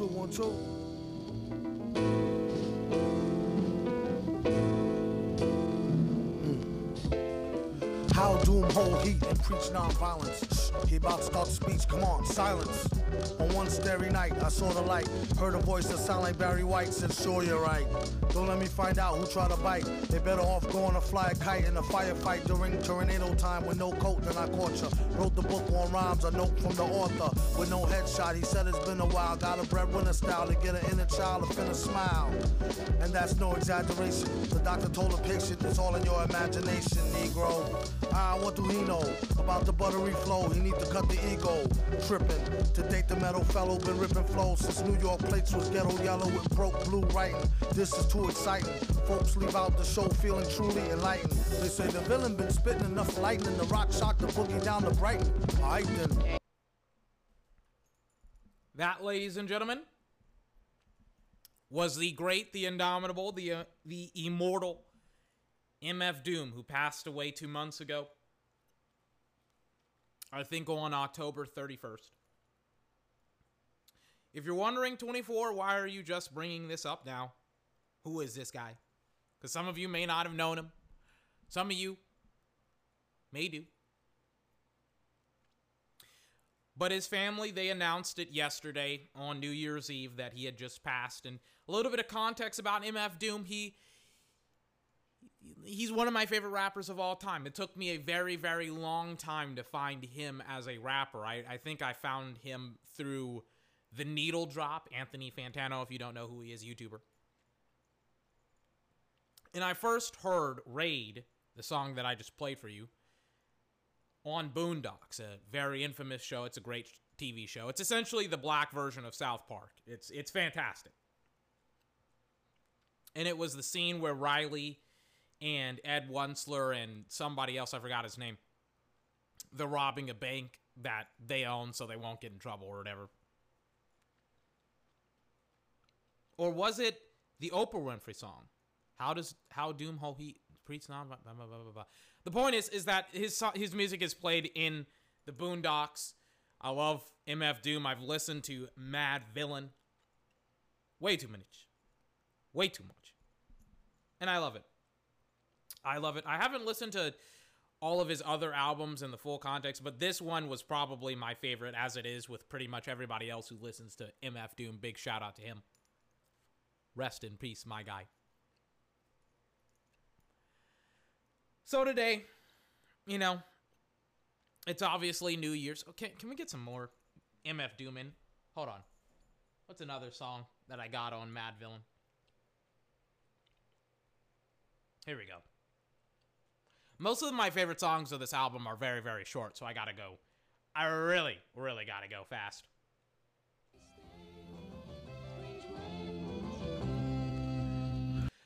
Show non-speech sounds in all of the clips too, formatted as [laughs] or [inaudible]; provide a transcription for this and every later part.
two, one, two. Doom hold heat and preach non-violence. He about start speech. Come on, silence. On one starry night, I saw the light. Heard a voice that sounded like Barry White. Said, sure, you're right. Don't let me find out who tried to bite. They better off going to fly a kite in a firefight during tornado time with no coat than I caught ya. Wrote the book on rhymes, a note from the author with no headshot. He said it's been a while. Got a breadwinner style to get an inner child to finna smile. And that's no exaggeration. The doctor told the patient it's all in your imagination, Negro. Ah, what do he know about the buttery flow? He need to cut the ego. Tripping to date the metal fellow been ripping flow since New York plates was ghetto yellow with broke blue writing. This is too exciting. Folks leave out the show feeling truly enlightened. They say the villain been spitting enough lightning. The rock shock the boogie down to Brighton. Alright then. That, ladies and gentlemen, was the great, the indomitable, the uh, the immortal MF Doom, who passed away two months ago. I think on October 31st. If you're wondering, 24, why are you just bringing this up now? Who is this guy? Because some of you may not have known him. Some of you may do. But his family, they announced it yesterday on New Year's Eve that he had just passed. And a little bit of context about MF Doom, he he's one of my favorite rappers of all time. It took me a very, very long time to find him as a rapper. I, I think I found him through The Needle Drop, Anthony Fantano, if you don't know who he is, YouTuber. And I first heard Raid, the song that I just played for you, on Boondocks, a very infamous show. It's a great TV show. It's essentially the black version of South Park. It's it's fantastic. And it was the scene where Riley and Ed Wuncler and somebody else, I forgot his name, they're robbing a bank that they own so they won't get in trouble or whatever. Or was it the Oprah Winfrey song? How does how Doom Ho he preach blah. The point is is that his his music is played in the Boondocks. I love MF Doom. I've listened to Mad Villain way too much. Way too much. And I love it. I love it. I haven't listened to all of his other albums in the full context, but this one was probably my favorite, as it is with pretty much everybody else who listens to MF Doom. Big shout out to him. Rest in peace, my guy. So today, you know, it's obviously New Year's. Oh, okay, can we get some more MF Doom in? Hold on. What's another song that I got on Madvillain? Here we go. Most of my favorite songs of this album are very, very short, so I gotta go. I really, really gotta go fast.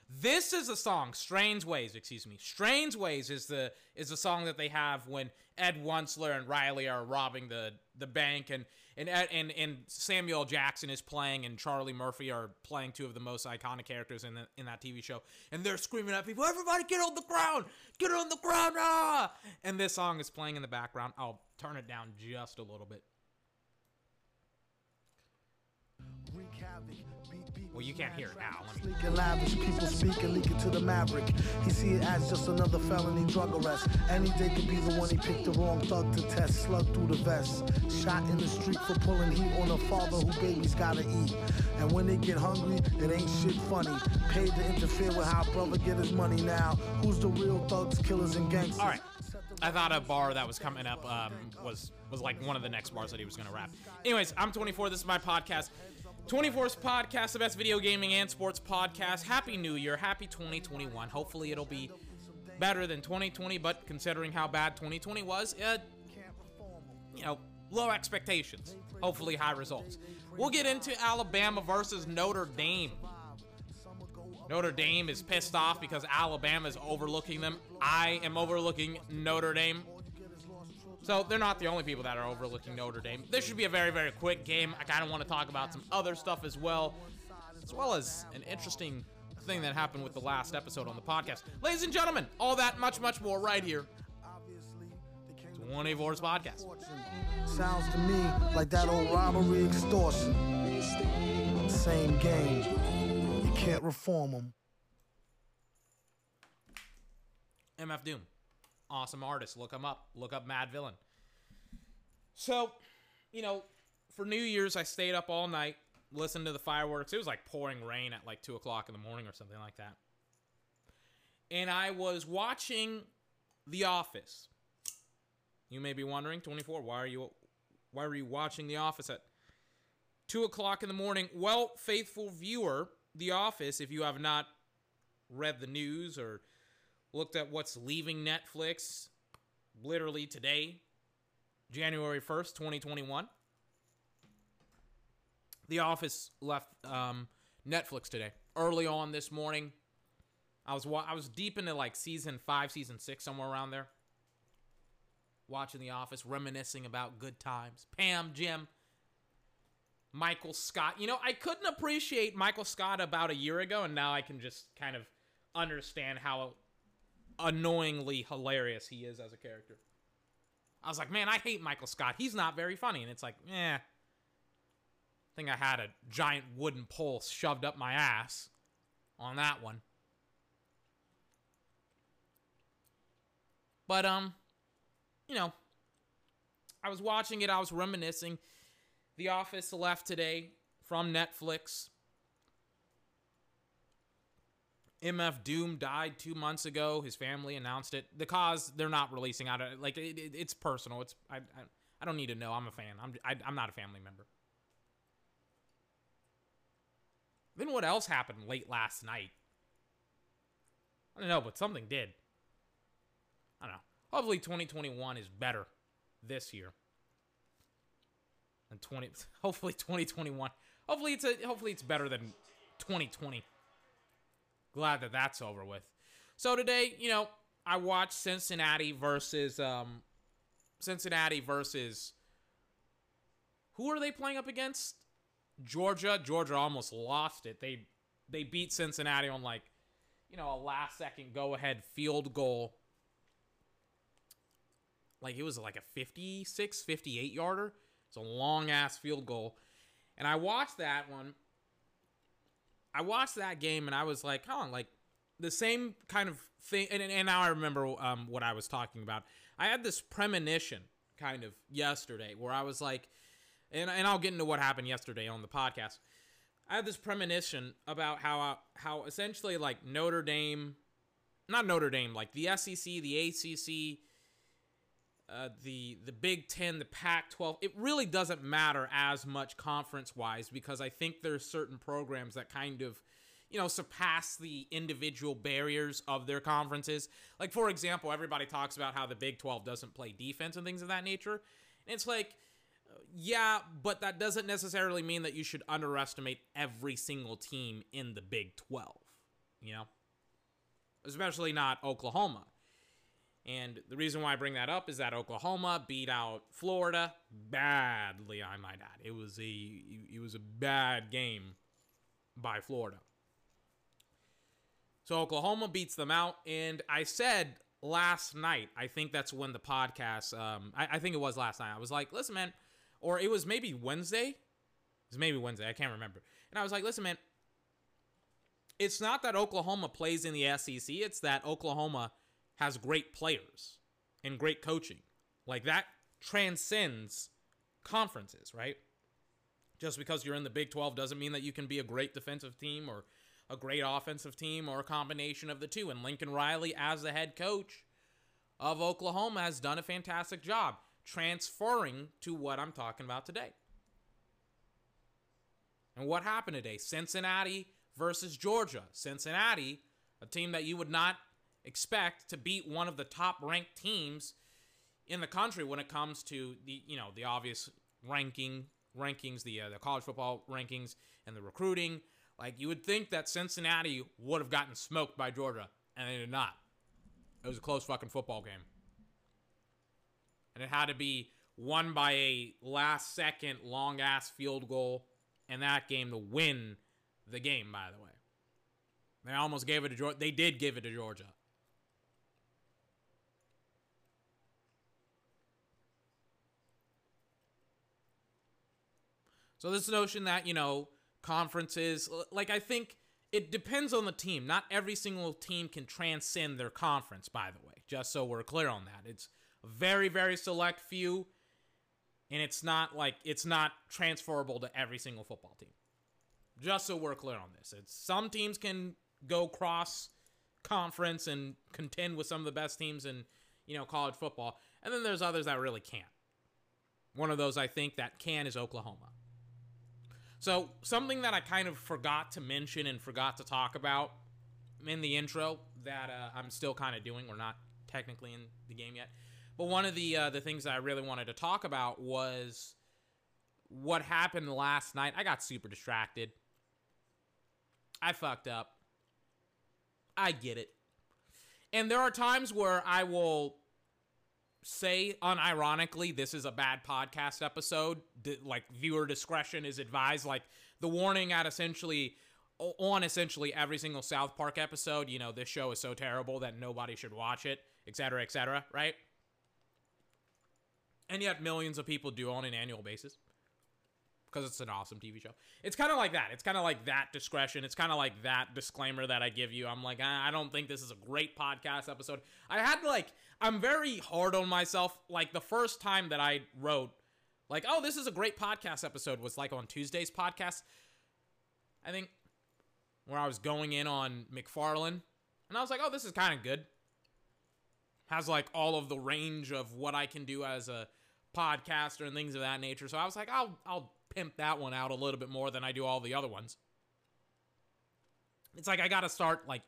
This is a song, Strange Ways, excuse me. Strange Ways is the is the song that they have when Ed Wuncler and Riley are robbing the the bank and and and and Samuel Jackson is playing and Charlie Murphy are playing two of the most iconic characters in the, in that TV show and they're screaming at people, "Everybody get on the ground! Get on the ground!" Ah! And this song is playing in the background. I'll turn it down just a little bit. Well, you can't hear it now. Let me- Sleek and lavish, people speaking, leaking to the maverick. He see it as just another felony drug arrest. Any day could be the one he picked the wrong thug to test. Slug through the vest. Shot in the street for pulling heat on a father who babies gotta eat. And when they get hungry, it ain't shit funny. Paid to interfere with how brother get his money now. Who's the real thugs, killers, and gangsters? All right. I thought a bar that was coming up um, was was like one of the next bars that he was going to rap. Anyways, I'm 24. This is my podcast. 24's podcast, the best video gaming and sports podcast. Happy New Year. Happy 2021. Hopefully, it'll be better than 2020, but considering how bad 2020 was, uh, you know, low expectations. Hopefully, high results. We'll get into Alabama versus Notre Dame. Notre Dame is pissed off because Alabama is overlooking them. I am overlooking Notre Dame. So they're not the only people that are overlooking Notre Dame. This should be a very, very quick game. I kind of want to talk about some other stuff as well, as well as an interesting thing that happened with the last episode on the podcast. Ladies and gentlemen, all that much, much more right here. It's one A Vor's podcast. Sounds to me like that old robbery extortion. Same game. You can't reform them. MF Doom. Awesome artist. Look him up. Look up Madvillain. So, you know, for New Year's, I stayed up all night, listened to the fireworks. It was like pouring rain at like 2 o'clock in the morning or something like that. And I was watching The Office. You may be wondering, 24, why are you why were you watching The Office at 2 o'clock in the morning? Well, faithful viewer, The Office, if you have not read the news or looked at what's leaving Netflix literally today, January 1st, 2021. The Office left um, Netflix today. Early on this morning, I was wa- I was deep into like season five, season six, somewhere around there. Watching The Office, reminiscing about good times. Pam, Jim, Michael Scott. You know, I couldn't appreciate Michael Scott about a year ago, and now I can just kind of understand how annoyingly hilarious he is as a character. I was like, man, I hate Michael Scott. He's not very funny. And it's like, eh. I think I had a giant wooden pole shoved up my ass on that one. But, um, you know, I was watching it, I was reminiscing. The Office left today from Netflix. MF Doom died two months ago. His family announced it. The cause they're not releasing out. Of, like it, it, it's personal. It's I, I, I don't need to know. I'm a fan. I'm I, I'm not a family member. Then what else happened late last night? I don't know, but something did. I don't know. Hopefully 2021 is better this year. And 20 [laughs] hopefully 2021. Hopefully it's a hopefully it's better than 2020 glad that that's over with. So today, you know, I watched Cincinnati versus um, Cincinnati versus who are they playing up against? Georgia. Georgia almost lost it. They they beat Cincinnati on like, you know, a last second go ahead field goal. Like it was like a 56, 58 yarder. It's a long ass field goal. And I watched that one I watched that game and I was like, huh, like the same kind of thing. And, and now I remember um, what I was talking about. I had this premonition kind of yesterday where I was like, and, and I'll get into what happened yesterday on the podcast. I had this premonition about how uh, how essentially like Notre Dame, not Notre Dame, like the SEC, the ACC, uh, the the Big Ten, the Pac-12. It really doesn't matter as much conference-wise because I think there's certain programs that kind of, you know, surpass the individual barriers of their conferences. Like for example, everybody talks about how the Big 12 doesn't play defense and things of that nature, and it's like. Yeah, but that doesn't necessarily mean that you should underestimate every single team in the Big 12, you know? Especially not Oklahoma. And the reason why I bring that up is that Oklahoma beat out Florida badly, I might add. It was a it was a bad game by Florida. So Oklahoma beats them out, and I said last night, I think that's when the podcast, um, I, I think it was last night. I was like, listen, man, or it was maybe Wednesday. It was maybe Wednesday. I can't remember. And I was like, listen, man, it's not that Oklahoma plays in the SEC. It's that Oklahoma has great players and great coaching. Like that transcends conferences, right? Just because you're in the Big 12 doesn't mean that you can be a great defensive team or a great offensive team or a combination of the two. And Lincoln Riley, as the head coach of Oklahoma, has done a fantastic job transferring to what I'm talking about today. And what happened today? Cincinnati versus Georgia. Cincinnati, a team that you would not expect to beat one of the top ranked teams in the country when it comes to the you know the obvious ranking rankings the uh, the college football rankings and the recruiting. Like you would think that Cincinnati would have gotten smoked by Georgia and they did not. It was a close fucking football game. And it had to be won by a last second long ass field goal in that game to win the game by the way. They almost gave it to Georgia they did give it to Georgia So this notion that, you know, conferences like I think it depends on the team. Not every single team can transcend their conference, by the way, just so we're clear on that. It's a very, very select few, and it's not like it's not transferable to every single football team. Just so we're clear on this. It's some teams can go cross conference and contend with some of the best teams in, you know, college football. And then there's others that really can't. One of those I think that can is Oklahoma. So, something that I kind of forgot to mention and forgot to talk about in the intro that uh, I'm still kind of doing. We're not technically in the game yet, but one of the uh, the things that I really wanted to talk about was what happened last night. I got super distracted. I fucked up. I get it. And there are times where I will say unironically this is a bad podcast episode like viewer discretion is advised like the warning at essentially on essentially every single south park episode you know this show is so terrible that nobody should watch it etc etc right and yet millions of people do on an annual basis because it's an awesome TV show. It's kind of like that. It's kind of like that discretion. It's kind of like that disclaimer that I give you. I'm like, ah, I don't think this is a great podcast episode. I had like, I'm very hard on myself. Like the first time that I wrote, like, oh, this is a great podcast episode was like on Tuesday's podcast. I think where I was going in on McFarland, and I was like, oh, this is kind of good. Has like all of the range of what I can do as a podcaster and things of that nature. So I was like, I'll I'll pimp that one out a little bit more than I do all the other ones. It's like I got to start like,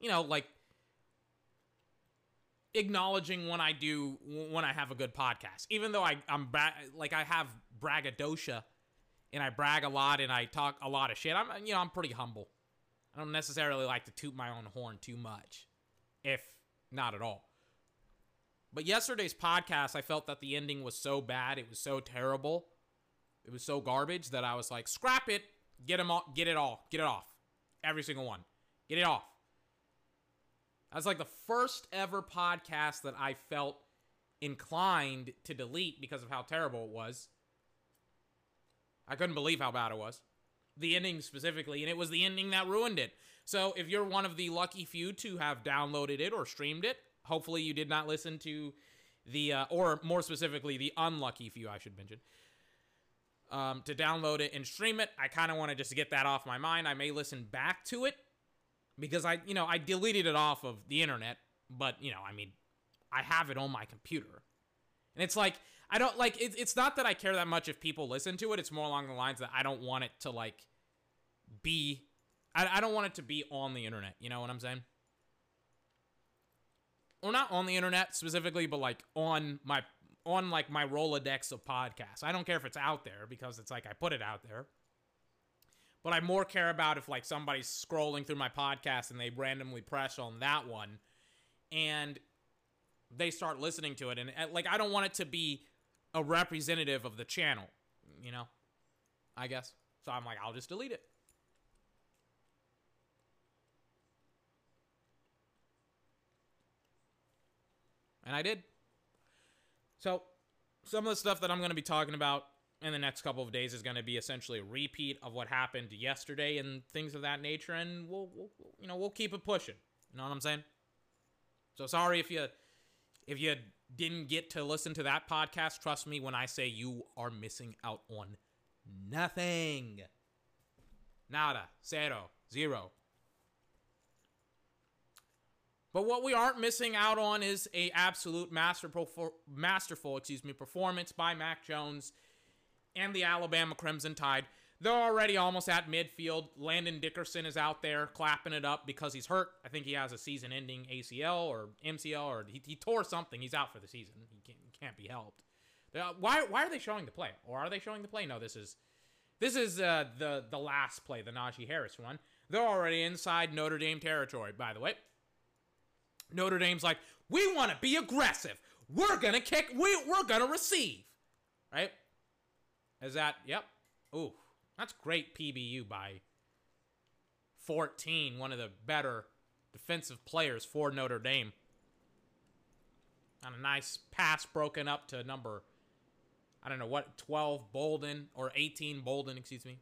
you know, like acknowledging when I do when I have a good podcast. Even though I I'm bra- like I have braggadocio and I brag a lot and I talk a lot of shit. I'm you know, I'm pretty humble. I don't necessarily like to toot my own horn too much, if not at all. But yesterday's podcast, I felt that the ending was so bad, it was so terrible it was so garbage that I was like, scrap it, get them all, get it all, get it off, every single one, get it off. That's like the first ever podcast that I felt inclined to delete because of how terrible it was. I couldn't believe how bad it was. The ending specifically, and it was the ending that ruined it. So if you're one of the lucky few to have downloaded it or streamed it, hopefully you did not listen to the, uh, or more specifically, the unlucky few, I should mention, um, to download it and stream it. I kind of want to just get that off my mind. I may listen back to it because I, you know, I deleted it off of the internet, but you know, I mean, I have it on my computer, and it's like I don't like. It, it's not that I care that much if people listen to it. It's more along the lines that I don't want it to like be. I, I don't want it to be on the internet. You know what I'm saying? Or not on the internet specifically, but like on my on like my Rolodex of podcasts. I don't care if it's out there because it's like I put it out there. But I more care about if like somebody's scrolling through my podcast and they randomly press on that one and they start listening to it and like I don't want it to be a representative of the channel, you know? I guess. So I'm like I'll just delete it. And I did. So, some of the stuff that I'm going to be talking about in the next couple of days is going to be essentially a repeat of what happened yesterday and things of that nature, and we'll, we'll you know we'll keep it pushing. You know what I'm saying? So sorry if you if you didn't get to listen to that podcast. Trust me when I say you are missing out on nothing. Nada, zero, zero. But what we aren't missing out on is a absolute masterful, masterful, excuse me, performance by Mac Jones and the Alabama Crimson Tide. They're already almost at midfield. Landon Dickerson is out there clapping it up because he's hurt. I think he has a season-ending ACL or MCL or he, he tore something. He's out for the season. He can't, can't be helped. Why, why are they showing the play? Or are they showing the play? No, this is this is uh, the the last play, the Najee Harris one. They're already inside Notre Dame territory, by the way. Notre Dame's like, we want to be aggressive. We're gonna kick. We we're gonna receive, right? Is that? Yep. Ooh, that's great PBU by 14. One of the better defensive players for Notre Dame. On a nice pass broken up to number I don't know what 12 Bolden or 18 Bolden, excuse me.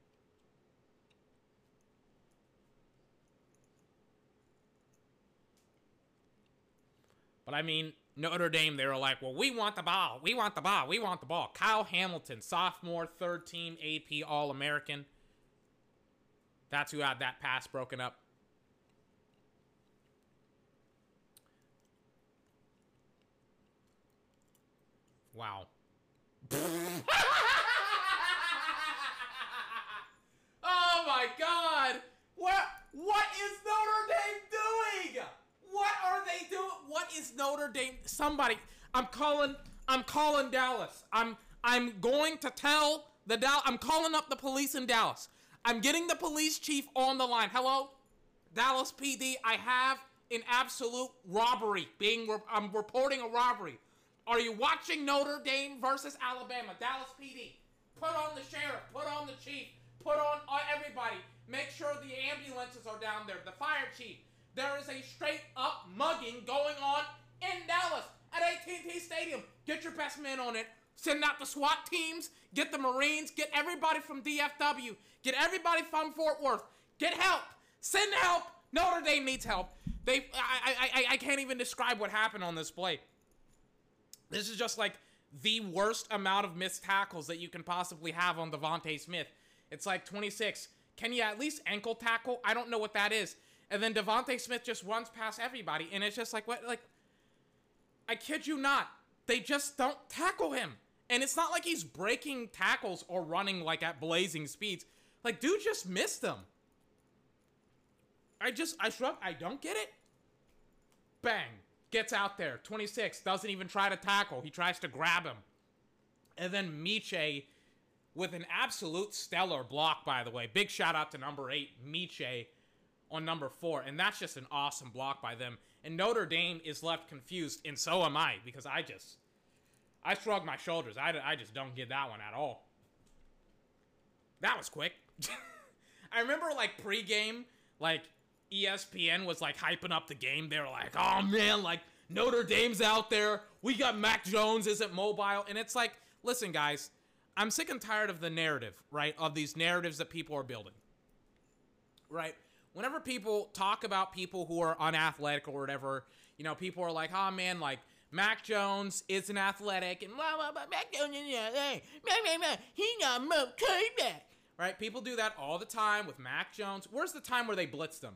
But I mean, Notre Dame, they were like, well, we want the ball. We want the ball. We want the ball. Kyle Hamilton, sophomore, third team AP All American. That's who had that pass broken up. Wow. [laughs] oh my god! What what is Notre Dame doing? What are they doing? What is Notre Dame? Somebody, I'm calling I'm calling Dallas. I'm I'm going to tell the Dallas I'm calling up the police in Dallas. I'm getting the police chief on the line. Hello? Dallas PD, I have an absolute robbery being I'm reporting a robbery. Are you watching Notre Dame versus Alabama? Dallas PD. Put on the sheriff. Put on the chief. Put on uh, everybody. Make sure the ambulances are down there. The fire chief. There is a straight up mugging going on in Dallas at AT&T Stadium. Get your best men on it. Send out the SWAT teams. Get the Marines. Get everybody from DFW. Get everybody from Fort Worth. Get help. Send help. Notre Dame needs help. They, I, I, I can't even describe what happened on this play. This is just like the worst amount of missed tackles that you can possibly have on DeVonta Smith. It's like 26. Can you at least ankle tackle? I don't know what that is. And then DeVonta Smith just runs past everybody, and it's just like what? Like, I kid you not, they just don't tackle him. And it's not like he's breaking tackles or running like at blazing speeds. Like, dude just missed them. I just, I shrug. I don't get it. Bang gets out there. 26 doesn't even try to tackle. He tries to grab him. And then Metchie with an absolute stellar block, by the way. Big shout out to number eight, Metchie, on number four. And that's just an awesome block by them. And Notre Dame is left confused, and so am I, because I just, I shrug my shoulders. I, I just don't get that one at all. That was quick. [laughs] I remember, like, pregame, like, ESPN was like hyping up the game. They were like, "Oh man, like Notre Dame's out there. We got Mac Jones isn't mobile." And it's like, "Listen, guys, I'm sick and tired of the narrative, right? Of these narratives that people are building. Right? Whenever people talk about people who are unathletic or whatever, you know, people are like, "Oh man, like Mac Jones isn't athletic and blah blah blah. Mac Jones, hey, man, man, man, he not move back." Right? People do that all the time with Mac Jones. Where's the time where they blitzed him?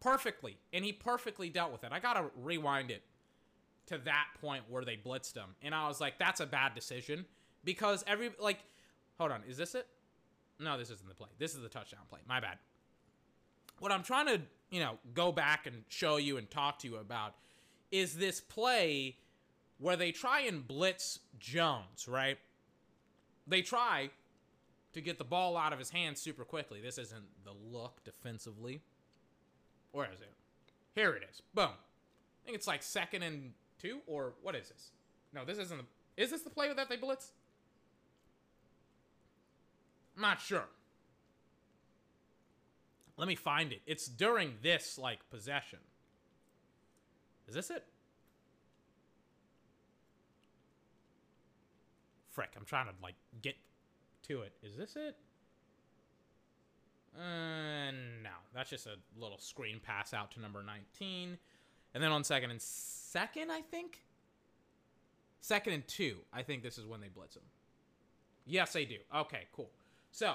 perfectly, and he perfectly dealt with it. I gotta rewind it to that point where they blitzed him, and I was like, that's a bad decision because every like, hold on, is this it? No, this isn't the play. This is the touchdown play. My bad. What I'm trying to, you know, go back and show you and talk to you about is this play where they try and blitz Jones, right? They try to get the ball out of his hands super quickly. This isn't the look defensively. Where is it? Here it is. Boom. I think it's like second and two, or what is this? No, this isn't. The, is this the play that they blitz? I'm not sure. Let me find it. It's during this like possession. Is this it? Frick, I'm trying to like get to it. Is this it? Uh, no, that's just a little screen pass out to number 19. And then on second and second, I think? Second and two, I think this is when they blitz him. Yes, they do. Okay, cool. So,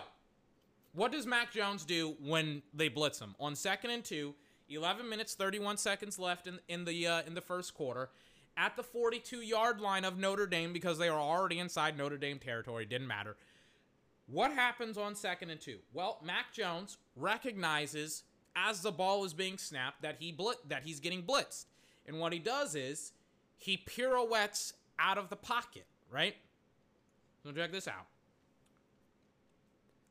what does Mac Jones do when they blitz him? On second and two, 11 minutes 31 seconds left in in the uh, in the first quarter, at the 42 yard line of Notre Dame because they are already inside Notre Dame territory. Didn't matter. What happens on second and two? Well, Mac Jones recognizes as the ball is being snapped that he blit that he's getting blitzed. And what he does is he pirouettes out of the pocket, right? So check this out.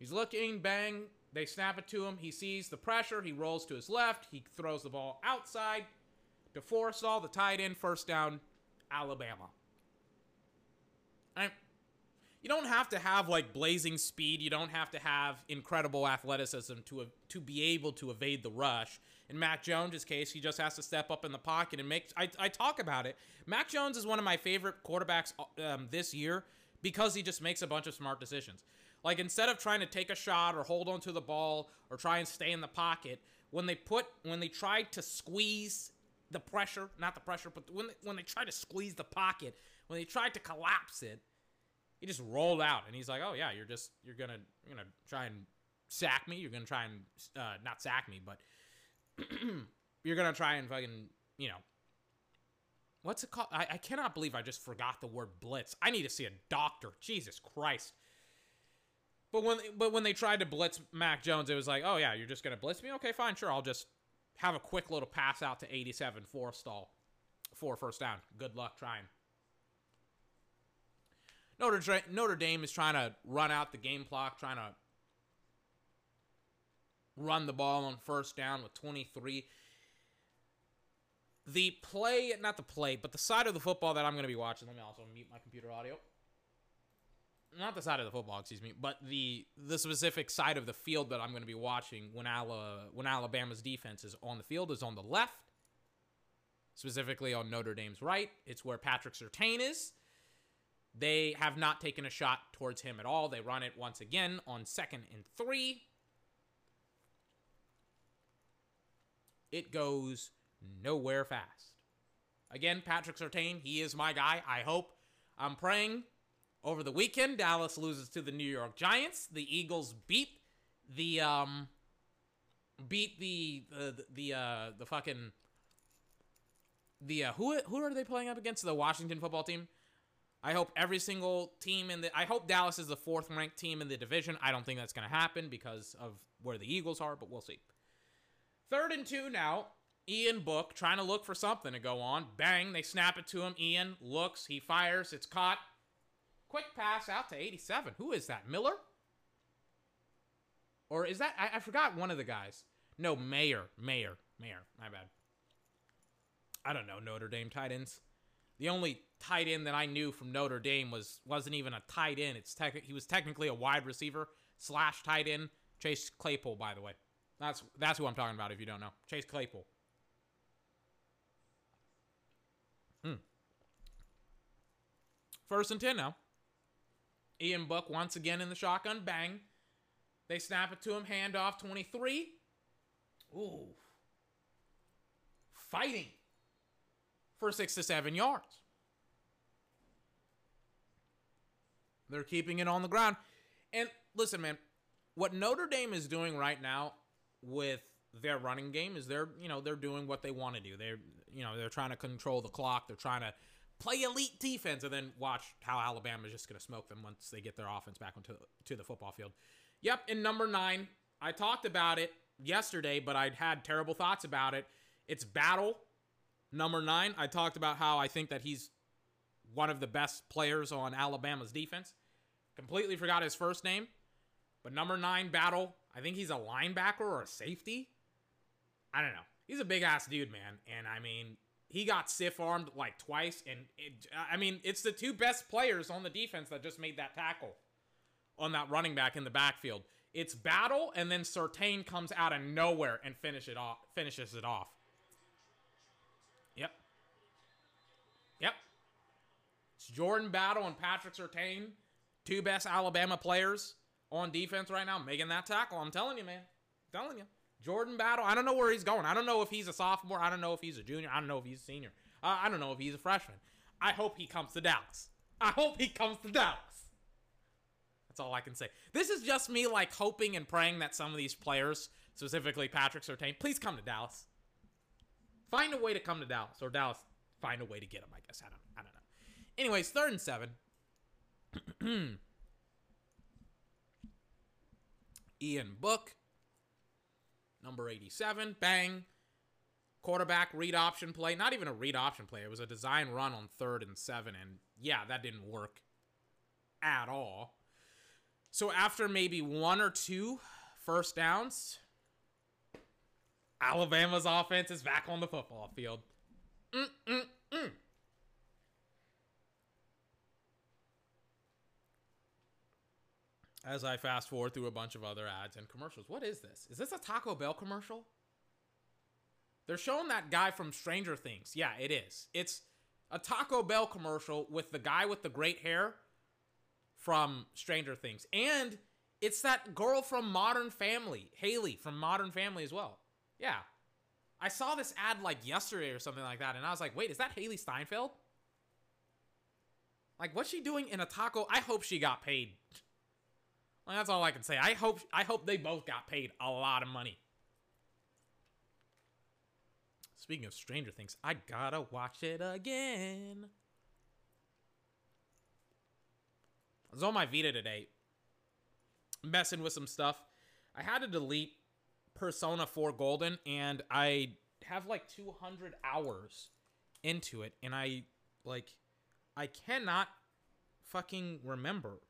He's looking, bang, they snap it to him. He sees the pressure. He rolls to his left. He throws the ball outside to Forristall, the tight end, first down, Alabama. You don't have to have like blazing speed. You don't have to have incredible athleticism to to be able to evade the rush. In Mac Jones' case, he just has to step up in the pocket and make. I, I talk about it. Mac Jones is one of my favorite quarterbacks um, this year because he just makes a bunch of smart decisions. Like instead of trying to take a shot or hold onto the ball or try and stay in the pocket, when they put when they tried to squeeze the pressure, not the pressure, but when they, when they tried to squeeze the pocket, when they tried to collapse it, he just rolled out and he's like, "Oh yeah, you're just you're gonna you're gonna try and sack me. You're gonna try and uh, not sack me, but [clears throat] you're gonna try and fucking you know." What's it called? I, I cannot believe I just forgot the word blitz. I need to see a doctor. Jesus Christ. But when but when they tried to blitz Mac Jones, it was like, oh yeah, you're just gonna blitz me? Okay, fine, sure. I'll just have a quick little pass out to 87 Forristall, for first down. Good luck trying. Notre, Notre Dame is trying to run out the game clock, trying to run the ball on first down with 23. The play, not the play, but the side of the football that I'm going to be watching. Let me also mute my computer audio not the side of the football, excuse me, but the the specific side of the field that I'm going to be watching when Ala, when Alabama's defense is on the field is on the left, specifically on Notre Dame's right. It's where Patrick Surtain is. They have not taken a shot towards him at all. They run it once again on second and three. It goes nowhere fast. Again, Patrick Surtain, he is my guy. I hope. I'm praying over the weekend, Dallas loses to the New York Giants. The Eagles beat the um beat the the the uh the fucking the uh, who who are they playing up against the Washington football team? I hope every single team in the I hope Dallas is the fourth ranked team in the division. I don't think that's going to happen because of where the Eagles are, but we'll see. Third and 2 now. Ian Book trying to look for something to go on. Bang, they snap it to him. Ian looks, he fires, it's caught. Quick pass out to 87. Who is that? Miller? Or is that I, I forgot one of the guys. No, Mayer. Mayer. Mayer. My bad. I don't know Notre Dame tight ends. The only tight end that I knew from Notre Dame was wasn't even a tight end. It's tech, he was technically a wide receiver slash tight end. Chase Claypool, by the way. That's that's who I'm talking about. If you don't know, Chase Claypool. Hmm. First and ten now. Ian Book once again in the shotgun. Bang. They snap it to him. Handoff 23. Ooh. Fighting for six to seven yards. They're keeping it on the ground. And listen, man, what Notre Dame is doing right now with their running game is they're, you know, they're doing what they want to do. They're, you know, they're trying to control the clock. They're trying to play elite defense, and then watch how Alabama's just going to smoke them once they get their offense back onto to the football field. Yep, in number nine, I talked about it yesterday, but I had terrible thoughts about it. It's Battle, number nine. I talked about how I think that he's one of the best players on Alabama's defense. Completely forgot his first name, but number nine, Battle. I think he's a linebacker or a safety. I don't know. He's a big ass dude, man. And I mean, he got stiff armed like twice, and it, I mean, it's the two best players on the defense that just made that tackle on that running back in the backfield. It's battle, and then Surtain comes out of nowhere and finish it off, finishes it off. Yep. Yep. It's Jordan Battle and Patrick Surtain, two best Alabama players on defense right now, making that tackle. I'm telling you, man. I'm telling you. Jordan Battle, I don't know where he's going. I don't know if he's a sophomore. I don't know if he's a junior. I don't know if he's a senior. Uh, I don't know if he's a freshman. I hope he comes to Dallas. I hope he comes to Dallas. That's all I can say. This is just me like hoping and praying that some of these players, specifically Patrick Surtain, please come to Dallas. Find a way to come to Dallas, or Dallas find a way to get him. I guess I don't. I don't know. Anyways, third and seven. [clears throat] Ian Book number 87. Bang. Quarterback read option play. Not even a read option play. It was a design run on third and seven. And yeah, that didn't work at all. So after maybe one or two first downs, Alabama's offense is back on the football field. Mm-mm-mm. As I fast forward through a bunch of other ads and commercials. What is this? Is this a Taco Bell commercial? They're showing that guy from Stranger Things. Yeah, it is. It's a Taco Bell commercial with the guy with the great hair from Stranger Things. And it's that girl from Modern Family, Haley from Modern Family as well. Yeah. I saw this ad like yesterday or something like that, and I was like, wait, is that Hailee Steinfeld? Like, what's she doing in a taco? I hope she got paid. [laughs] That's all I can say. I hope I hope they both got paid a lot of money. Speaking of Stranger Things, I gotta watch it again. I was on my Vita today, messing with some stuff. I had to delete Persona 4 Golden, and I have like 200 hours into it, and I like I cannot fucking remember.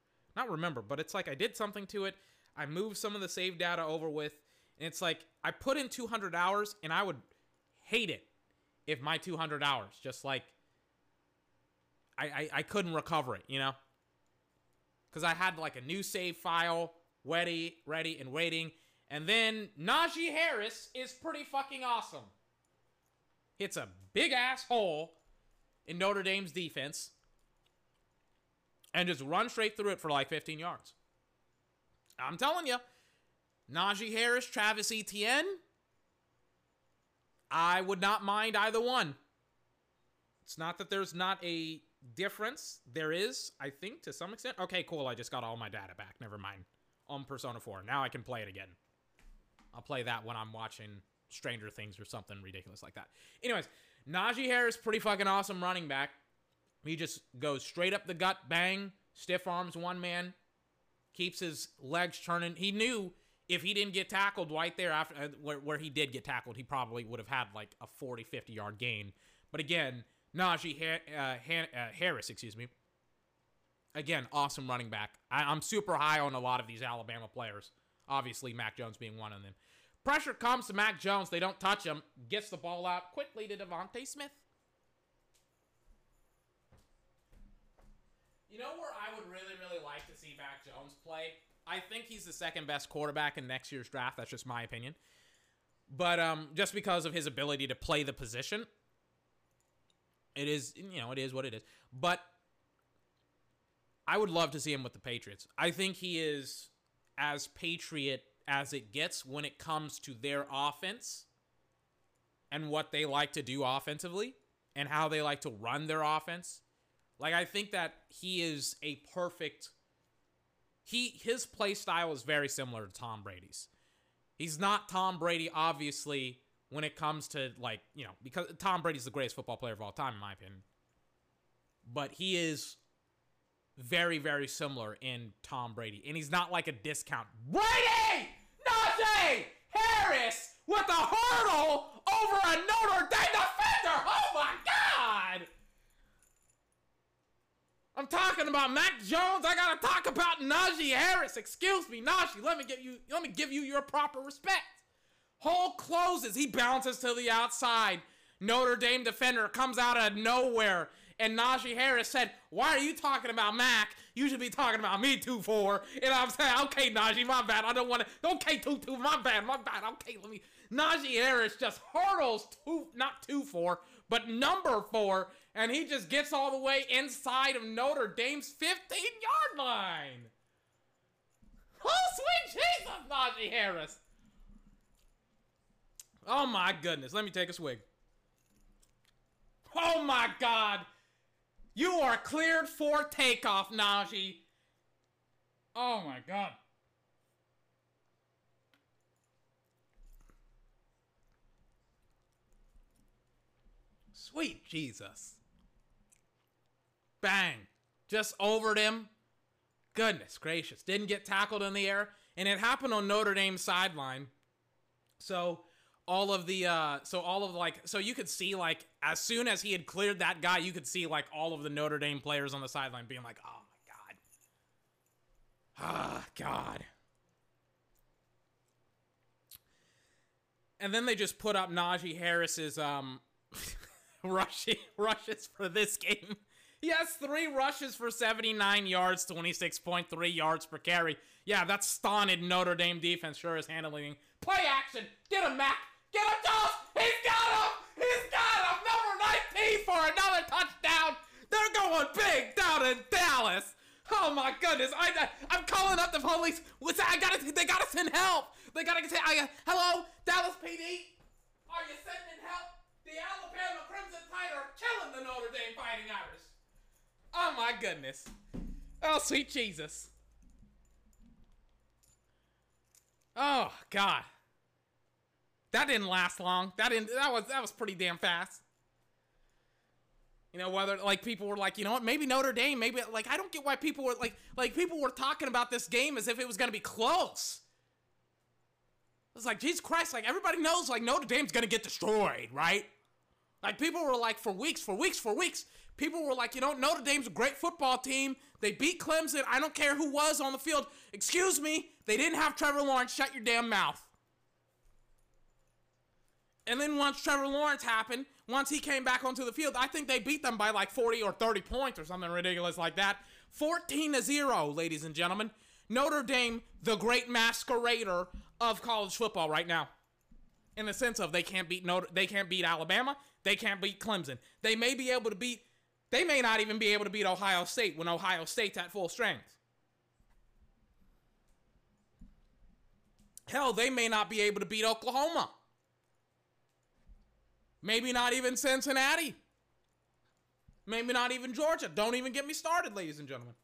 Not remember, but it's like I did something to it. I moved some of the save data over with, and it's like I put in 200 hours, and I would hate it if my 200 hours just like I I, I couldn't recover it, you know, because I had like a new save file ready, ready, and waiting. And then Najee Harris is pretty fucking awesome. Hits a big ass hole in Notre Dame's defense and just run straight through it for like 15 yards. I'm telling you, Najee Harris, Travis Etienne, I would not mind either one. It's not that there's not a difference. There is, I think, to some extent. Okay, cool. I just got all my data back. Never mind. On Persona 4. Now I can play it again. I'll play that when I'm watching Stranger Things or something ridiculous like that. Anyways, Najee Harris, pretty fucking awesome running back. He just goes straight up the gut, bang, stiff arms one man, keeps his legs turning. He knew if he didn't get tackled right there after uh, where, where he did get tackled, he probably would have had like a 40, 50 yard gain. But again, Najee ha- uh, Han- uh, Harris, excuse me, again, awesome running back. I- I'm super high on a lot of these Alabama players. Obviously, Mac Jones being one of them. Pressure comes to Mac Jones. They don't touch him. Gets the ball out quickly to DeVonta Smith. You know where I would really, really like to see Mac Jones play? I think he's the second best quarterback in next year's draft. That's just my opinion. But um, just because of his ability to play the position, it is, you know, it is what it is. But I would love to see him with the Patriots. I think he is as patriot as it gets when it comes to their offense and what they like to do offensively and how they like to run their offense. Like I think that he is a perfect he his play style is very similar to Tom Brady's. He's not Tom Brady obviously when it comes to like, you know, because Tom Brady's the greatest football player of all time in my opinion. But he is very very similar in Tom Brady and he's not like a discount. Brady! Najee Harris with a hurdle over a Notre Dame defender. Oh my god! I'm talking about Mac Jones. I gotta talk about Najee Harris. Excuse me, Najee. Let me give you. Let me give you your proper respect. Hole closes. He bounces to the outside. Notre Dame defender comes out of nowhere. And Najee Harris said, Why are you talking about Mac? You should be talking about me, 2 4. And I'm saying, Okay, Najee, my bad. I don't want to. Okay, 2 2, my bad, my bad. Okay, let me. Najee Harris just hurdles, two, not 2 4, but number 4. And he just gets all the way inside of Notre Dame's 15 yard line. Oh, sweet Jesus, Najee Harris. Oh, my goodness. Let me take a swig. Oh, my God. You are cleared for takeoff, Najee. Oh my god. Sweet Jesus. Bang. Just overed him. Goodness gracious. Didn't get tackled in the air. And it happened on Notre Dame's sideline. So all of the uh so all of like so you could see like as soon as he had cleared that guy you could see like all of the Notre Dame players on the sideline being like oh my god ah god and then they just put up Najee Harris's um [laughs] rushing rushes for this game he has three rushes for 79 yards 26.3 yards per carry yeah that stunted Notre Dame defense sure is handling play action get him Mac Get him, Jones! He's got him! He's got him! Number 19 for another touchdown! They're going big down in Dallas! Oh my goodness! I, I am calling up the police. What's that? I gotta. They gotta send help. They gotta say. I, hello, Dallas PD. Are you sending help? The Alabama Crimson Tide are killing the Notre Dame Fighting Irish. Oh my goodness. Oh sweet Jesus. Oh God. That didn't last long. That didn't. That was that was pretty damn fast. You know whether like people were like, you know what, maybe Notre Dame, maybe like I don't get why people were like like people were talking about this game as if it was gonna be close. It's like Jesus Christ, like everybody knows like Notre Dame's gonna get destroyed, right? Like people were like for weeks, for weeks, for weeks, people were like, you know, Notre Dame's a great football team. They beat Clemson. I don't care who was on the field. Excuse me, they didn't have Trevor Lawrence. Shut your damn mouth. And then once Trevor Lawrence happened, once he came back onto the field, I think they beat them by like 40 or 30 points or something ridiculous like that. 14 to 0, ladies and gentlemen. Notre Dame, the great masquerader of college football right now. In the sense of they can't beat Notre they can't beat Alabama, they can't beat Clemson. They may be able to beat they may not even be able to beat Ohio State when Ohio State's at full strength. Hell, they may not be able to beat Oklahoma. Maybe not even Cincinnati. Maybe not even Georgia. Don't even get me started, ladies and gentlemen.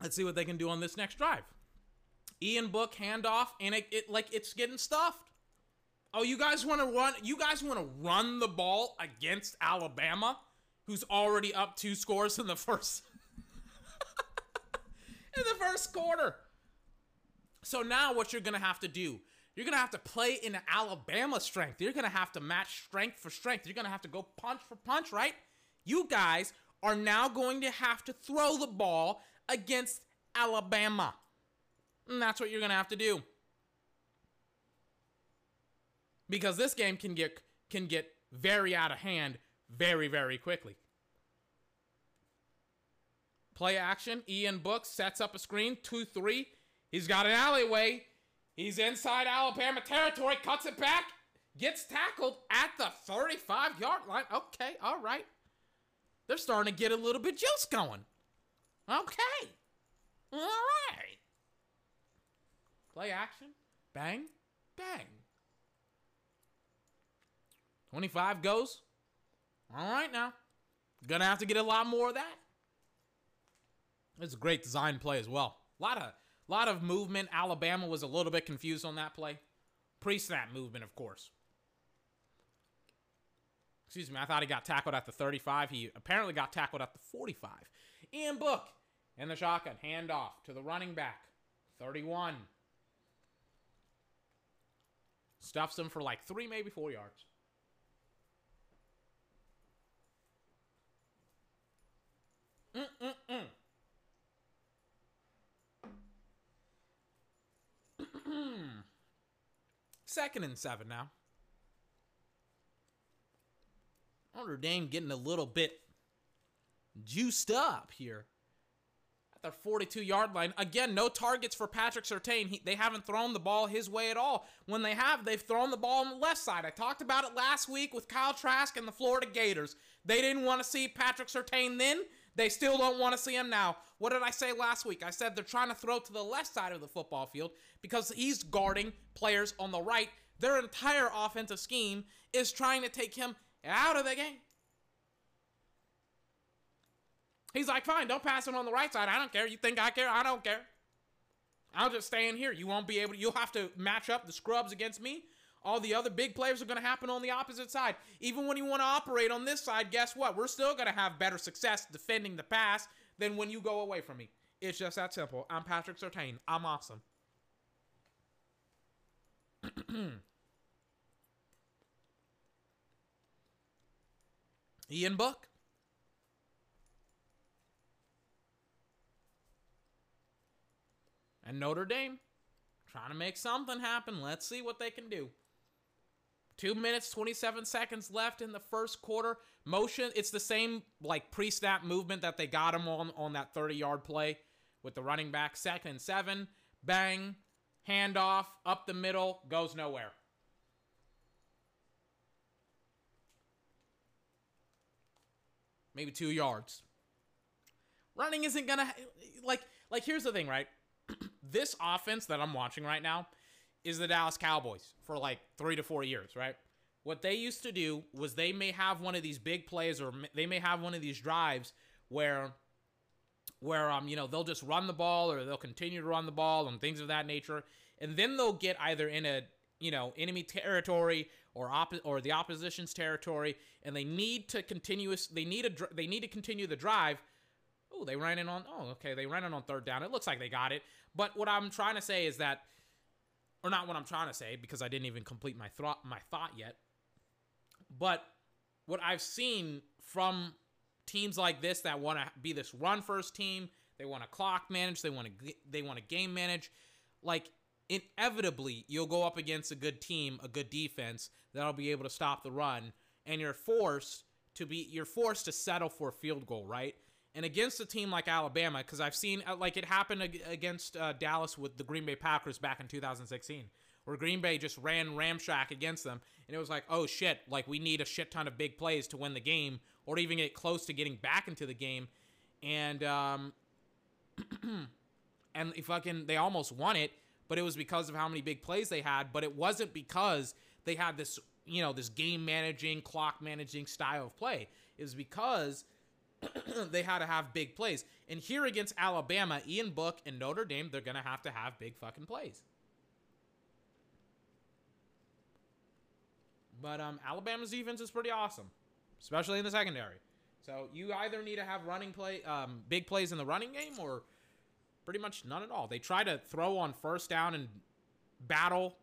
Let's see what they can do on this next drive. Ian Book handoff, and it, it like it's getting stuffed. Oh, you guys want to run? You guys want to run the ball against Alabama, who's already up two scores in the first [laughs] in the first quarter. So now what you're to have to do, you're to have to play in Alabama strength. You're to have to match strength for strength. You're to have to go punch for punch, right? You guys are now going to have to throw the ball against Alabama. And that's what you're to have to do. Because this game can get can get very out of hand very very quickly. Play action. Ian Books sets up a screen. 2 3. He's got an alleyway. He's inside Alabama territory, cuts it back, gets tackled at the 35 yard line. Okay, all right. They're starting to get a little bit juice going. Okay. All right. Play action. Bang. Bang. 25 goes. All right now. Gonna have to get a lot more of that. It's a great design play as well. A lot of lot of movement. Alabama was a little bit confused on that play. Pre-snap movement, of course. Excuse me, I thought he got tackled at the 35. He apparently got tackled at the 45. Ian Book in the shotgun, handoff to the running back. 31. Stuffs him for like three, maybe four yards. Mm-mm-mm. Second and seven now. Notre Dame getting a little bit juiced up here at their 42 yard line. Again, no targets for Patrick Surtain. He, they haven't thrown the ball his way at all. When they have, they've thrown the ball on the left side. I talked about it last week with Kyle Trask and the Florida Gators. They didn't want to see Patrick Surtain then. They still don't want to see him now. What did I say last week? I said they're trying to throw to the left side of the football field because he's guarding players on the right. Their entire offensive scheme is trying to take him out of the game. He's like, fine, don't pass him on the right side. I don't care. You think I care? I don't care. I'll just stay in here. You won't be able to, you'll have to match up the scrubs against me. All the other big players are going to happen on the opposite side. Even when you want to operate on this side, guess what? We're still going to have better success defending the pass than when you go away from me. It's just that simple. I'm Patrick Surtain. I'm awesome. [clears throat] Ian Book. And Notre Dame trying to make something happen. Let's see what they can do. Two minutes, 27 seconds left in the first quarter. Motion, it's the same like pre-snap movement that they got him on on that 30-yard play with the running back. Second and seven, bang, handoff, up the middle, goes nowhere. maybe two yards. Running isn't gonna like like. Here's the thing, right? [clears throat] this offense that I'm watching right now is the Dallas Cowboys for like three to four years, right? What they used to do was they may have one of these big plays or they may have one of these drives where where um you know they'll just run the ball or they'll continue to run the ball and things of that nature. And then they'll get either in a you know enemy territory or op- or the opposition's territory and they need to continuous they need a dr- they need to continue the drive. Oh they ran in on oh okay they ran in on third down. It looks like they got it. But what i'm trying to say is that or not what i'm trying to say because i didn't even complete my thought my thought yet but what i've seen from teams like this that want to be this run first team, they want to clock manage, they want to they want to game manage, like inevitably you'll go up against a good team, a good defense that'll be able to stop the run, and you're forced to be you're forced to settle for a field goal, right? And against a team like Alabama, because I've seen uh, like it happened against uh, Dallas with the Green Bay Packers back in 2016 where Green Bay just ran ramshack against them, and it was like, oh shit, like we need a shit ton of big plays to win the game, or even get close to getting back into the game, and um, [clears throat] and fucking they almost won it, but it was because of how many big plays they had, but it wasn't because they had this you know this game managing, clock managing style of play. It was because [clears throat] they had to have big plays. And here against Alabama, Ian Book and Notre Dame, they're gonna have to have big fucking plays. But um, Alabama's defense is pretty awesome, especially in the secondary. So you either need to have running play, um, big plays in the running game, or pretty much none at all. They try to throw on first down and battle.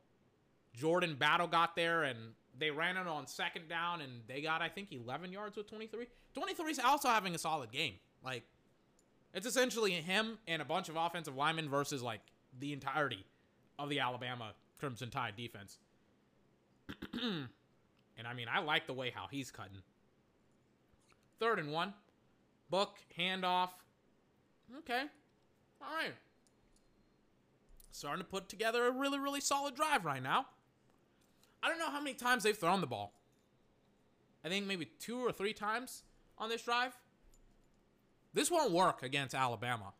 Jordan Battle got there and they ran it on second down and they got I think 11 yards with 23. 23 is also having a solid game. Like it's essentially him and a bunch of offensive linemen versus like the entirety of the Alabama Crimson Tide defense. [clears throat] And I mean, I like the way how he's cutting. Third and one. Book, handoff. Okay. All right. Starting to put together a really, really solid drive right now. I don't know how many times they've thrown the ball. I think maybe two or three times on this drive. This won't work against Alabama.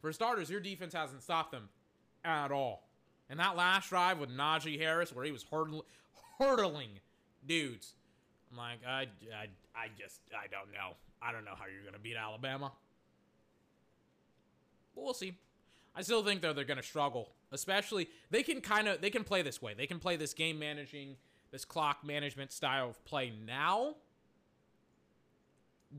For starters, your defense hasn't stopped them at all. And that last drive with Najee Harris, where he was hurdling dudes, I'm like, I, I, I just, I don't know. I don't know how you're going to beat Alabama. But we'll see. I still think though they're going to struggle, especially they can kind of they can play this way. They can play this game managing, this clock management style of play now.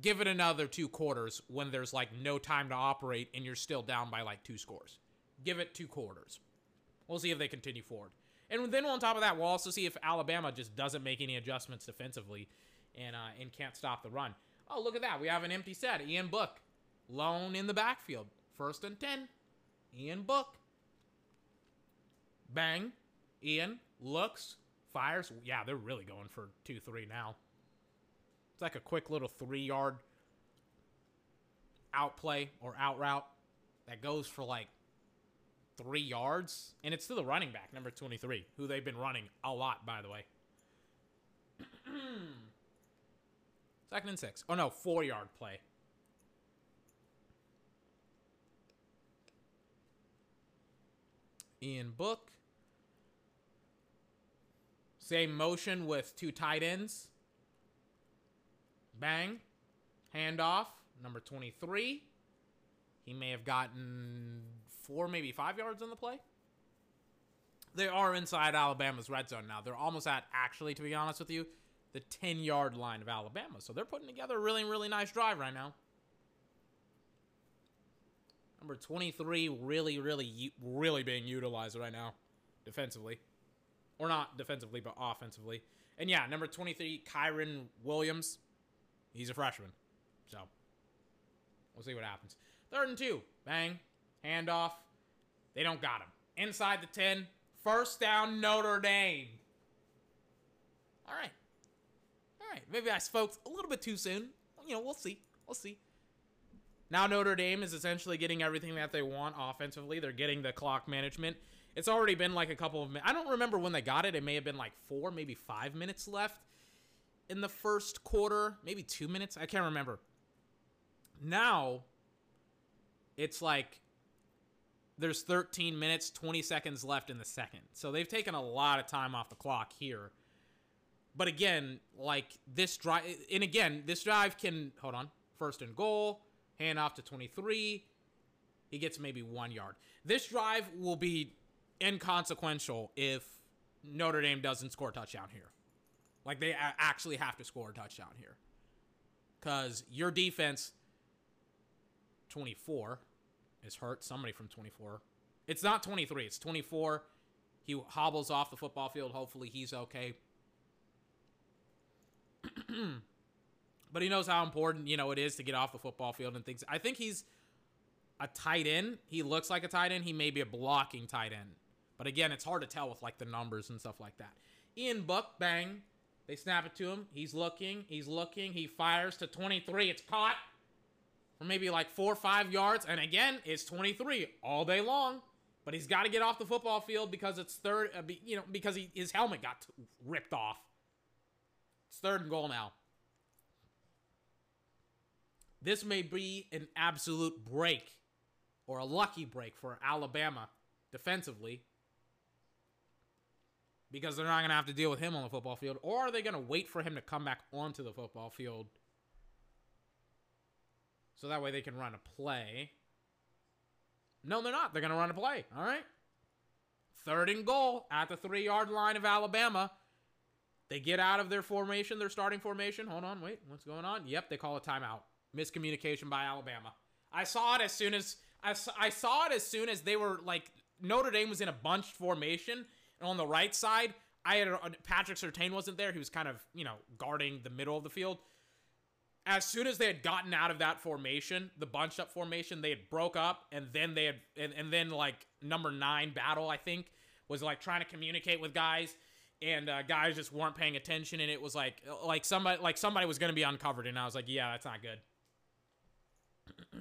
Give it another two quarters when there's like no time to operate and you're still down by like two scores. Give it two quarters. We'll see if they continue forward. And then on top of that, we'll also see if Alabama just doesn't make any adjustments defensively and uh, and can't stop the run. Oh, look at that. We have an empty set. Ian Book, lone in the backfield. First and 10. Ian Book. Bang. Ian looks, fires. Yeah, they're really going for 2 3 now. It's like a quick little three yard outplay or out route that goes for like three yards, and it's to the running back, number 23, who they've been running a lot, by the way. [clears throat] Second and six. Oh, no, four yard play. Ian Book. Same motion with two tight ends. Bang. Handoff. Number 23. He may have gotten four, maybe five yards on the play. They are inside Alabama's red zone now. They're almost at, actually, to be honest with you, the 10 yard line of Alabama. So they're putting together a really, really nice drive right now. Number 23 really, really, really being utilized right now defensively. Or not defensively, but offensively. And yeah, number 23, Kyren Williams. He's a freshman. So we'll see what happens. Third and two. Bang. Handoff. They don't got him. Inside the 10. First down, Notre Dame. All right. All right. Maybe I spoke a little bit too soon. You know, we'll see. We'll see. Now Notre Dame is essentially getting everything that they want offensively. They're getting the clock management. It's already been like a couple of minutes. I don't remember when they got it. It may have been like four, maybe five minutes left. in the first quarter, maybe two minutes. I can't remember. Now, it's like there's 13 minutes, 20 seconds left in the second. So they've taken a lot of time off the clock here. But again, like this drive, and again, this drive can, hold on, first and goal, hand off to 23. He gets maybe one yard. This drive will be inconsequential if Notre Dame doesn't score a touchdown here. Like they actually have to score a touchdown here. Because your defense, 24, is hurt. Somebody from 24. It's not 23, it's 24. He hobbles off the football field. Hopefully he's okay. [clears throat] but he knows how important, you know, it is to get off the football field and things. I think he's a tight end. He looks like a tight end. He may be a blocking tight end. But again, it's hard to tell with like the numbers and stuff like that. Ian Book, bang. They snap it to him. He's looking. He's looking. He fires to 23. It's caught for maybe like four or five yards. And again, it's 23 all day long. But he's got to get off the football field because it's third, uh, you know, because he, his helmet got ripped off. It's third and goal now. This may be an absolute break or a lucky break for Alabama defensively because they're not going to have to deal with him on the football field. Or are they going to wait for him to come back onto the football field so that way they can run a play? No, they're not. They're going to run a play. All right. Third and goal at the three yard line of Alabama. They get out of their formation, their starting formation. Hold on, wait, what's going on? Yep, they call a timeout. Miscommunication by Alabama. I saw it as soon as I saw, I saw it as soon as they were like Notre Dame was in a bunched formation and on the right side, I had Patrick Surtain wasn't there. He was kind of you know guarding the middle of the field. As soon as they had gotten out of that formation, the bunched up formation, they had broke up, and then they had, and, and then like number nine battle, I think, was like trying to communicate with guys, and uh, guys just weren't paying attention, and it was like like somebody like somebody was going to be uncovered, and I was like, yeah, that's not good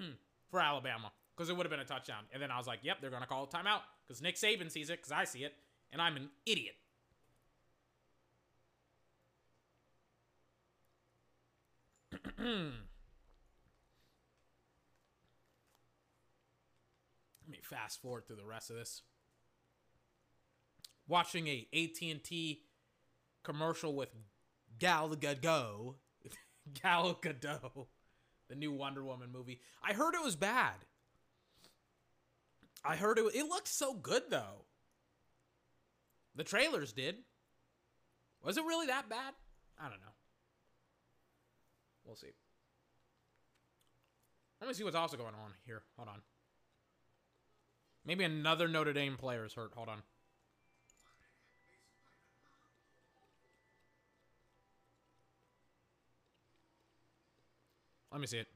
[clears throat] for Alabama because it would have been a touchdown, and then I was like, yep, they're going to call a timeout because Nick Saban sees it because I see it and I'm an idiot. [clears throat] Let me fast forward through the rest of this. Watching a AT&T commercial with Gal Gadot, [laughs] Gal Gadot, the new Wonder Woman movie. I heard it was bad. I heard it. It looked so good though. The trailers did. Was it really that bad? I don't know. We'll see. Let me see what's also going on here. Hold on. Maybe another Notre Dame player is hurt. Hold on. Let me see it.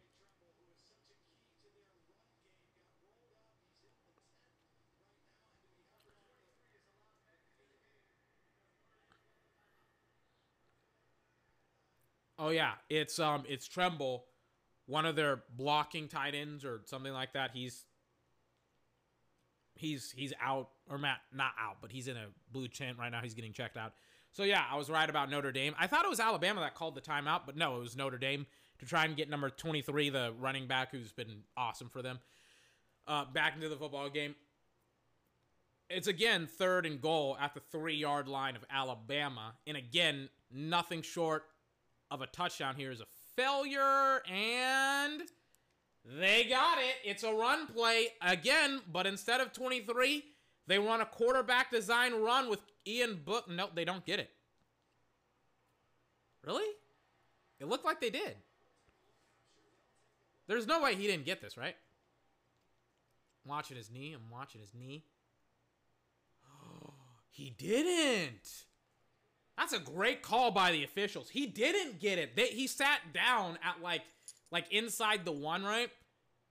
Oh yeah, it's um it's Tremble, one of their blocking tight ends or something like that. He's he's he's out or Matt not out, but he's in a blue chant right now. He's getting checked out. So yeah, I was right about Notre Dame. I thought it was Alabama that called the timeout, but no, it was Notre Dame to try and get number 23, the running back who's been awesome for them, uh, back into the football game. It's again third and goal at the three yard line of Alabama, and again nothing short of a touchdown here is a failure, and they got it. It's a run play again, but instead of 23, they run a quarterback design run with Ian Book. No, they don't get it. Really? It looked like they did. There's no way he didn't get this, right? I'm watching his knee. I'm watching his knee. [gasps] he didn't. That's a great call by the officials. He didn't get it. They, he sat down at like like inside the one, right?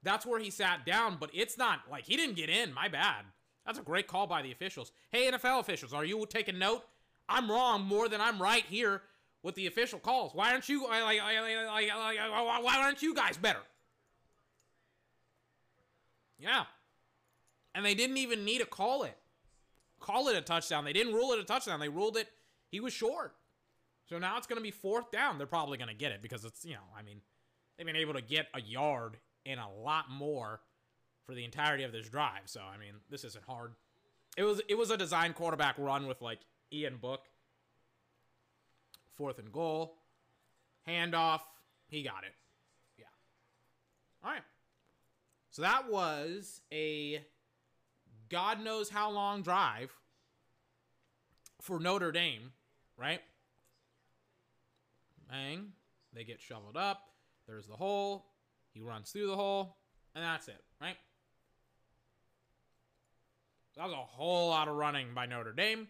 That's where he sat down, but it's not like he didn't get in. My bad. That's a great call by the officials. Hey, NFL officials, are you taking note? I'm wrong more than I'm right here with the official calls. Why aren't you like, like, like, like why aren't you guys better? Yeah. And they didn't even need to call it. Call it a touchdown. They didn't rule it a touchdown. They ruled it he was short. So now it's going to be fourth down. They're probably going to get it because it's, you know, I mean, they've been able to get a yard and a lot more for the entirety of this drive. So, I mean, this isn't hard. It was it was a design quarterback run with like Ian Book. Fourth and goal. Handoff. He got it. Yeah. All right. So that was a God knows how long drive for Notre Dame, right? Bang. They get shoveled up. There's the hole. He runs through the hole. And that's it, right? That was a whole lot of running by Notre Dame.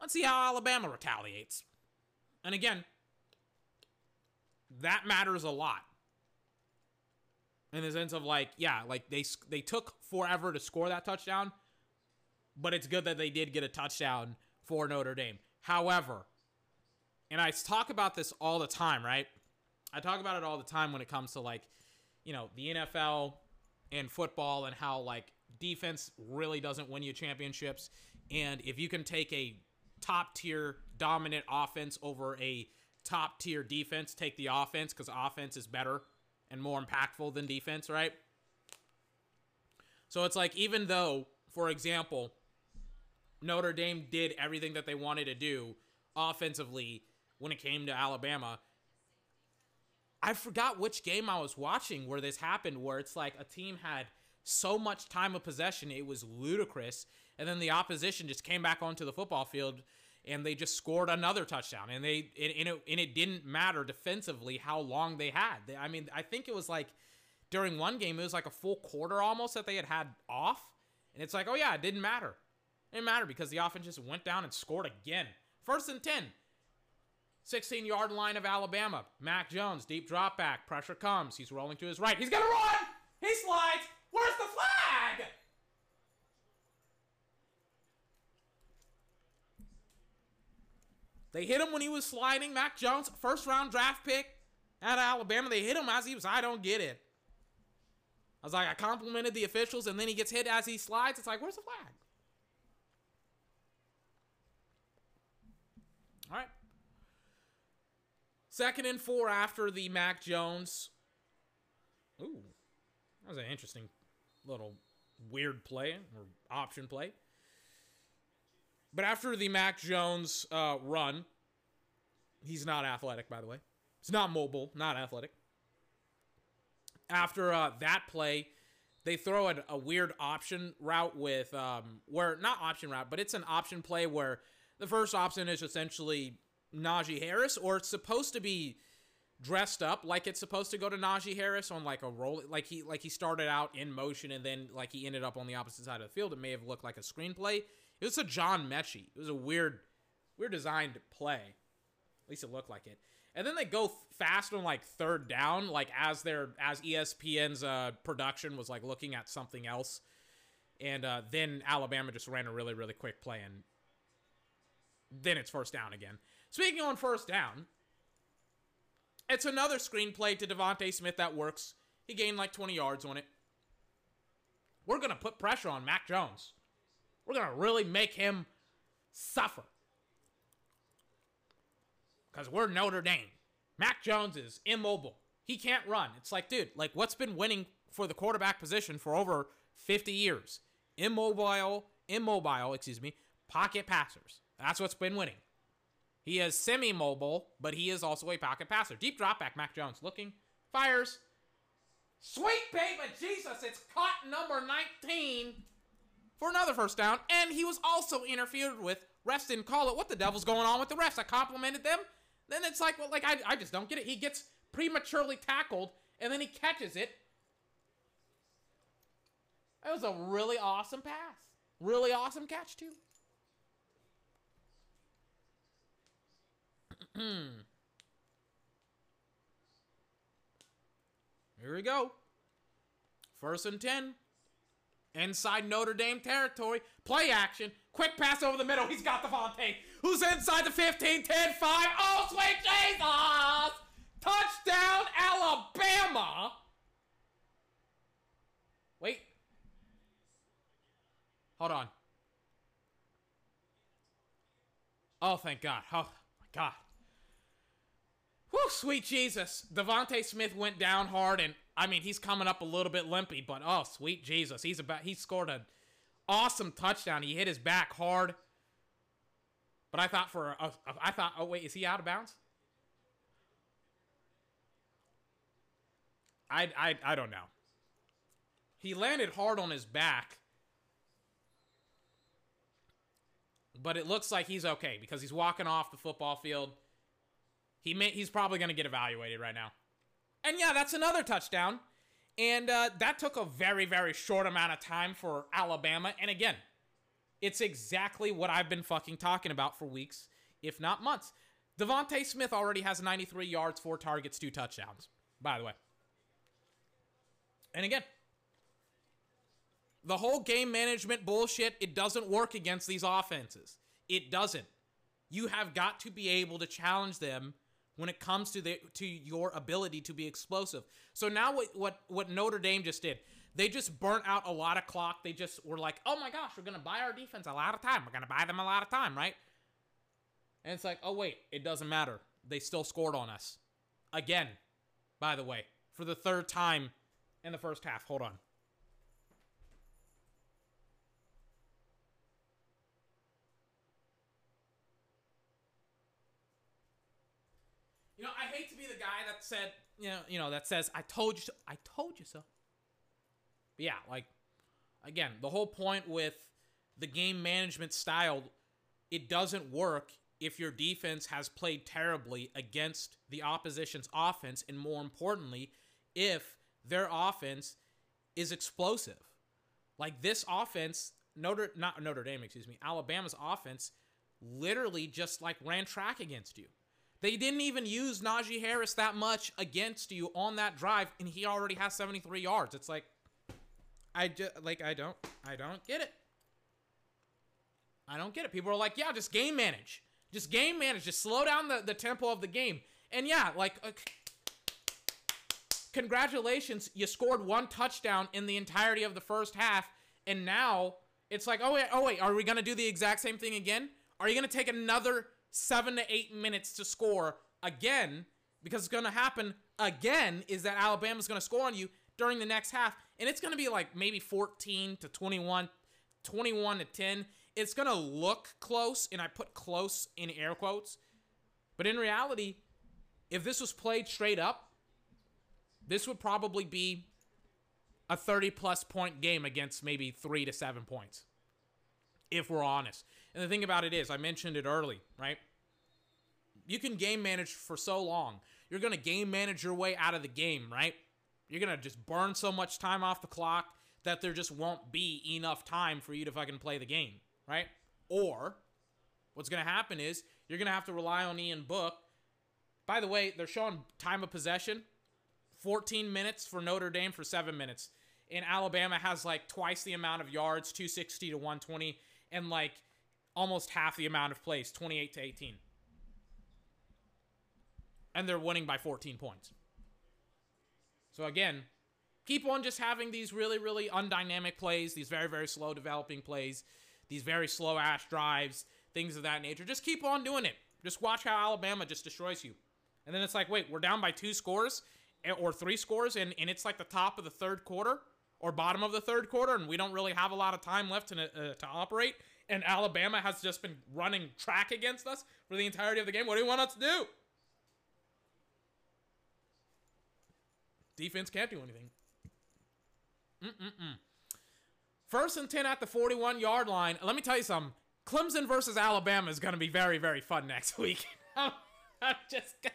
Let's see how Alabama retaliates. And again, that matters a lot. In the sense of like, yeah, like they they took forever to score that touchdown, but it's good that they did get a touchdown for Notre Dame. However, and I talk about this all the time, right? I talk about it all the time when it comes to like, you know, the NFL and football and how like defense really doesn't win you championships. And if you can take a top tier dominant offense over a top tier defense, take the offense because offense is better and more impactful than defense, right? So it's like, even though, for example, Notre Dame did everything that they wanted to do offensively when it came to Alabama. I forgot which game I was watching where this happened, where it's like a team had so much time of possession, it was ludicrous. And then the opposition just came back onto the football field and they just scored another touchdown. And they and, it, and it didn't matter defensively how long they had. I mean, I think it was like during one game, it was like a full quarter almost that they had had off. And it's like, oh yeah, it didn't matter. It didn't matter because the offense just went down and scored again. First and 10. 16 yard line of Alabama. Mac Jones, deep drop back. Pressure comes. He's rolling to his right. He's going to run. He slides. Where's the flag? They hit him when he was sliding. Mac Jones, first round draft pick out of Alabama. They hit him as he was. I don't get it. I was like, I complimented the officials, and then he gets hit as he slides. It's like, where's the flag? All right. Second and four after the Mac Jones. Ooh, that was an interesting little weird play or option play. But after the Mac Jones uh, run, he's not athletic, by the way. He's not mobile, not athletic. After uh, that play, they throw a, a weird option route with um, where not option route, but it's an option play where the first option is essentially Najee Harris, or it's supposed to be dressed up like it's supposed to go to Najee Harris on like a roll, like he like he started out in motion and then like he ended up on the opposite side of the field. It may have looked like a screenplay. It was a John Metchie. It was a weird, weird designed play. At least it looked like it. And then they go fast on like third down, like as their as ESPN's uh, production was like looking at something else, and uh, then Alabama just ran a really really quick play, and then it's first down again. Speaking on first down, it's another screenplay to DeVonta Smith that works. He gained like 20 yards on it. We're going to put pressure on Mac Jones. We're going to really make him suffer. Because we're Notre Dame. Mac Jones is immobile. He can't run. It's like, dude, like what's been winning for the quarterback position for over 50 years? Immobile, immobile, excuse me, pocket passers. That's what's been winning. He is semi mobile, but he is also a pocket passer. Deep drop back, Mac Jones looking, fires. Sweet baby Jesus, it's caught number 19 for another first down, and he was also interfered with. Refs didn't call it. What the devil's going on with the refs? I complimented them. Then it's like, well, like I, I just don't get it. He gets prematurely tackled, and then he catches it. That was a really awesome pass. Really awesome catch, too. Mm-hmm. Here we go. First and 10. Inside Notre Dame territory. Play action. Quick pass over the middle. He's got DeVonta. Who's inside the 15, 10, 5. Oh, sweet Jesus! Touchdown, Alabama! Wait. Hold on. Oh, thank God. Oh, my God. Whew, sweet Jesus. DeVonta Smith went down hard, and I mean he's coming up a little bit limpy, but oh sweet Jesus, he's about he scored an awesome touchdown. He hit his back hard. But I thought for a, a, I thought oh wait, is he out of bounds? I I I don't know. He landed hard on his back. But it looks like he's okay because he's walking off the football field. He may, he's probably going to get evaluated right now. And yeah, that's another touchdown. And uh, that took a very, very short amount of time for Alabama. And again, it's exactly what I've been fucking talking about for weeks, if not months. DeVonta Smith already has 93 yards, four targets, two touchdowns, by the way. And again, the whole game management bullshit, it doesn't work against these offenses. It doesn't. You have got to be able to challenge them when it comes to the to your ability to be explosive. So now what what what Notre Dame just did, they just burnt out a lot of clock. They just were like, "Oh my gosh, we're going to buy our defense a lot of time. We're going to buy them a lot of time, right?" And it's like, "Oh wait, it doesn't matter. They still scored on us." Again, by the way, for the third time in the first half. Hold on. You know, I hate to be the guy that said, you know, you know, that says, "I told you so." I told you so. But yeah, like again, the whole point with the game management style, it doesn't work if your defense has played terribly against the opposition's offense, and more importantly, if their offense is explosive. Like this offense, Notre not Notre Dame, excuse me, Alabama's offense literally just like ran track against you. They didn't even use Najee Harris that much against you on that drive, and he already has 73 yards. It's like, I just like I don't I don't get it. I don't get it. People are like, yeah, just game manage, just game manage, just slow down the the tempo of the game. And yeah, like, uh, congratulations, you scored one touchdown in the entirety of the first half, and now it's like, oh wait, oh wait, are we gonna do the exact same thing again? Are you gonna take another seven to eight minutes to score again? Because it's gonna happen again. Is that Alabama's gonna score on you during the next half, and it's gonna be like maybe 14 to 21, 21 to 10. It's gonna look close, and I put close in air quotes, but in reality, if this was played straight up, this would probably be a 30 plus point game against maybe three to seven points, if we're honest. And the thing about it is, I mentioned it early, right? You can game manage for so long. You're going to game manage your way out of the game, right? You're going to just burn so much time off the clock that there just won't be enough time for you to fucking play the game, right? Or what's going to happen is you're going to have to rely on Ian Book. By the way, they're showing time of possession 14 minutes for Notre Dame for seven minutes. And Alabama has like twice the amount of yards, 260 to 120, and like almost half the amount of plays, 28 to 18. And they're winning by 14 points. So again, keep on just having these really, really undynamic plays, these very, very slow developing plays, these very slow ass drives, things of that nature. Just keep on doing it. Just watch how Alabama just destroys you. And then it's like, wait, we're down by two scores or three scores, and, and it's like the top of the third quarter or bottom of the third quarter, and we don't really have a lot of time left to, uh, to operate. And Alabama has just been running track against us for the entirety of the game. What do you want us to do? Defense can't do anything. Mm-mm-mm. First and 10 at the 41 yard line. Let me tell you something. Clemson versus Alabama is going to be very, very fun next [laughs] week. I'm just. [laughs]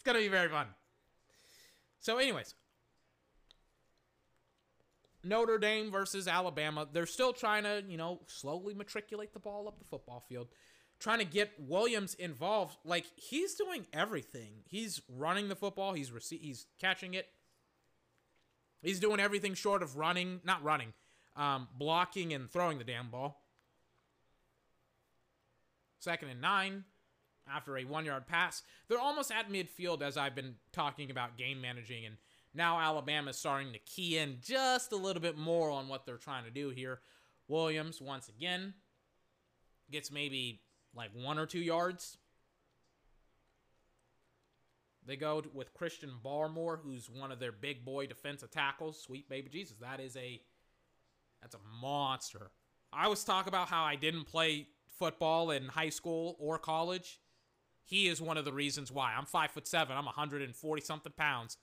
It's gonna be very fun. So, anyways, Notre Dame versus Alabama. They're still trying to, you know, slowly matriculate the ball up the football field, trying to get Williams involved. Like he's doing everything. He's running the football. He's rece- He's catching it. He's doing everything short of running, not running, um, blocking and throwing the damn ball. Second and nine after a one yard pass. They're almost at midfield as I've been talking about game managing, and now Alabama's starting to key in just a little bit more on what they're trying to do here. Williams, once again, gets maybe like one or two yards. They go with Christian Barmore, who's one of their big boy defensive tackles. Sweet baby Jesus, that is a that's a monster. I always talk about how I didn't play football in high school or college. He is one of the reasons why. I'm five foot seven. I'm 140 something pounds.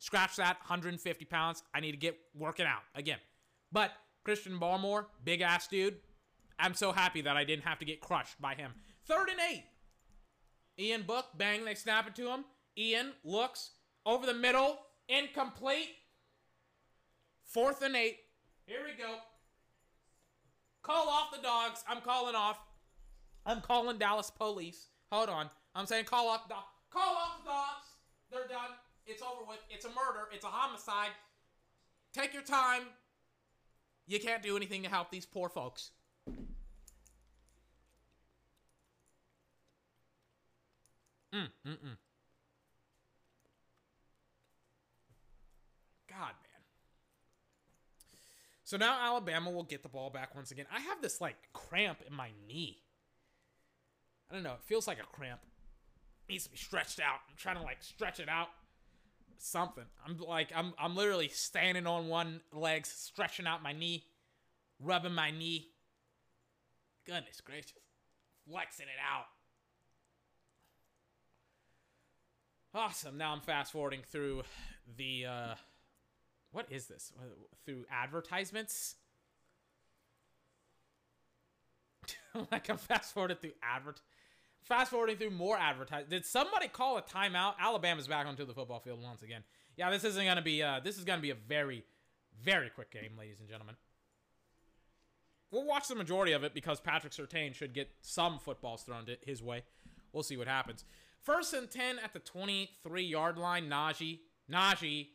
Scratch that, 150 pounds. I need to get working out again. But Christian Barmore, big ass dude. I'm so happy that I didn't have to get crushed by him. Third and eight. Ian Book, bang, they snap it to him. Ian looks over the middle, incomplete. Fourth and eight. Here we go. Call off the dogs. I'm calling off. I'm calling Dallas police. Hold on. I'm saying call off the call off the dogs. They're done. It's over with. It's a murder. It's a homicide. Take your time. You can't do anything to help these poor folks. Mm, mm, mm. God, man. So now Alabama will get the ball back once again. I have this like cramp in my knee. I don't know. It feels like a cramp. Needs to be stretched out. I'm trying to like stretch it out. Something. I'm like I'm I'm literally standing on one leg, stretching out my knee, rubbing my knee. Goodness gracious. Flexing it out. Awesome. Now I'm fast forwarding through the uh what is this? Uh, Through advertisements? [laughs] like I'm fast forwarding through advert fast forwarding through more advertise. Did somebody call a timeout? Alabama's back onto the football field once again. Yeah, this isn't gonna be uh this is gonna be a very, very quick game, ladies and gentlemen. We'll watch the majority of it because Patrick Surtain should get some footballs thrown to his way. We'll see what happens. First and 10 at the 23 yard line. Najee. Najee.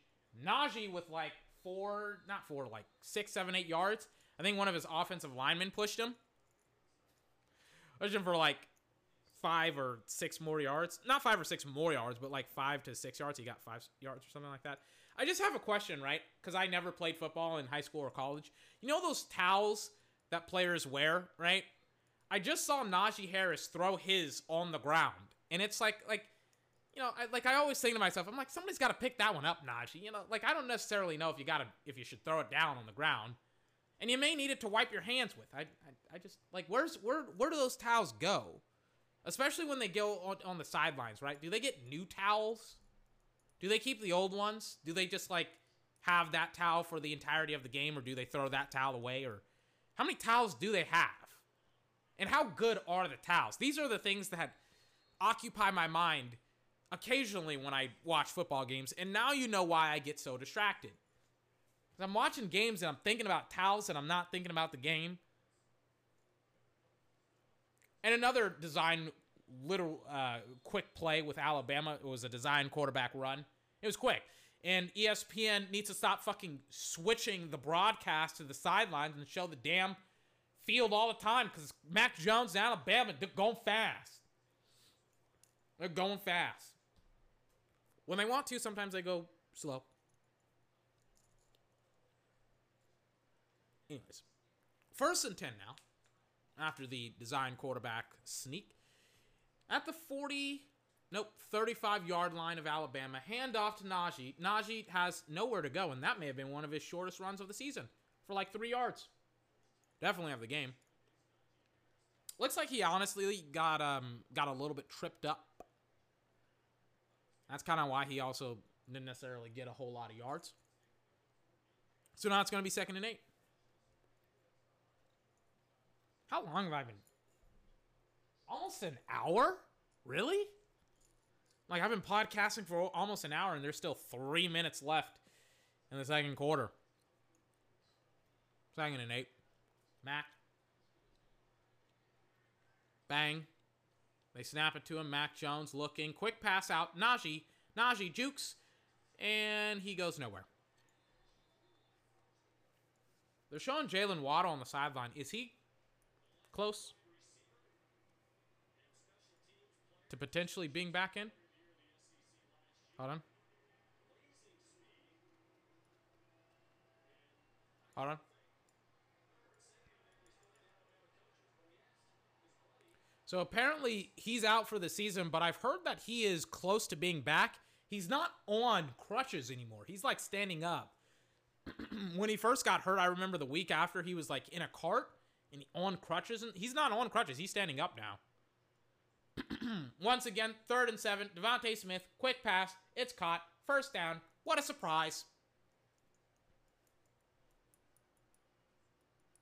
Najee with like four, not four, like six, seven, eight yards. I think one of his offensive linemen pushed him. Pushed him for like five or six more yards. Not five or six more yards, but like five to six yards. He got five yards or something like that. I just have a question, right? Because I never played football in high school or college. You know those towels that players wear, right? I just saw Najee Harris throw his on the ground, and it's like, like, you know, I, like I always think to myself, I'm like, somebody's got to pick that one up, Najee. You know, like I don't necessarily know if you got to, if you should throw it down on the ground, and you may need it to wipe your hands with. I, I, I just like, where's where, where do those towels go? Especially when they go on, on the sidelines, right? Do they get new towels? Do they keep the old ones? Do they just like have that towel for the entirety of the game, or do they throw that towel away? Or how many towels do they have? And how good are the towels? These are the things that occupy my mind occasionally when I watch football games. And now you know why I get so distracted. I'm watching games and I'm thinking about towels and I'm not thinking about the game. And another design little uh, quick play with Alabama. It was a design quarterback run. It was quick. And ESPN needs to stop fucking switching the broadcast to the sidelines and show the damn field all the time because Mac Jones and Alabama, they're going fast. They're going fast. When they want to, sometimes they go slow. Anyways, first and 10 now, after the design quarterback sneak. At the 40, nope, 35 yard line of Alabama, handoff to Najee. Najee has nowhere to go, and that may have been one of his shortest runs of the season for like three yards. Definitely have the game. Looks like he honestly got um got a little bit tripped up. That's kind of why he also didn't necessarily get a whole lot of yards. So now it's going to be second and eight. How long have I been? Almost an hour? Really? Like I've been podcasting for almost an hour and there's still three minutes left in the second quarter. Second and eight. Mac. Bang. They snap it to him. Mac Jones looking. Quick pass out. Najee. Najee jukes. And he goes nowhere. They're showing Jaylen Waddle on the sideline. Is he close to potentially being back in? Hold on. Hold on. So apparently he's out for the season, but I've heard that he is close to being back. He's not on crutches anymore. He's like standing up. [clears throat] when he first got hurt, I remember the week after he was like in a cart and on crutches. And he's not on crutches. He's standing up now. [clears throat] Once again, third and seven. DeVonta Smith, quick pass. It's caught. First down. What a surprise.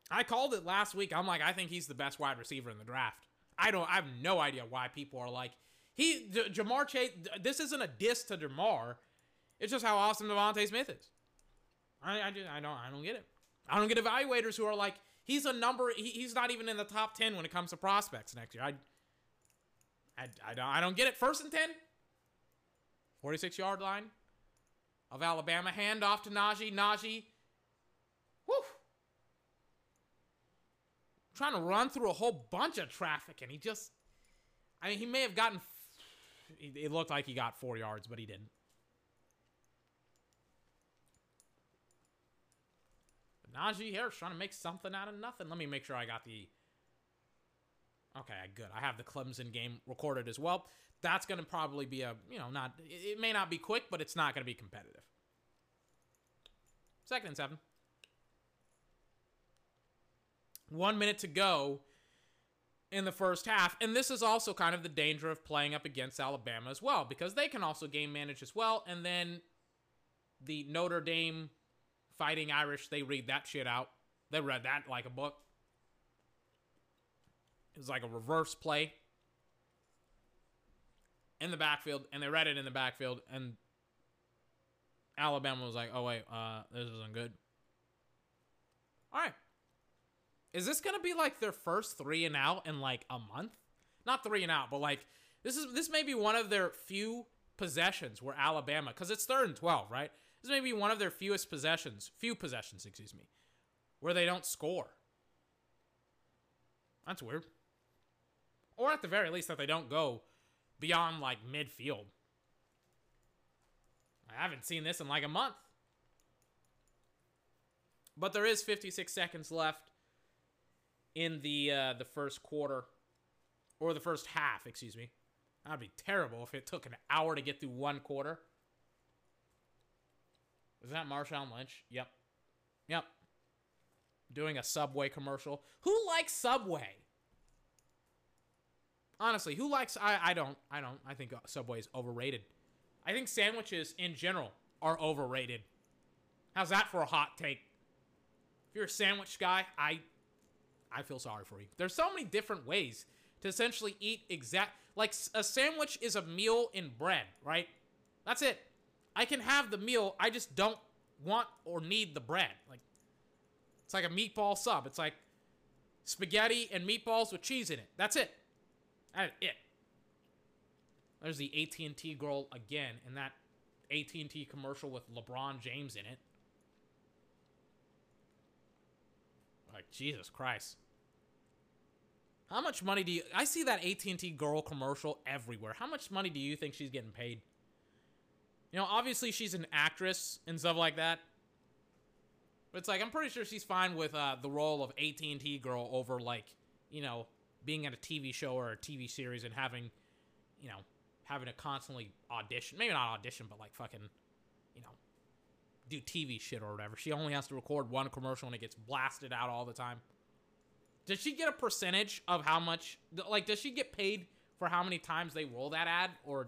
I called it last week. I'm like, I think he's the best wide receiver in the draft. I don't. I have no idea why people are like, he J- Ja'Marr Chase. This isn't a diss to Ja'Marr. It's just how awesome DeVonta Smith is. I I, just, I don't I don't get it. I don't get evaluators who are like, he's a number. He, he's not even in the top ten when it comes to prospects next year. I I, I don't I don't get it. First and ten. 46 yard line of Alabama. Handoff to Najee. Najee. Whew trying to run through a whole bunch of traffic, and he just, I mean, he may have gotten, it looked like he got four yards, but he didn't. Najee Harris trying to make something out of nothing. Let me make sure I got the. Okay, good. I have the Clemson game recorded as well. That's going to probably be a, you know, not, it may not be quick, but it's not going to be competitive. Second and seven. One minute to go in the first half. And this is also kind of the danger of playing up against Alabama as well, because they can also game manage as well. And then the Notre Dame fighting Irish, they read that shit out. They read that like a book. It was like a reverse play in the backfield, and they read it in the backfield, and Alabama was like, "Oh wait, uh, this isn't good." All right, is this gonna be like their first three and out in like a month? Not three and out, but like this is this may be one of their few possessions where Alabama, because it's third and twelve, right? This may be one of their fewest possessions, few possessions, excuse me, where they don't score. That's weird. Or at the very least that they don't go beyond like midfield. I haven't seen this in like a month. But there is 56 seconds left in the uh, the first quarter or the first half, excuse me. That'd be terrible if it took an hour to get through one quarter. Is that Marshawn Lynch? Yep. Yep. Doing a Subway commercial. Who likes Subway? Honestly, who likes I I don't. I don't. I think Subway is overrated. I think sandwiches in general are overrated. How's that for a hot take? If you're a sandwich guy, I I feel sorry for you. There's so many different ways to essentially eat exact like a sandwich is a meal in bread, right? That's it. I can have the meal, I just don't want or need the bread. Like it's like a meatball sub. It's like spaghetti and meatballs with cheese in it. That's it. That's it. There's the AT&T girl again in that AT&T commercial with LeBron James in it. Like Jesus Christ. How much money do you? I see that AT&T girl commercial everywhere. How much money do you think she's getting paid? You know, obviously she's an actress and stuff like that. But it's like I'm pretty sure she's fine with uh, the role of AT&T girl over like, you know, being at a TV show or a TV series and having, you know, having to constantly audition. Maybe not audition, but like fucking, you know, do TV shit or whatever. She only has to record one commercial and it gets blasted out all the time. Does she get a percentage of how much? Like, does she get paid for how many times they roll that ad, or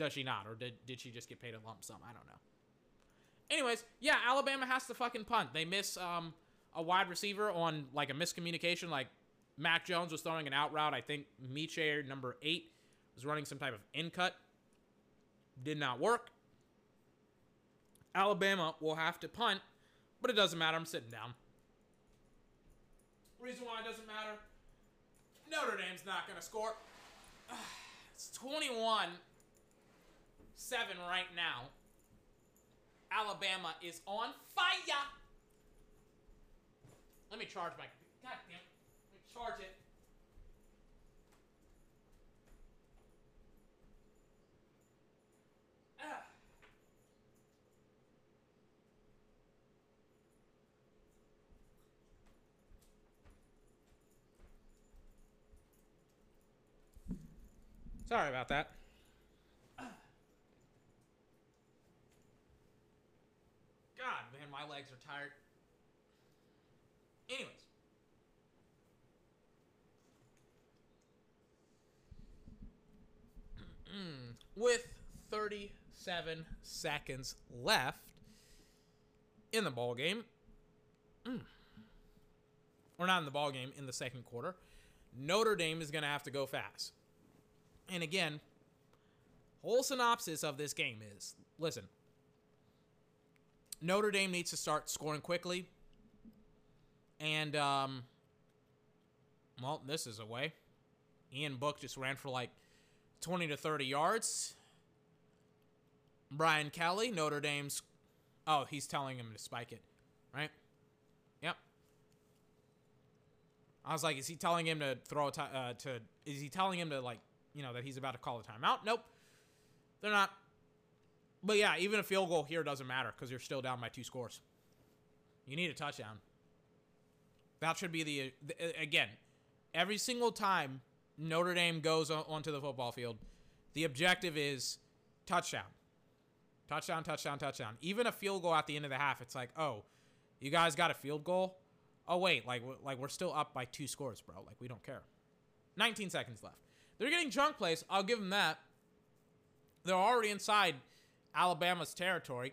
does she not? Or did did she just get paid a lump sum? I don't know. Anyways, yeah, Alabama has to fucking punt. They miss um a wide receiver on like a miscommunication. Like Mac Jones was throwing an out route. I think Metchie number eight was running some type of in cut. Did not work. Alabama will have to punt, but it doesn't matter. I'm sitting down. Reason why it doesn't matter Notre Dame's not going to score. [sighs] It's 21 7 right now. Alabama is on fire. Let me charge my. God damn. Let me charge it. Ah. Sorry about that. God, man, my legs are tired. Anyways. [clears throat] With 37 seconds left in the ball game, mm, or not in the ball game, in the second quarter, Notre Dame is going to have to go fast. And again, whole synopsis of this game is listen, Notre Dame needs to start scoring quickly. And, um, well, this is a way. Ian Book just ran for like 20 to 30 yards. Brian Kelly, Notre Dame's. Oh, he's telling him to spike it, right? Yep. I was like, is he telling him to throw a t- uh, to? Is he telling him to like, you know, that he's about to call a timeout? Nope. They're not. But yeah, even a field goal here doesn't matter because you're still down by two scores. You need a touchdown. That should be the, the again, every single time Notre Dame goes on, onto the football field, the objective is touchdown. Touchdown, touchdown, touchdown. Even a field goal at the end of the half, it's like, oh, you guys got a field goal? Oh wait, like like we're still up by two scores, bro. Like we don't care. 19 seconds left. They're getting chunk plays. I'll give them that. They're already inside Alabama's territory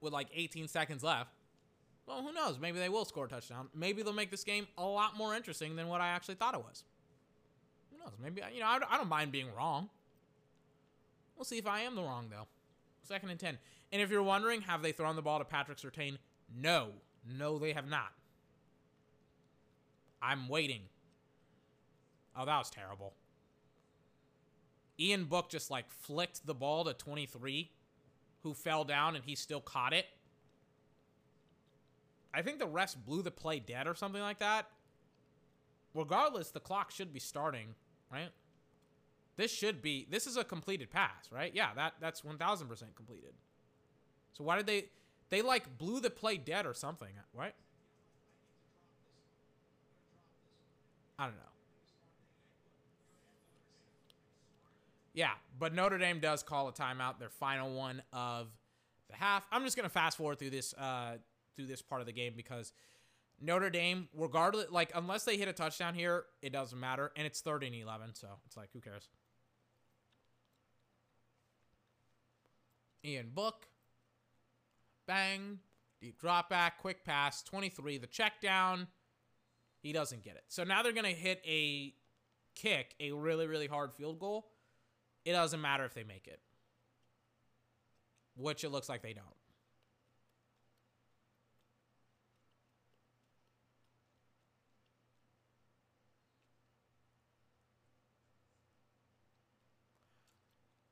with like 18 seconds left. Well, who knows? Maybe they will score a touchdown. Maybe they'll make this game a lot more interesting than what I actually thought it was. Who knows? Maybe you know I, don't mind being wrong. We'll see if I am the wrong though. Second and 10. And if you're wondering, have they thrown the ball to Patrick Surtain? No. No, they have not. I'm waiting. Oh, that was terrible. Ian Book just like flicked the ball to 23, who fell down and he still caught it. I think the refs blew the play dead or something like that. Regardless, the clock should be starting, right? This should be this is a completed pass, right? Yeah, that that's 1000% completed. So why did they they like blew the play dead or something, right? I don't know. Yeah, but Notre Dame does call a timeout, their final one of the half. I'm just gonna fast forward through this uh, through this part of the game because Notre Dame, regardless, like unless they hit a touchdown here, it doesn't matter, and it's third and 11, so it's like who cares? Ian Book, bang, deep drop back, quick pass, 23, the check down. He doesn't get it. So now they're gonna hit a kick, a really really hard field goal. It doesn't matter if they make it. Which it looks like they don't.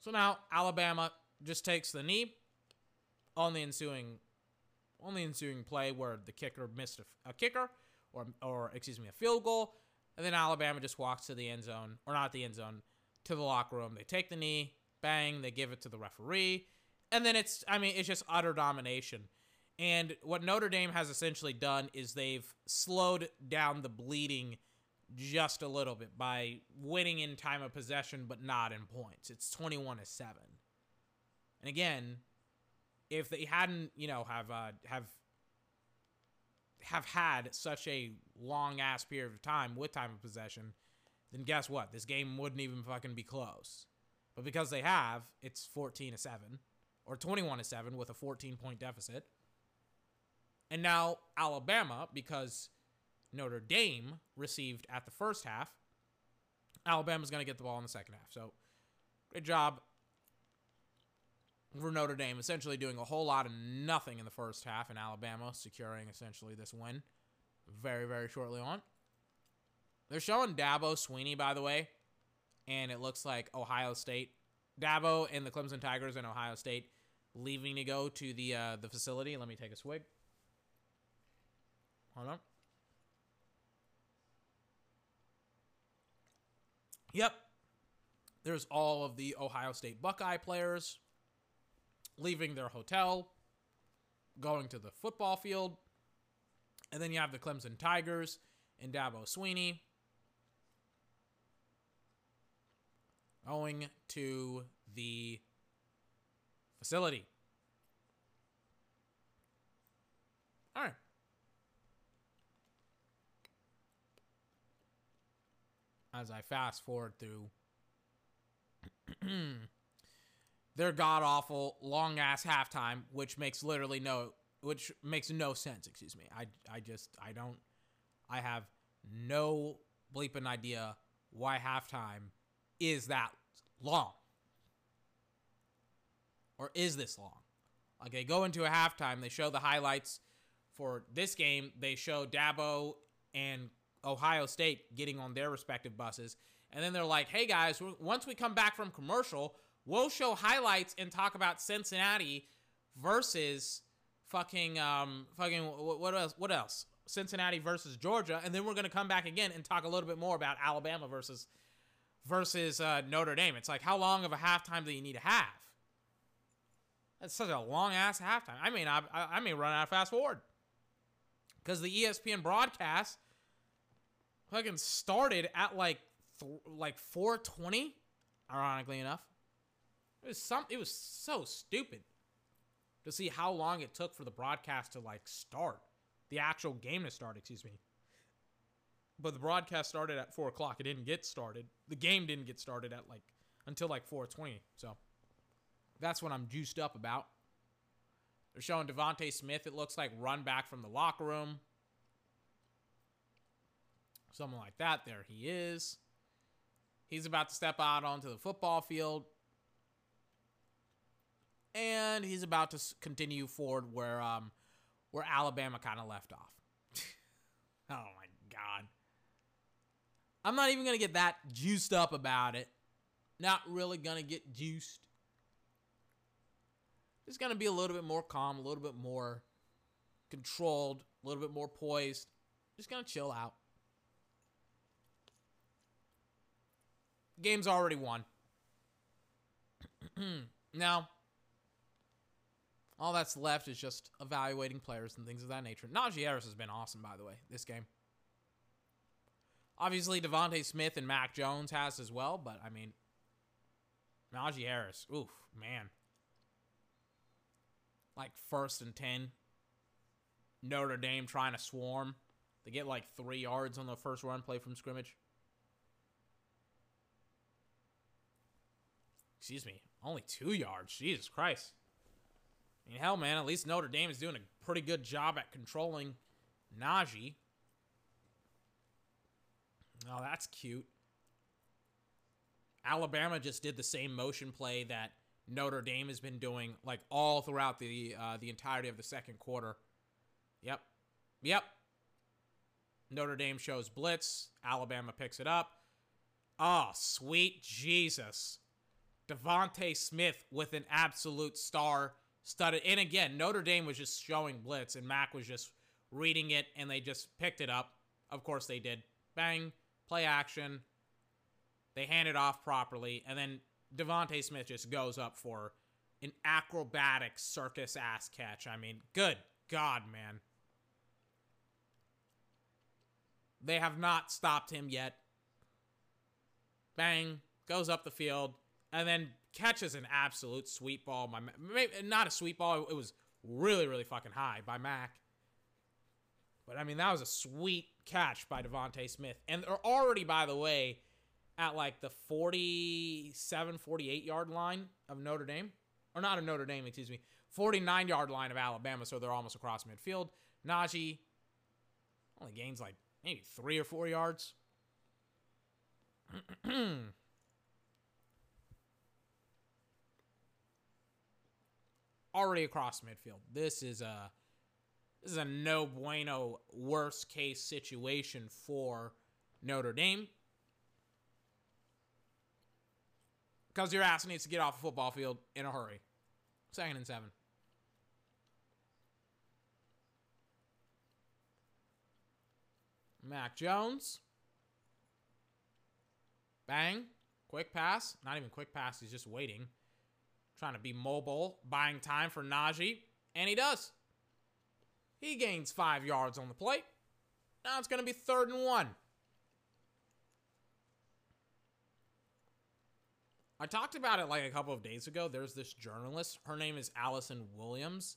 So now Alabama just takes the knee on the ensuing on the ensuing play where the kicker missed a, a kicker or or excuse me a field goal and then Alabama just walks to the end zone or not the end zone to the locker room. They take the knee, bang, they give it to the referee, and then it's I mean it's just utter domination. And what Notre Dame has essentially done is they've slowed down the bleeding just a little bit by winning in time of possession but not in points. It's 21 to 7. And again, if they hadn't, you know, have uh, have have had such a long ass period of time with time of possession, then guess what? This game wouldn't even fucking be close. But because they have, it's 14 to 7 or 21 to 7 with a 14 point deficit. And now Alabama because Notre Dame received at the first half, Alabama's going to get the ball in the second half. So, great job for Notre Dame, essentially doing a whole lot of nothing in the first half, and Alabama securing essentially this win very, very shortly on. They're showing Dabo Swinney, by the way, and it looks like Ohio State, Dabo and the Clemson Tigers and Ohio State leaving to go to the uh, the facility. Let me take a swig. Hold on. Yep. There's all of the Ohio State Buckeye players leaving their hotel, going to the football field. And then you have the Clemson Tigers and Dabo Swinney. Going to the facility. All right. As I fast forward through [clears throat] their god awful long ass halftime, which makes literally no, which makes no sense. Excuse me. I I just I don't. I have no bleeping idea why halftime is that long, or is this long? Like they go into a halftime, they show the highlights for this game. They show Dabo and Ohio State getting on their respective buses, and then they're like, "Hey guys, once we come back from commercial." we'll show highlights and talk about Cincinnati versus fucking um fucking what else what else Cincinnati versus Georgia and then we're going to come back again and talk a little bit more about Alabama versus versus uh, Notre Dame. It's like how long of a halftime do you need to have? That's such a long ass halftime. I mean I I may run out of fast forward because the ESPN broadcast fucking started at like th- like 420 ironically enough it was some. It was so stupid to see how long it took for the broadcast to like start, the actual game to start. Excuse me. But the broadcast started at four o'clock. It didn't get started. The game didn't get started at like until like four twenty. So that's what I'm juiced up about. They're showing DeVonta Smith. It looks like run back from the locker room. Something like that. There he is. He's about to step out onto the football field and he's about to continue forward where um where Alabama kind of left off. [laughs] oh. I'm not even going to get that juiced up about it. Not really going to get juiced. Just going to be a little bit more calm, a little bit more controlled, a little bit more poised. Just going to chill out. Game's already won. [clears throat] now, all that's left is just evaluating players and things of that nature. Najee Harris has been awesome, by the way, this game. Obviously, DeVonta Smith and Mac Jones has as well, but I mean, Najee Harris, oof, man. Like first and 10. Notre Dame trying to swarm. They get like three yards on the first run play from scrimmage. Excuse me, only two yards. Jesus Christ. I mean, hell, man, at least Notre Dame is doing a pretty good job at controlling Najee. Oh, that's cute. Alabama just did the same motion play that Notre Dame has been doing like all throughout the uh, the entirety of the second quarter. Yep, yep. Notre Dame shows blitz. Alabama picks it up. Oh, sweet Jesus. DeVonta Smith with an absolute star studded. And again, Notre Dame was just showing blitz, and Mac was just reading it, and they just picked it up. Of course, they did. Bang, play action. They hand it off properly, and then DeVonta Smith just goes up for an acrobatic circus ass catch. I mean, good God, man. They have not stopped him yet. Bang, goes up the field, and then catches an absolute sweet ball. My not a sweet ball. It was really really fucking high by Mac. But I mean that was a sweet catch by DeVonta Smith, and they're already by the way at like the 47 48 yard line of Notre Dame or not of Notre Dame, excuse me, 49 yard line of Alabama, so they're almost across midfield. Najee only gains like maybe three or four yards. [clears throat] already across midfield. This is a this is a no bueno worst case situation for Notre Dame. Because your ass needs to get off the football field in a hurry. Second and seven. Mac Jones. Bang. Quick pass. Not even quick pass. He's just waiting trying to be mobile, buying time for Najee, and he does. He gains five yards on the play. Now it's going to be third and one. I talked about it like a couple of days ago. There's this journalist. Her name is Allison Williams.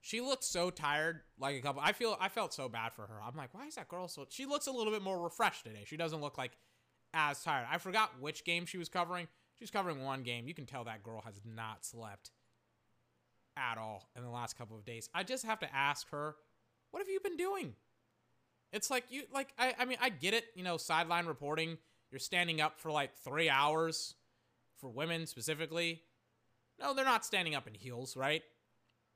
She looks so tired. Like a couple, I feel I felt so bad for her. I'm like, why is that girl so? She looks a little bit more refreshed today. She doesn't look like as tired. I forgot which game she was covering. She's covering one game. You can tell that girl has not slept at all in the last couple of days. I just have to ask her, what have you been doing? It's like you like I I mean I get it, you know, sideline reporting, you're standing up for like 3 hours for women specifically. No, they're not standing up in heels, right?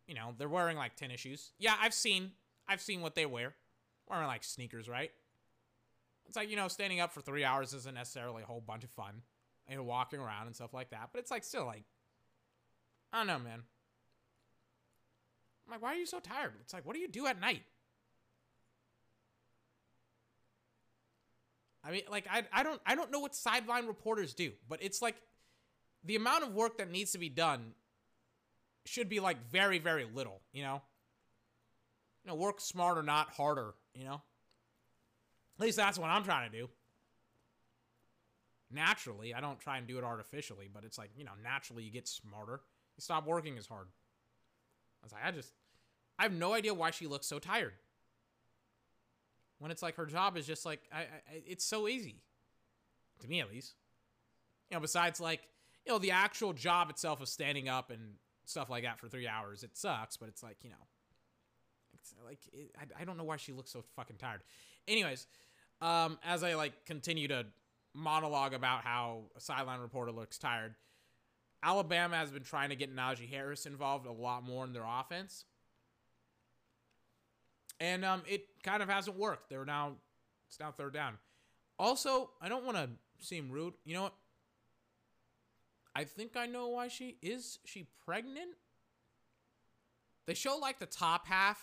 You know, they're wearing like tennis shoes. Yeah, I've seen I've seen what they wear. Wearing like sneakers, right? It's like, you know, standing up for 3 hours isn't necessarily a whole bunch of fun. And walking around and stuff like that, but it's like still like I don't know, man. Like, why are you so tired? It's like, what do you do at night? I mean, like I I don't I don't know what sideline reporters do, but it's like the amount of work that needs to be done should be like very very little, you know. You know, work smarter, not harder, you know. At least that's what I'm trying to do. Naturally, I don't try and do it artificially, but it's like, you know, naturally you get smarter. You stop working as hard. I was like, I just I have no idea why she looks so tired. When it's like her job is just like I, I, it's so easy. To me at least. You know besides like you know the actual job itself of standing up and stuff like that for three hours it sucks but it's like you know. It's like it, I, I don't know why she looks so fucking tired. Anyways um as i like continue to monologue about how a sideline reporter looks tired alabama has been trying to get najee harris involved a lot more in their offense and um, it kind of hasn't worked. They're now it's now third down. Also, I don't want to seem rude. You know what? I think I know why she is she pregnant. They show like the top half.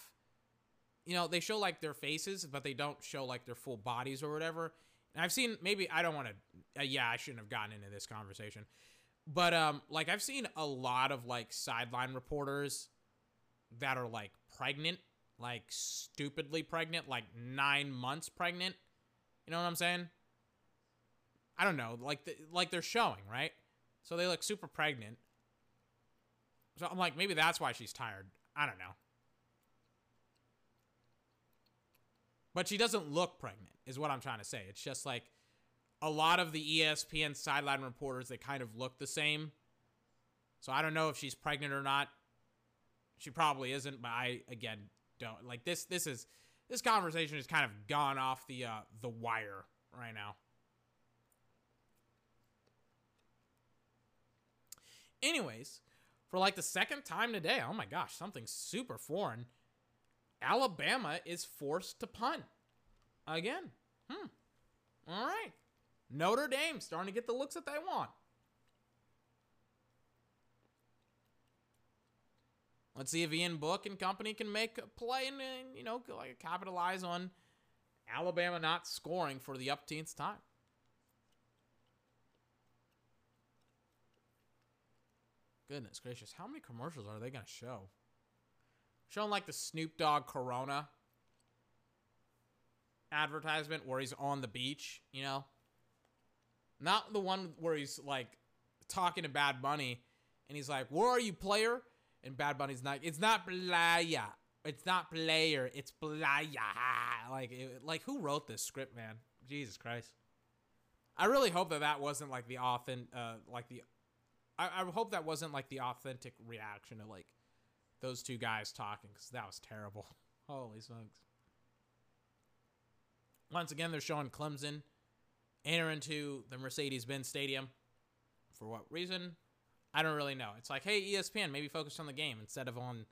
You know, they show like their faces, but they don't show like their full bodies or whatever. And I've seen maybe I don't want to. Uh, yeah, I shouldn't have gotten into this conversation, but um, like I've seen a lot of like sideline reporters that are like pregnant like stupidly pregnant, like nine months pregnant. You know what I'm saying? I don't know, like the, like they're showing right, so they look super pregnant. So I'm like, maybe that's why she's tired. I don't know. But she doesn't look pregnant, is what I'm trying to say. It's just like a lot of the ESPN sideline reporters, they kind of look the same. So I don't know if she's pregnant or not. She probably isn't, but I, again, don't like this this is this conversation has kind of gone off the uh the wire right now. Anyways for like the second time today oh my gosh something super foreign. Alabama is forced to punt. Again. Hmm. All right. Notre dame starting to get the looks that they want Let's see if Ian Book and company can make a play and, uh, you know, like capitalize on Alabama not scoring for the upteenth time. Goodness gracious, how many commercials are they to show? Showing like the Snoop Dogg Corona advertisement where he's on the beach, you know? Not the one where he's like talking to Bad Bunny and he's like, Where are you, player? And Bad Bunny's not. It's not playa. It's not player. It's playa. [laughs] Like, it, like who wrote this script, man? Jesus Christ. I really hope that that wasn't like the authentic, uh, like the. I, I hope that wasn't like the authentic reaction to like those two guys talking because that was terrible. [laughs] Holy smokes. Once again, they're showing Clemson enter into the Mercedes Benz Stadium. For what reason? I don't really know. It's like, hey, ESPN, maybe focus on the game instead of on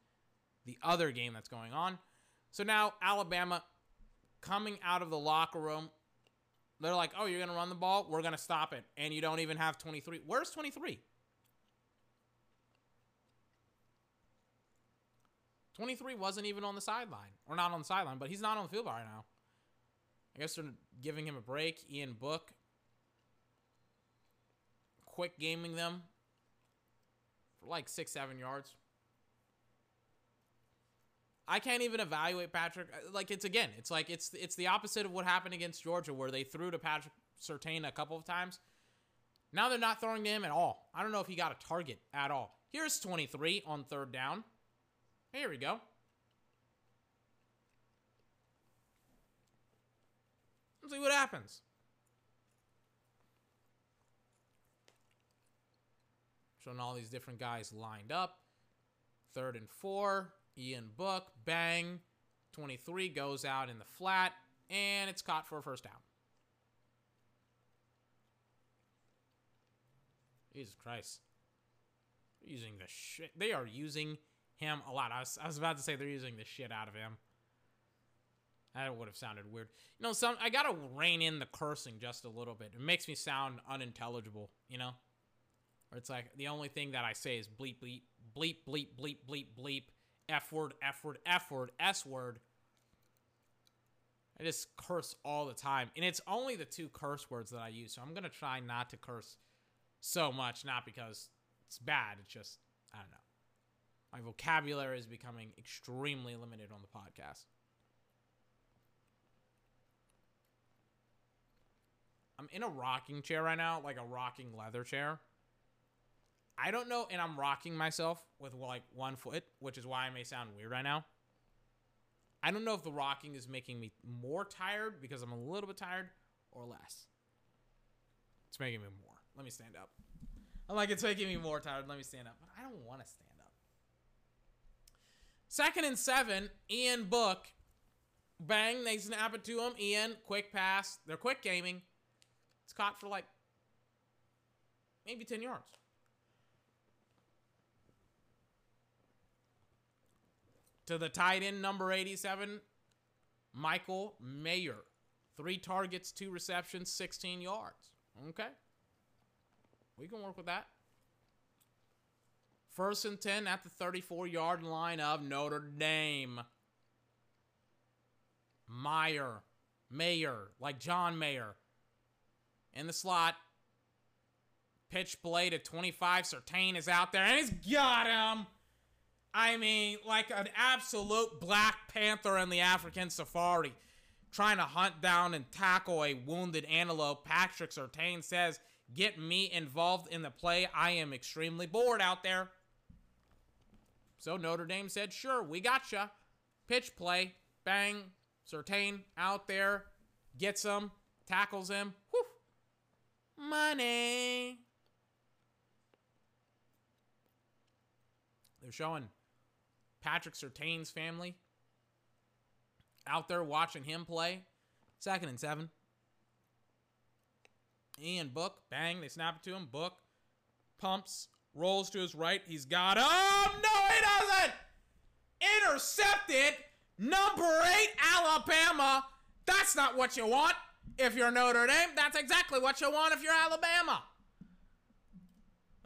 the other game that's going on. So now Alabama coming out of the locker room, they're like, oh, you're going to run the ball? We're going to stop it. And you don't even have 23. Where's 23? 23 wasn't even on the sideline. Or not on the sideline, but he's not on the field right now. I guess they're giving him a break. Ian Book. Quick gaming them like six, seven yards. I can't even evaluate Patrick. Uh, like it's again, it's like it's it's the opposite of what happened against Georgia, where they threw to Patrick Surtain a couple of times, Now they're not throwing to him at all. I don't know if he got a target at all. Here's 23 on third down. Here we go. Let's see what happens. Showing all these different guys lined up. Third and four. Ian Book. Bang. 23 goes out in the flat. And it's caught for a first down. Jesus Christ. They're using the shit. They are using him a lot. I was, I was about to say they're using the shit out of him. That would have sounded weird. You know, some I gotta rein in the cursing just a little bit. It makes me sound unintelligible, you know? Or it's like the only thing that I say is bleep bleep bleep bleep bleep bleep bleep F word, F word, F word, S word. I just curse all the time. And it's only the two curse words that I use. So I'm gonna try not to curse so much, not because it's bad, it's just I don't know. My vocabulary is becoming extremely limited on the podcast. I'm in a rocking chair right now, like a rocking leather chair. I don't know, and I'm rocking myself with like one foot, which is why I may sound weird right now. I don't know if the rocking is making me more tired because I'm a little bit tired or less. It's making me more. Let me stand up. I'm like, it's making me more tired. Let me stand up. But I don't want to stand up. Second and seven, Ian Book. Bang, they snap it to him. Ian, quick pass. They're quick gaming. It's caught for like maybe 10 yards. To the tight end, number 87, Michael Mayer. Three targets, two receptions, 16 yards. Okay. We can work with that. First and 10 at the 34 yard line of Notre Dame. Meyer. Mayer. Like John Mayer. In the slot. Pitch blade at 25. Surtain is out there and he's got him. I mean, like an absolute Black Panther in the African safari. Trying to hunt down and tackle a wounded antelope. Patrick Surtain says, Get me involved in the play. I am extremely bored out there. So Notre Dame said, Sure, we gotcha. Pitch play. Bang. Surtain out there. Gets him. Tackles him. Whew. Money. They're showing Patrick Surtain's family out there watching him play. Second and seven. Ian Book, bang, they snap it to him. Book pumps, rolls to his right. He's got him. No, he doesn't. Intercepted. Number eight, Alabama. That's not what you want if you're Notre Dame. That's exactly what you want if you're Alabama.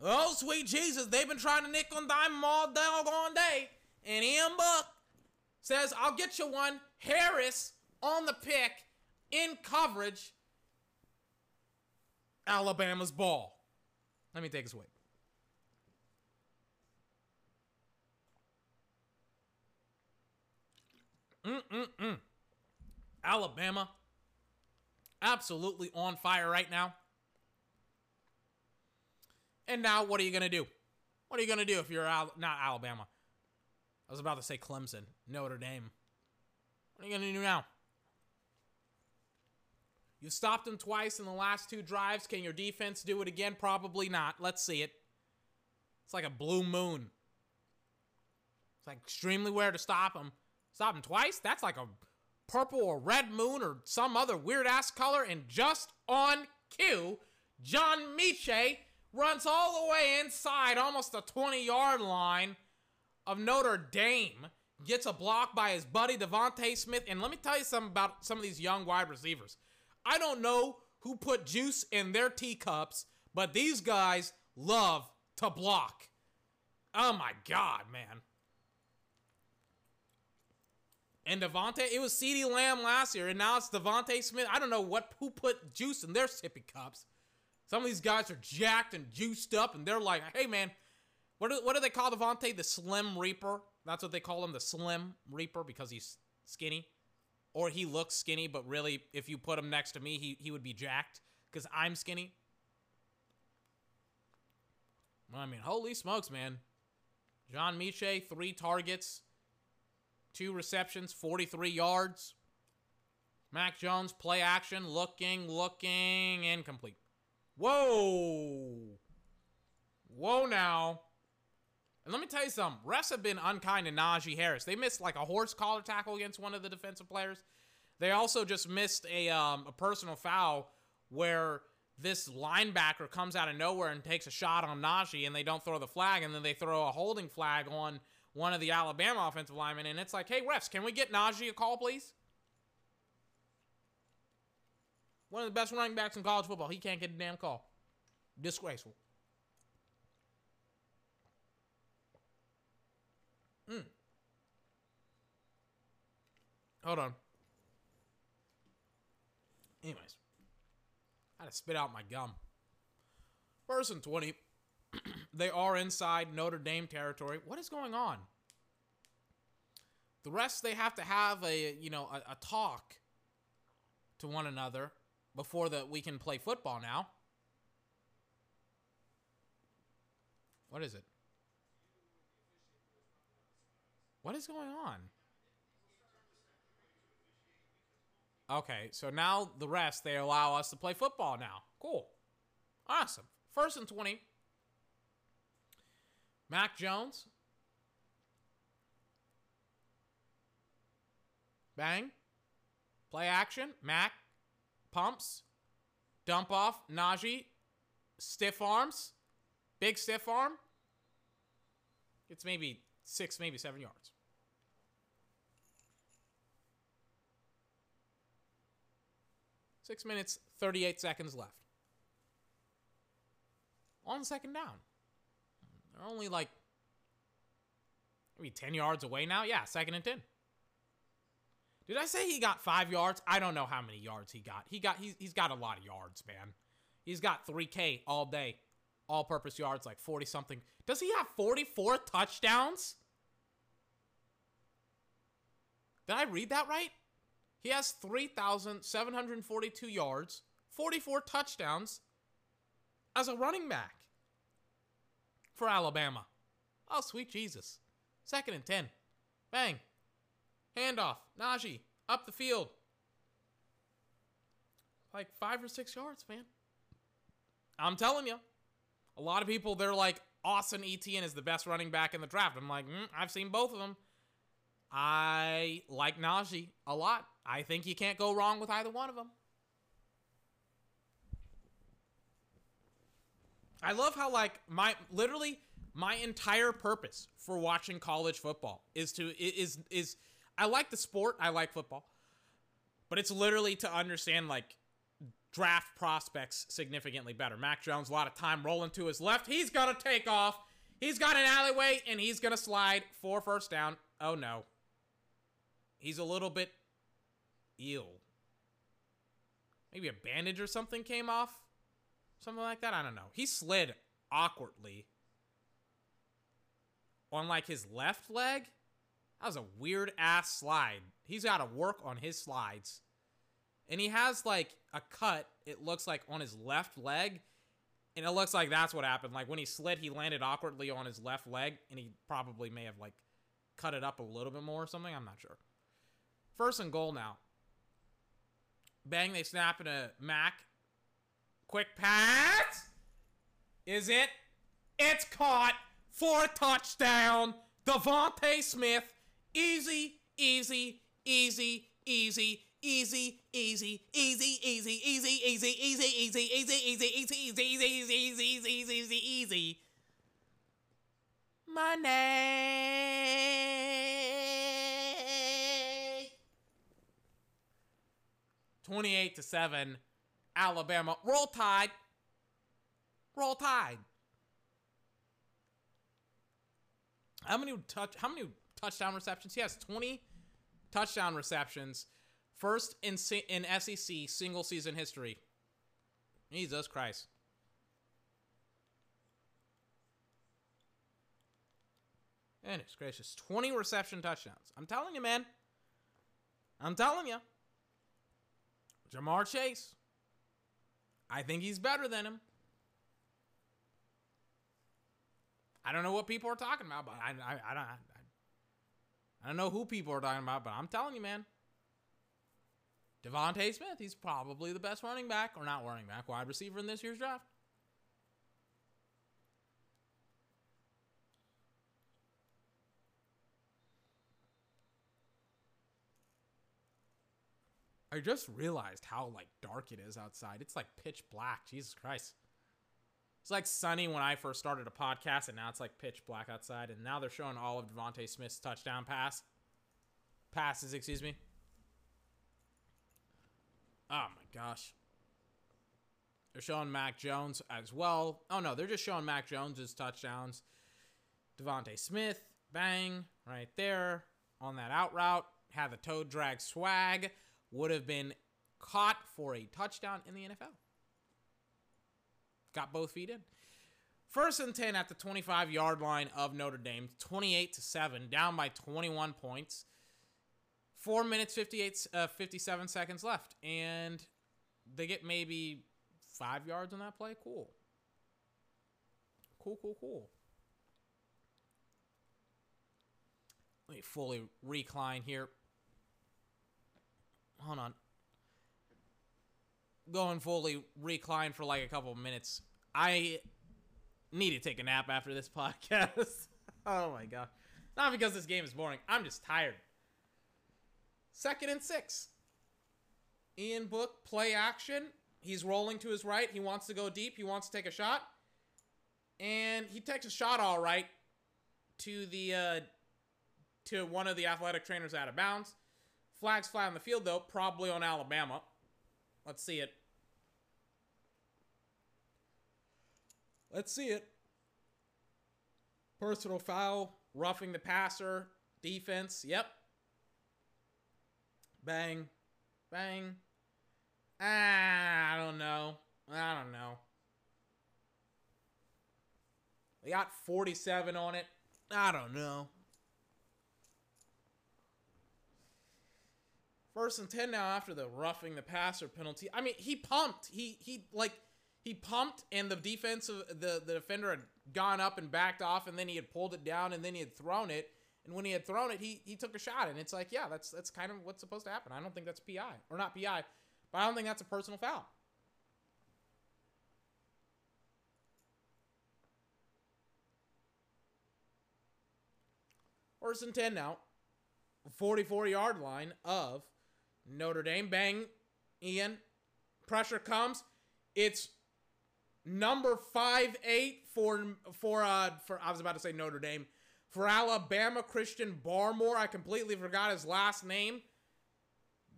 Oh, sweet Jesus. They've been trying to nickel and dime all doggone day. And Book says, I'll get you one. Harris on the pick in coverage. Alabama's ball. Let me take a swig. Mm-mm-mm. Alabama, absolutely on fire right now. And now, what are you going to do? What are you going to do if you're Al- not Alabama? I was about to say Clemson, Notre Dame. What are you to do now? You stopped them twice in the last two drives. Can your defense do it again? Probably not. Let's see it. It's like a blue moon. It's like extremely rare to stop them. Stop them twice? That's like a purple or red moon or some other weird ass color. And just on cue, John Metchie runs all the way inside, almost the 20 yard line of Notre Dame. Gets a block by his buddy DeVonta Smith. And let me tell you something about some of these young wide receivers. I don't know who put juice in their teacups, but these guys love to block. Oh my God, man. And DeVonta, it was CeeDee Lamb last year, and now it's DeVonta Smith. I don't know what who put juice in their sippy cups. Some of these guys are jacked and juiced up, and they're like, hey man, what do, what do they call DeVonta? The Slim Reaper. That's what they call him, the Slim Reaper, because he's skinny or he looks skinny, but really, if you put him next to me, he, he would be jacked because I'm skinny. I mean, holy smokes, man. John Metchie, three targets, two receptions, 43 yards. Mac Jones, play action, looking, looking, incomplete. Whoa. Whoa now. And let me tell you something. Refs have been unkind to Najee Harris. They missed like a horse collar tackle against one of the defensive players. They also just missed a, um, a personal foul where this linebacker comes out of nowhere and takes a shot on Najee and they don't throw the flag and then they throw a holding flag on one of the Alabama offensive linemen and it's like, hey refs, can we get Najee a call, please? One of the best running backs in college football. He can't get a damn call. Disgraceful. Mm. Hold on. Anyways. I had to spit out my gum. First and 20. [clears throat] they are inside Notre Dame territory. What is going on? The rest, they have to have a, you know, a, a talk to one another before that we can play football now. What is it? What is going on? Okay, so now the rest, they allow us to play football now. Cool. Awesome. First and 20. Mac Jones. Bang. Play action. Mac. Pumps. Dump off. Najee. Stiff arms. Big stiff arm. It's maybe six, maybe seven yards. Six minutes, 38 seconds left. On second down. They're only like maybe 10 yards away now. Yeah, second and 10. Did I say he got five yards? I don't know how many yards he got. He got he's, he's got a lot of yards, man. He's got 3K all day. All purpose yards, like 40 something. Does he have 44 touchdowns? Did I read that right? He has 3,742 yards, 44 touchdowns as a running back for Alabama. Oh, sweet Jesus. Second and 10. Bang. Handoff. Najee. Up the field. Like five or six yards, man. I'm telling you. A lot of people, they're like, Austin Etienne is the best running back in the draft. I'm like, mm, I've seen both of them. I like Najee a lot. I think you can't go wrong with either one of them. I love how like my literally my entire purpose for watching college football is to is is I like the sport, I like football. But it's literally to understand like draft prospects significantly better. Mac Jones a lot of time rolling to his left. He's going to take off. He's got an alleyway and he's going to slide for first down. Oh no. He's a little bit ill. Maybe a bandage or something came off. Something like that. I don't know. He slid awkwardly on like his left leg. That was a weird ass slide. He's got to work on his slides. And he has like a cut, it looks like on his left leg. And it looks like that's what happened. Like when he slid, he landed awkwardly on his left leg. And he probably may have like cut it up a little bit more or something. I'm not sure. First and goal now. Bang, they snap in a Mac. Quick pass. Is it? It's caught for a touchdown. DeVonta Smith. Easy, easy, easy, easy, easy, easy, easy, easy, easy, easy, easy, easy, easy, easy, easy, easy, easy, easy, easy, easy, easy, easy, easy. Money. 28 to 7. Alabama. Roll Tide. Roll Tide. How many touch how many touchdown receptions? He has 20 touchdown receptions. First in in SEC single season history. Jesus Christ. Goodness gracious. 20 reception touchdowns. I'm telling you, man. I'm telling you. Ja'Marr Chase. I think he's better than him. I don't know what people are talking about, but I, I, I don't. I, I don't know who people are talking about, but I'm telling you, man. DeVonta Smith, he's probably the best running back, or not running back, wide receiver in this year's draft. I just realized how like dark it is outside. It's like pitch black. Jesus Christ. It's like sunny when I first started a podcast, and now it's like pitch black outside. And now they're showing all of DeVonta Smith's touchdown pass passes, excuse me. Oh my gosh. They're showing Mac Jones as well. Oh no, they're just showing Mac Jones's touchdowns. DeVonta Smith, bang, right there on that out route. Had the toe drag swag. Would have been caught for a touchdown in the NFL. Got both feet in. First and 10 at the 25 yard line of Notre Dame, 28 to 7, down by 21 points. Four minutes, 58, uh, 57 seconds left. And they get maybe five yards on that play. Cool. Cool, cool, cool. Let me fully recline here. Hold on. Going fully recline for like a couple minutes. I need to take a nap after this [laughs] podcast. oh my god. Not because this game is boring. I'm just tired. Second and six. Ian Book, play action. He's rolling to his right. He wants to go deep. He wants to take a shot. And he takes a shot all right to the uh, to one of the athletic trainers out of bounds. Flags fly on the field though, probably on Alabama. Let's see it. Let's see it. Personal foul, roughing the passer, defense. Yep, Bang. Bang. Ah, I don't know. I don't know. They got 47 on it. I don't know. First and 10 now after the roughing the passer penalty. I mean, he pumped. He he like he pumped and the defensive the the defender had gone up and backed off and then he had pulled it down and then he had thrown it and when he had thrown it, he he took a shot, and it's like, yeah, that's that's kind of what's supposed to happen. I don't think that's PI or not PI, but I don't think that's a personal foul. First and 10 now. 44 yard line of Notre Dame. Bang, Ian. Pressure comes. It's number five eight for for uh for I was about to say Notre Dame for Alabama, Christian Barmore. I completely forgot his last name.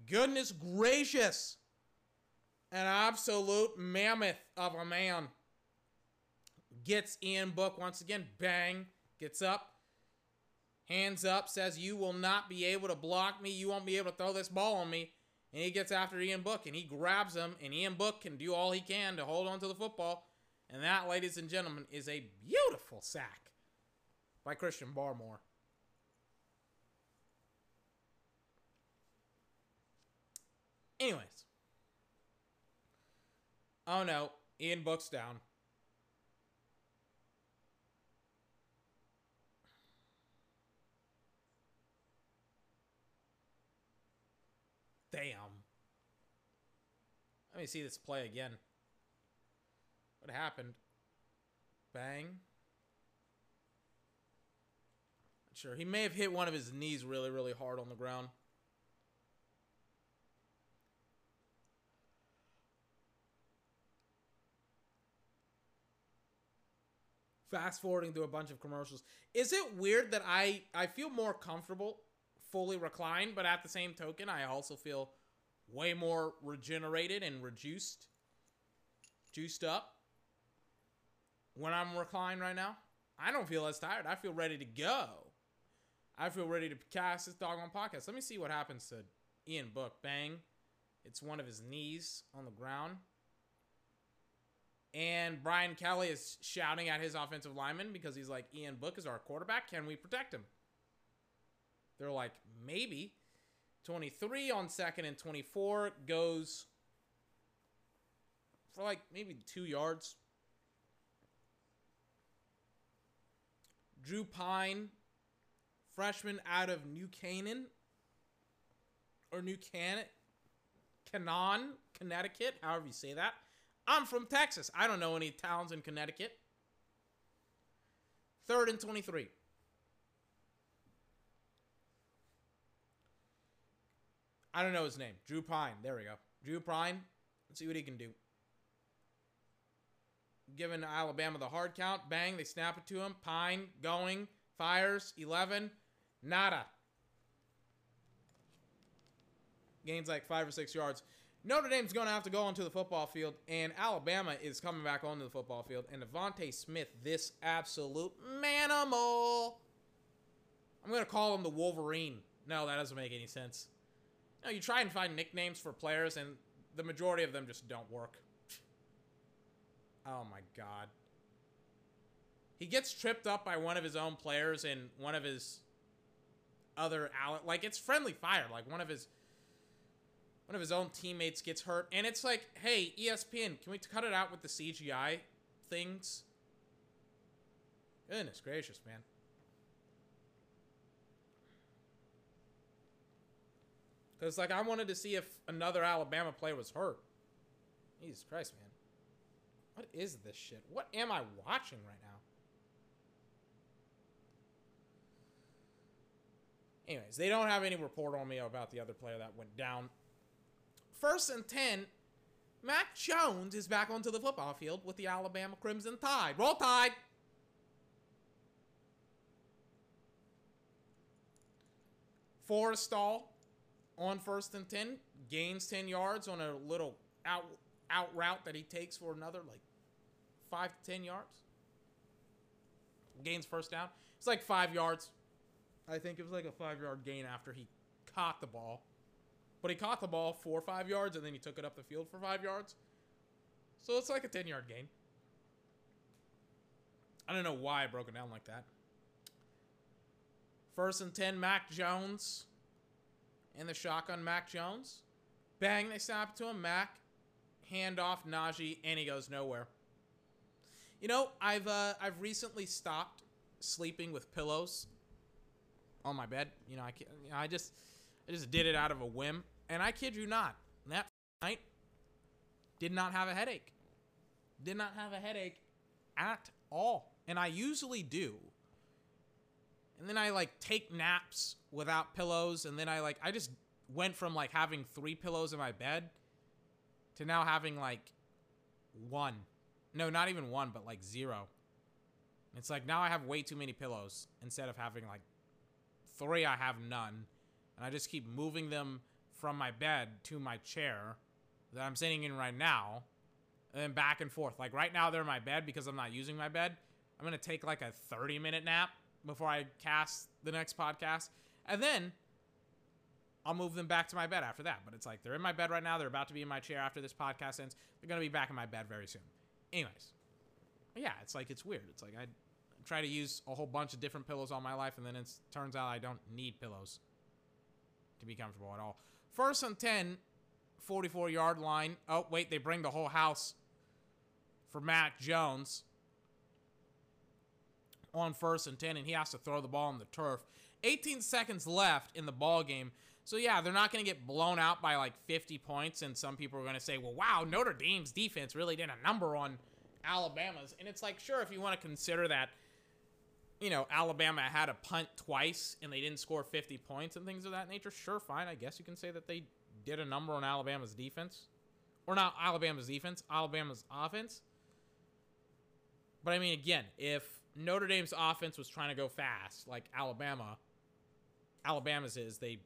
Goodness gracious. An absolute mammoth of a man. Gets Ian Book once again. Bang. Gets up. Hands up. Says, You will not be able to block me. You won't be able to throw this ball on me. And he gets after Ian Book and he grabs him. And Ian Book can do all he can to hold on to the football. And that, ladies and gentlemen, is a beautiful sack by Christian Barmore. Anyways. Oh no, Ian Book's down. Damn. Let me see this play again. What happened? Bang. Sure, he may have hit one of his knees really, really hard on the ground. Fast forwarding through a bunch of commercials. Is it weird that I I feel more comfortable fully reclined, but at the same token, I also feel way more regenerated and reduced, juiced up when I'm reclined right now? I don't feel as tired. I feel ready to go. I feel ready to cast this dog on podcast. Let me see what happens to Ian Book. Bang. It's one of his knees on the ground. And Brian Kelly is shouting at his offensive lineman because he's like, Ian Book is our quarterback. Can we protect him? They're like, maybe. 23 on second and 24 goes for like maybe two yards. Drew Pyne, freshman out of New Canaan or New Can Canaan, Connecticut, however you say that. I'm from Texas. I don't know any towns in Connecticut. Third and 23. I don't know his name. Drew Pyne. There we go. Drew Pyne. Let's see what he can do. Giving Alabama the hard count. Bang. They snap it to him. Pyne going. Fires. 11. Nada. Gains like five or six yards. Notre Dame's going to have to go onto the football field, and Alabama is coming back onto the football field. And DeVonta Smith, this absolute manimal. I'm going to call him the Wolverine. No, that doesn't make any sense. No, you try and find nicknames for players, and the majority of them just don't work. [sighs] Oh my god. He gets tripped up by one of his own players and one of his other like it's friendly fire. Like one of his one of his own teammates gets hurt, and it's like, hey, ESPN, can we cut it out with the CGI things? Goodness gracious, man. Because, like, I wanted to see if another Alabama player was hurt. Jesus Christ, man. What is this shit? What am I watching right now? Anyways, they don't have any report on me about the other player that went down. First and 10, Mac Jones is back onto the football field with the Alabama Crimson Tide. Roll Tide! Forristall on first and 10, gains 10 yards on a little out out route that he takes for another like 5 to 10 yards. Gains first down. It's like 5 yards. I think it was like a 5-yard gain after he caught the ball. But he caught the ball 4 or 5 yards and then he took it up the field for 5 yards. So it's like a 10-yard gain. I don't know why I broke it down like that. First and 10, Mac Jones in the shotgun, Mac Jones. Bang, they snap it to him. Mac, handoff, Najee, and he goes nowhere. You know, I've uh, I've recently stopped sleeping with pillows on my bed. You know, I you know, I just I just did it out of a whim, and I kid you not, that night did not have a headache. Did not have a headache at all, and I usually do. And then I like take naps without pillows and then I like I just went from like having 3 pillows in my bed to now having like one. No, not even one, but like zero. It's like now I have way too many pillows instead of having like 3 I have none. And I just keep moving them from my bed to my chair that I'm sitting in right now and then back and forth. Like right now they're in my bed because I'm not using my bed. I'm going to take like a 30 minute nap before I cast the next podcast. And then I'll move them back to my bed after that. But it's like they're in my bed right now. They're about to be in my chair after this podcast ends. They're going to be back in my bed very soon. Anyways, yeah, it's like it's weird. It's like I try to use a whole bunch of different pillows all my life, and then it turns out I don't need pillows to be comfortable at all. First and 10, 44 yard line. Oh, wait, they bring the whole house for Mac Jones on first and 10, and he has to throw the ball on the turf. 18 seconds left in the ball game. So yeah, they're not going to get blown out by like 50 points, and some people are going to say, "Well, wow, Notre Dame's defense really did a number on Alabama's." And it's like, sure, if you want to consider that, you know, Alabama had a punt twice and they didn't score 50 points and things of that nature, sure, fine. I guess you can say that they did a number on Alabama's defense, or not Alabama's defense, Alabama's offense. But I mean, again, if Notre Dame's offense was trying to go fast, like Alabama, Alabama's is, they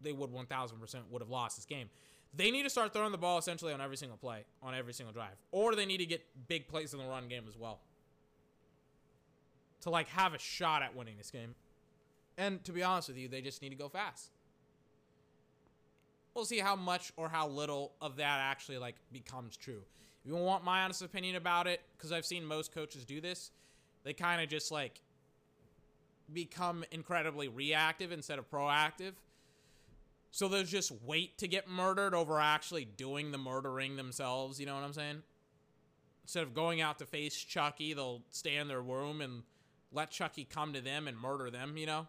they would 1000% would have lost this game. They need to start throwing the ball essentially on every single play, on every single drive. Or they need to get big plays in the run game as well. To like have a shot at winning this game. And to be honest with you, they just need to go fast. We'll see how much or how little of that actually like becomes true. If you want my honest opinion about it, because I've seen most coaches do this, they kind of just like become incredibly reactive instead of proactive. So they'll just wait to get murdered over actually doing the murdering themselves. You know what I'm saying? Instead of going out to face Chucky, they'll stay in their room and let Chucky come to them and murder them, you know?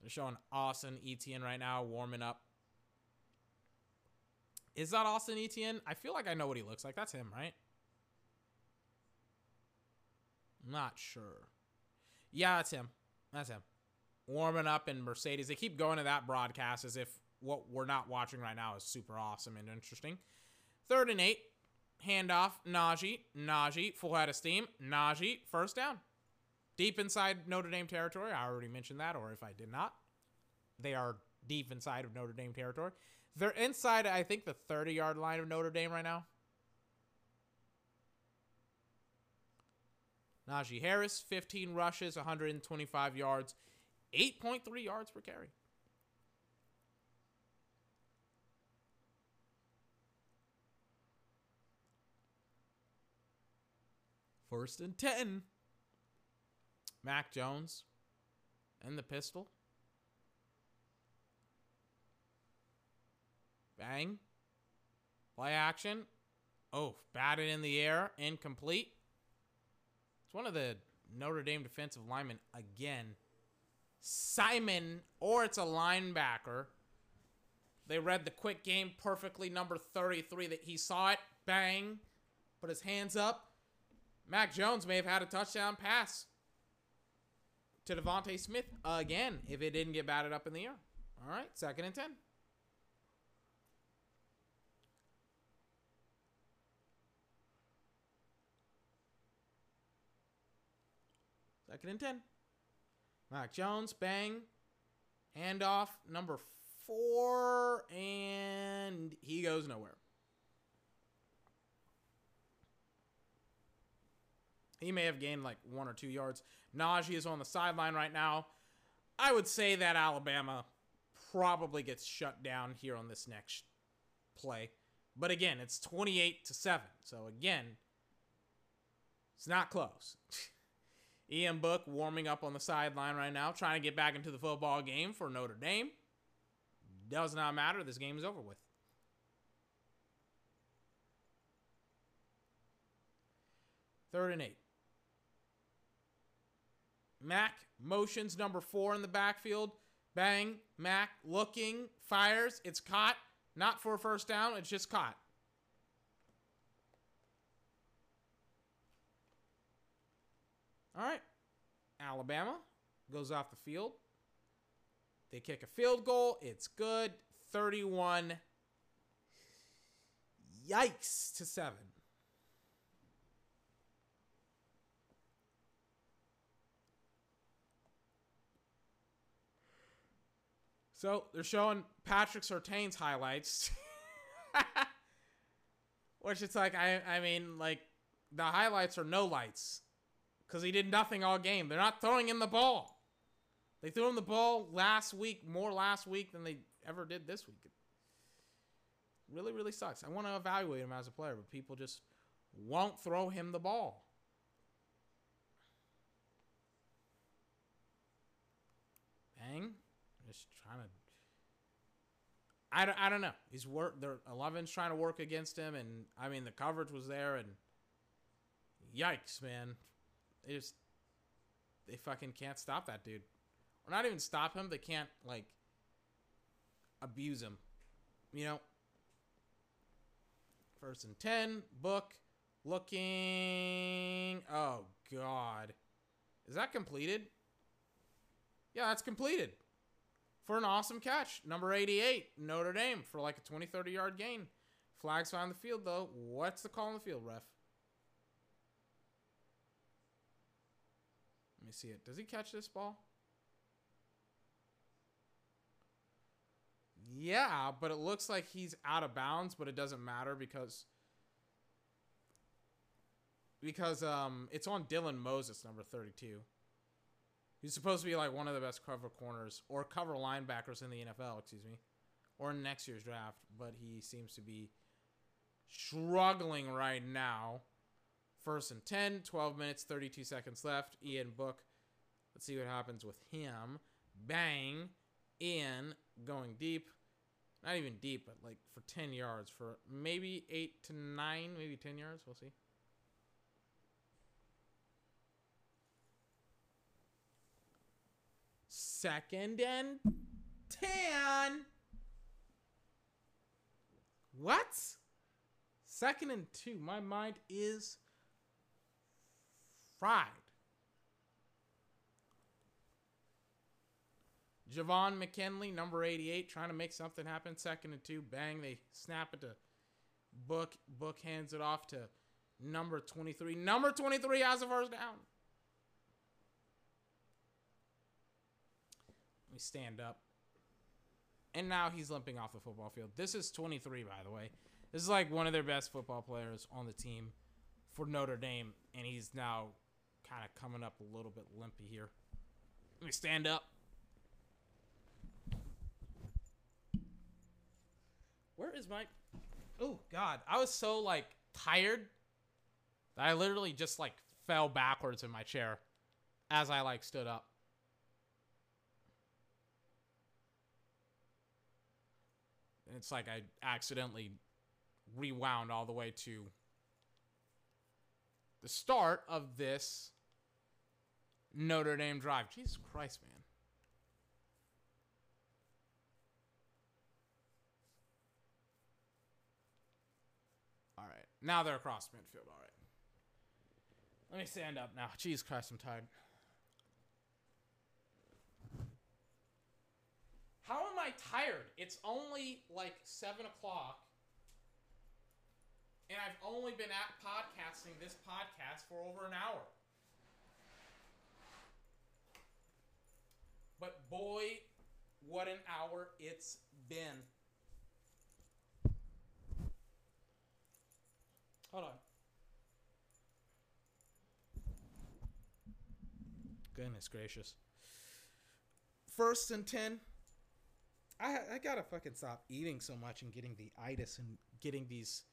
They're showing Austin Etienne right now warming up. Is that Austin Etienne? I feel like I know what he looks like. That's him, right? Not sure. Yeah, that's him. That's him. Warming up in Mercedes. They keep going to that broadcast as if what we're not watching right now is super awesome and interesting. Third and eight. Handoff. Najee. Najee. Full head of steam. Najee. First down. Deep inside Notre Dame territory. I already mentioned that, or if I did not, they are deep inside of Notre Dame territory. They're inside, I think, the 30 yard line of Notre Dame right now. Najee Harris, 15 rushes, 125 yards, 8.3 yards per carry. First and 10. Mac Jones and the pistol. Bang. Play action. Oh, batted in the air. Incomplete. It's one of the Notre Dame defensive linemen again. Simon, or it's a linebacker. They read the quick game perfectly. Number 33 that he saw it. Bang. Put his hands up. Mac Jones may have had a touchdown pass to DeVonta Smith again if it didn't get batted up in the air. All right, second and 10. Second and 10. Mac Jones, bang. Handoff, number four, and he goes nowhere. He may have gained like one or two yards. Najee is on the sideline right now. I would say that Alabama probably gets shut down here on this next play. But again, it's 28 to 7. So again, it's not close. [laughs] Ian Book warming up on the sideline right now, trying to get back into the football game for Notre Dame. Does not matter. This game is over with. Third and eight. Mac motions number four in the backfield. Bang. Mac looking, fires. It's caught. Not for a first down. It's just caught. All right. Alabama goes off the field. They kick a field goal. It's good. 31. Yikes to 7. So they're showing Patrick Surtain's highlights. [laughs] Which it's like I I mean like the highlights are no lights because he did nothing all game. They're not throwing him the ball. They threw him the ball last week, more last week than they ever did this week. Really, really sucks. I want to evaluate him as a player, but people just won't throw him the ball. Bang. Trying to. I don't, I don't know. He's work. They're 11's trying to work against him, and I mean the coverage was there, and yikes, man. They just they fucking can't stop that dude, or not even stop him. They can't like abuse him. You know. First and ten. Book looking. Oh God, is that completed? Yeah, that's completed for an awesome catch. Number 88, Notre Dame, for like a 20, 30 yard gain. Flags on the field, though. What's the call on the field, ref? Let me see it. Does he catch this ball? Yeah, but it looks like he's out of bounds, but it doesn't matter because because um it's on Dylan Moses, number 32. He's supposed to be like one of the best cover corners or cover linebackers in the NFL, excuse me, or next year's draft, but he seems to be struggling right now. First and 10, 12 minutes, 32 seconds left. Ian Book. Let's see what happens with him. Bang. In, going deep. Not even deep, but like for 10 yards, for maybe 8 to 9, maybe 10 yards. We'll see. Second and 10. What? Second and two. My mind is fried. Javon McKinley, number 88, trying to make something happen. Second and two. Bang. They snap it to Book. Book hands it off to number 23. Number 23 has a first down. Me stand up. And now he's limping off the football field. This is 23, by the way. This is like one of their best football players on the team for Notre Dame. And he's now kind of coming up a little bit limpy here. Let me stand up. Where is my. Oh, God. I was so, like, tired that I literally just, like, fell backwards in my chair as I, like, stood up. It's like I accidentally rewound all the way to the start of this Notre Dame drive. Jesus Christ, man. All right. Now they're across midfield. All right. Let me stand up now. Jesus Christ, I'm tired. How am I tired? It's only like 7 o'clock. And I've only been at podcasting this podcast for over an hour. But boy, what an hour it's been. Hold on. Goodness gracious. First and 10. I I gotta fucking stop eating so much and getting the itis and getting these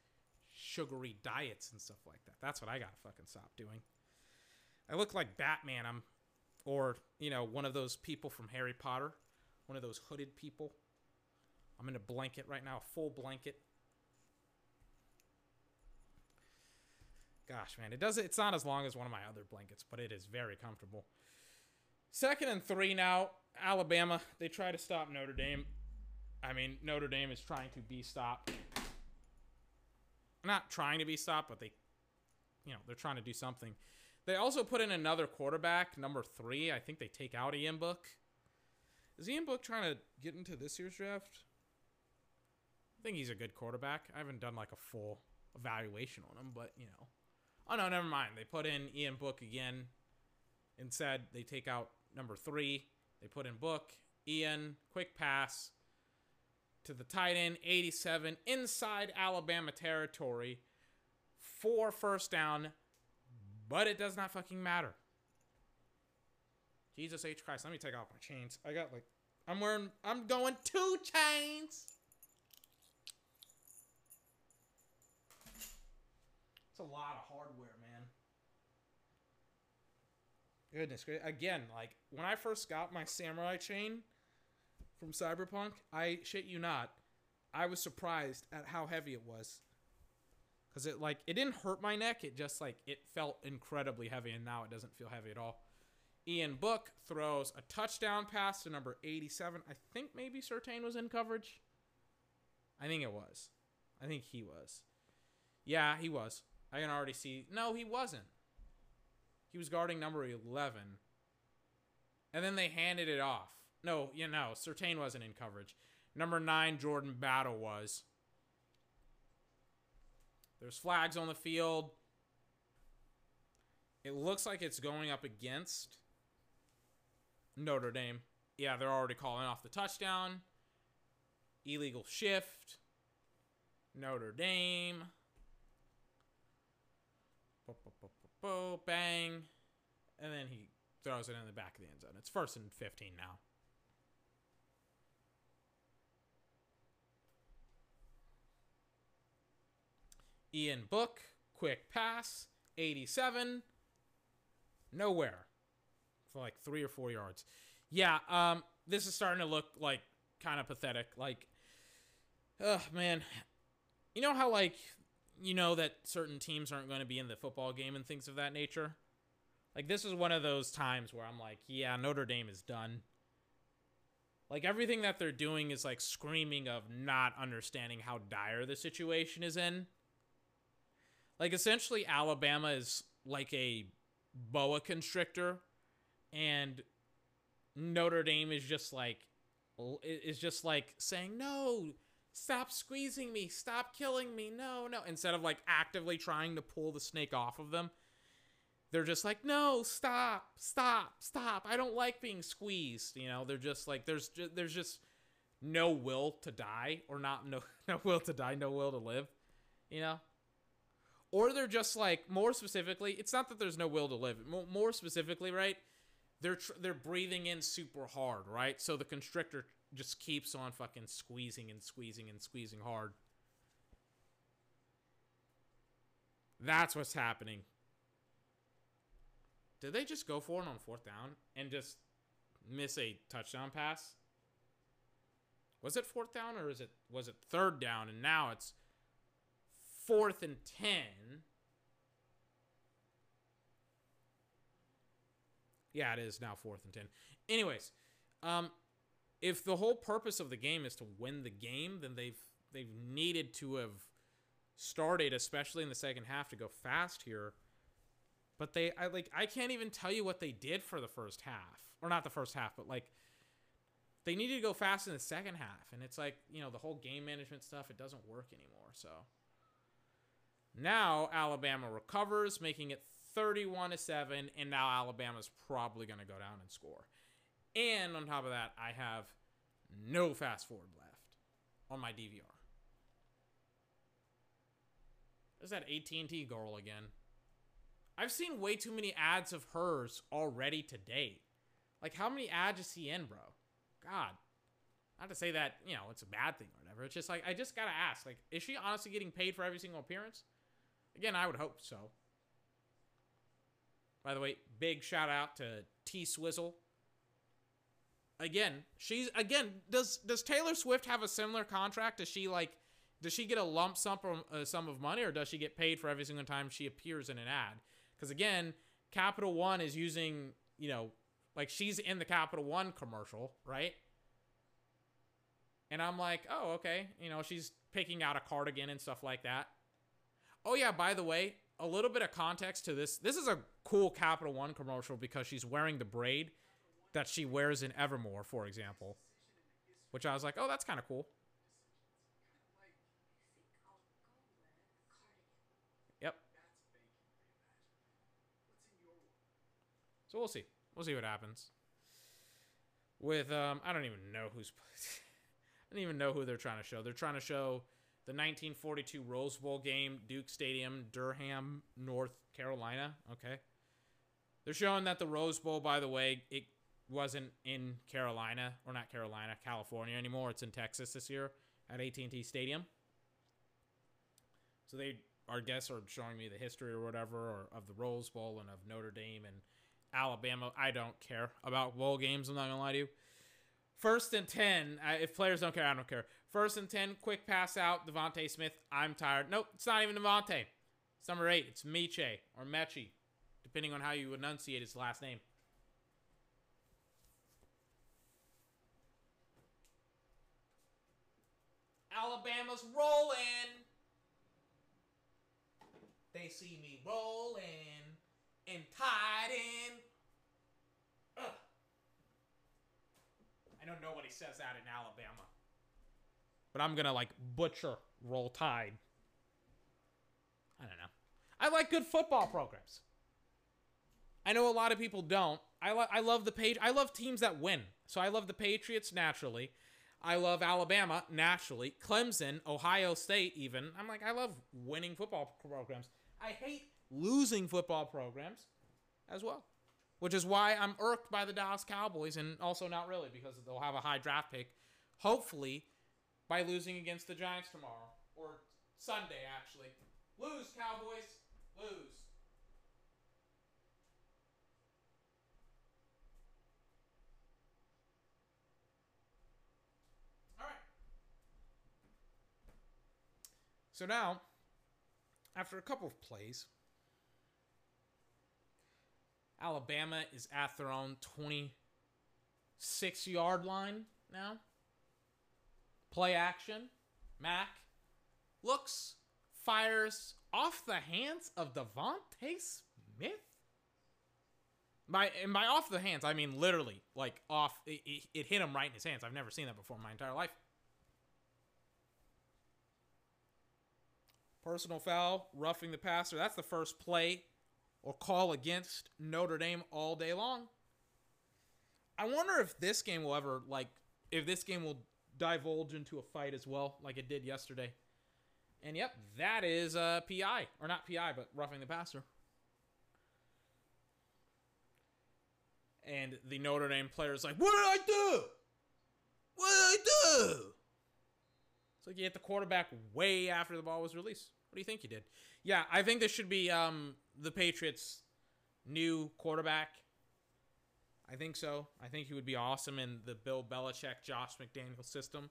sugary diets and stuff like that. That's what I gotta fucking stop doing. I look like Batman. I'm, or you know, one of those people from Harry Potter, one of those hooded people. I'm in a blanket right now, a full blanket. Gosh, man, it does. It's not as long as one of my other blankets, but it is very comfortable. Second and three now. Alabama, they try to stop Notre Dame. I mean, Notre Dame is trying to be stopped. Not trying to be stopped, but they, you know, they're trying to do something. They also put in another quarterback, number three. I think they take out Ian Book. Is Ian Book trying to get into this year's draft? I think he's a good quarterback. I haven't done like a full evaluation on him, but you know. Oh no, never mind. They put in Ian Book again. Instead, they take out number three. They put in Book, Ian, quick pass to the tight end, 87, inside Alabama territory for first down, but it does not fucking matter. Jesus H. Christ, let me take off my chains. I got like, I'm wearing, I'm going two chains. It's a lot of hardware, man. Goodness, again, like when I first got my samurai chain from Cyberpunk, I shit you not, I was surprised at how heavy it was. Cause it like it didn't hurt my neck, it just like it felt incredibly heavy, and now it doesn't feel heavy at all. Ian Book throws a touchdown pass to number 87. I think maybe Surtain was in coverage. I think it was. I think he was. Yeah, he was. I can already see. No, he wasn't. He was guarding number 11. And then they handed it off. No, you know, Surtain wasn't in coverage. Number 9, Jordan Battle was. There's flags on the field. It looks like it's going up against Notre Dame. Yeah, they're already calling off the touchdown. Illegal shift. Notre Dame. Bang. And then he throws it in the back of the end zone. It's first and 15 now. Ian Book, quick pass, 87, nowhere for like three or four yards. Yeah, um, this is starting to look like kind of pathetic. Like, ugh, man, you know how like you know that certain teams aren't going to be in the football game and things of that nature. Like this is one of those times where I'm like, yeah, Notre Dame is done. Like everything that they're doing is like screaming of not understanding how dire the situation is in. Like essentially Alabama is like a boa constrictor and Notre Dame is just like is just like saying no stop squeezing me stop killing me no no instead of like actively trying to pull the snake off of them. They're just like no stop stop stop. I don't like being squeezed you know? They're just like there's just, there's just no will to die or not no [laughs] no will to die no will to live you know or they're just like more specifically it's not that there's no will to live. More, specifically right they're tr- they're breathing in super hard right? So the constrictor just keeps on fucking squeezing and squeezing and squeezing hard. That's what's happening. Did they just go for it on fourth down and just miss a touchdown pass? Was it fourth down or is it was it third down? And now it's fourth and ten? Yeah, it is now fourth and ten. Anyways, um, if the whole purpose of the game is to win the game, then they've they've needed to have started, especially in the second half, to go fast here but they, I like, I can't even tell you what they did for the first half, or not the first half, but like, they needed to go fast in the second half, and it's like, you know, the whole game management stuff, it doesn't work anymore. So now Alabama recovers, making it 31 to seven, and now Alabama's probably going to go down and score. And on top of that, I have no fast forward left on my DVR. There's that AT&T girl again. I've seen way too many ads of hers already to date. Like, how many ads is he in, bro? God. Not to say that, you know, it's a bad thing or whatever. It's just like, I just gotta ask, like, is she honestly getting paid for every single appearance? Again, I would hope so. By the way, big shout out to T Swizzle. Again, she's again. Does does Taylor Swift have a similar contract? Does she like? Does she get a lump sum from uh, sum of money, or does she get paid for every single time she appears in an ad? Because again, Capital One is using, you know, like she's in the Capital One commercial, right? And I'm like, oh, okay. You know, she's picking out a cardigan and stuff like that. Oh, yeah, by the way, a little bit of context to this. This is a cool Capital One commercial because she's wearing the braid that she wears in Evermore, for example. Which I was like, oh, that's kind of cool. Yep. So we'll see. We'll see what happens. With um, I don't even know who's. [laughs] I don't even know who they're trying to show. They're trying to show the 1942 Rose Bowl game, Duke Stadium, Durham, North Carolina. Okay. They're showing that the Rose Bowl, by the way, it wasn't in Carolina or not Carolina, California anymore. It's in Texas this year at AT&T Stadium. So they, our guests are showing me the history or whatever or of the Rose Bowl and of Notre Dame and Alabama. I don't care about bowl games. I'm not gonna lie to you. First and ten. Uh, if players don't care, I don't care. First and ten. Quick pass out. DeVonta Smith. I'm tired. Nope, it's not even DeVonta. It's number eight. It's Miche or Mechi, depending on how you enunciate his last name. Alabama's rolling. They see me rolling and tied in. Ugh. I know nobody says that in Alabama. But I'm gonna like butcher roll tide. I don't know. I like good football programs. I know a lot of people don't. I, lo- I love the page. I love teams that win. So I love the Patriots naturally. I love Alabama naturally. Clemson, Ohio State, even. I'm like, I love winning football programs. I hate losing football programs as well. Which is why I'm irked by the Dallas Cowboys, and also not really because they'll have a high draft pick, hopefully, by losing against the Giants tomorrow. Or Sunday, actually. Lose, Cowboys. Lose. All right. So now, after a couple of plays, Alabama is at their own 26 yard line now. Play action. Mac looks, fires off the hands of DeVonta Smith. By and by off the hands, I mean literally, like off. It, it, it hit him right in his hands. I've never seen that before in my entire life. Personal foul, roughing the passer. That's the first play or call against Notre Dame all day long. I wonder if this game will ever like if this game will divulge into a fight as well, like it did yesterday. And yep, that is uh, PI or not PI, but roughing the passer. And the Notre Dame player is like, "What did I do? What did I do?" It's like you hit the quarterback way after the ball was released. What do you think you did? Yeah, I think this should be um, the Patriots' new quarterback. I think so. I think he would be awesome in the Bill Belichick, Josh McDaniel system.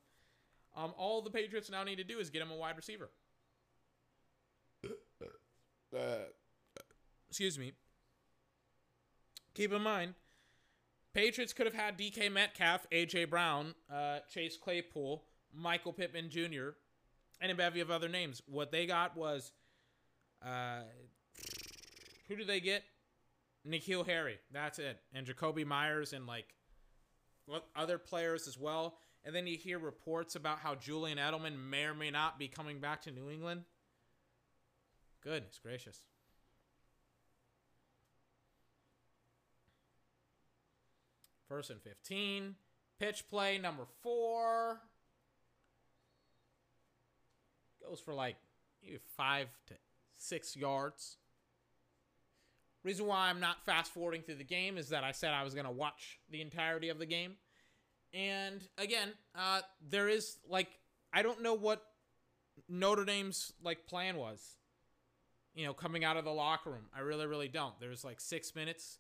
Um, all the Patriots now need to do is get him a wide receiver. Excuse me. Keep in mind, Patriots could have had DK Metcalf, AJ Brown, uh, Chase Claypool, Michael Pittman Jr., and a bevy of other names. What they got was, uh, who do they get? N'Keal Harry. That's it. And Jakobi Meyers and like other players as well. And then you hear reports about how Julian Edelman may or may not be coming back to New England. Goodness gracious. First and 15. Pitch play number four. Goes for like five to six yards. Reason why I'm not fast forwarding through the game is that I said I was going to watch the entirety of the game. And again, uh, there is like, I don't know what Notre Dame's like plan was, you know, coming out of the locker room. I really, really don't. There's like six minutes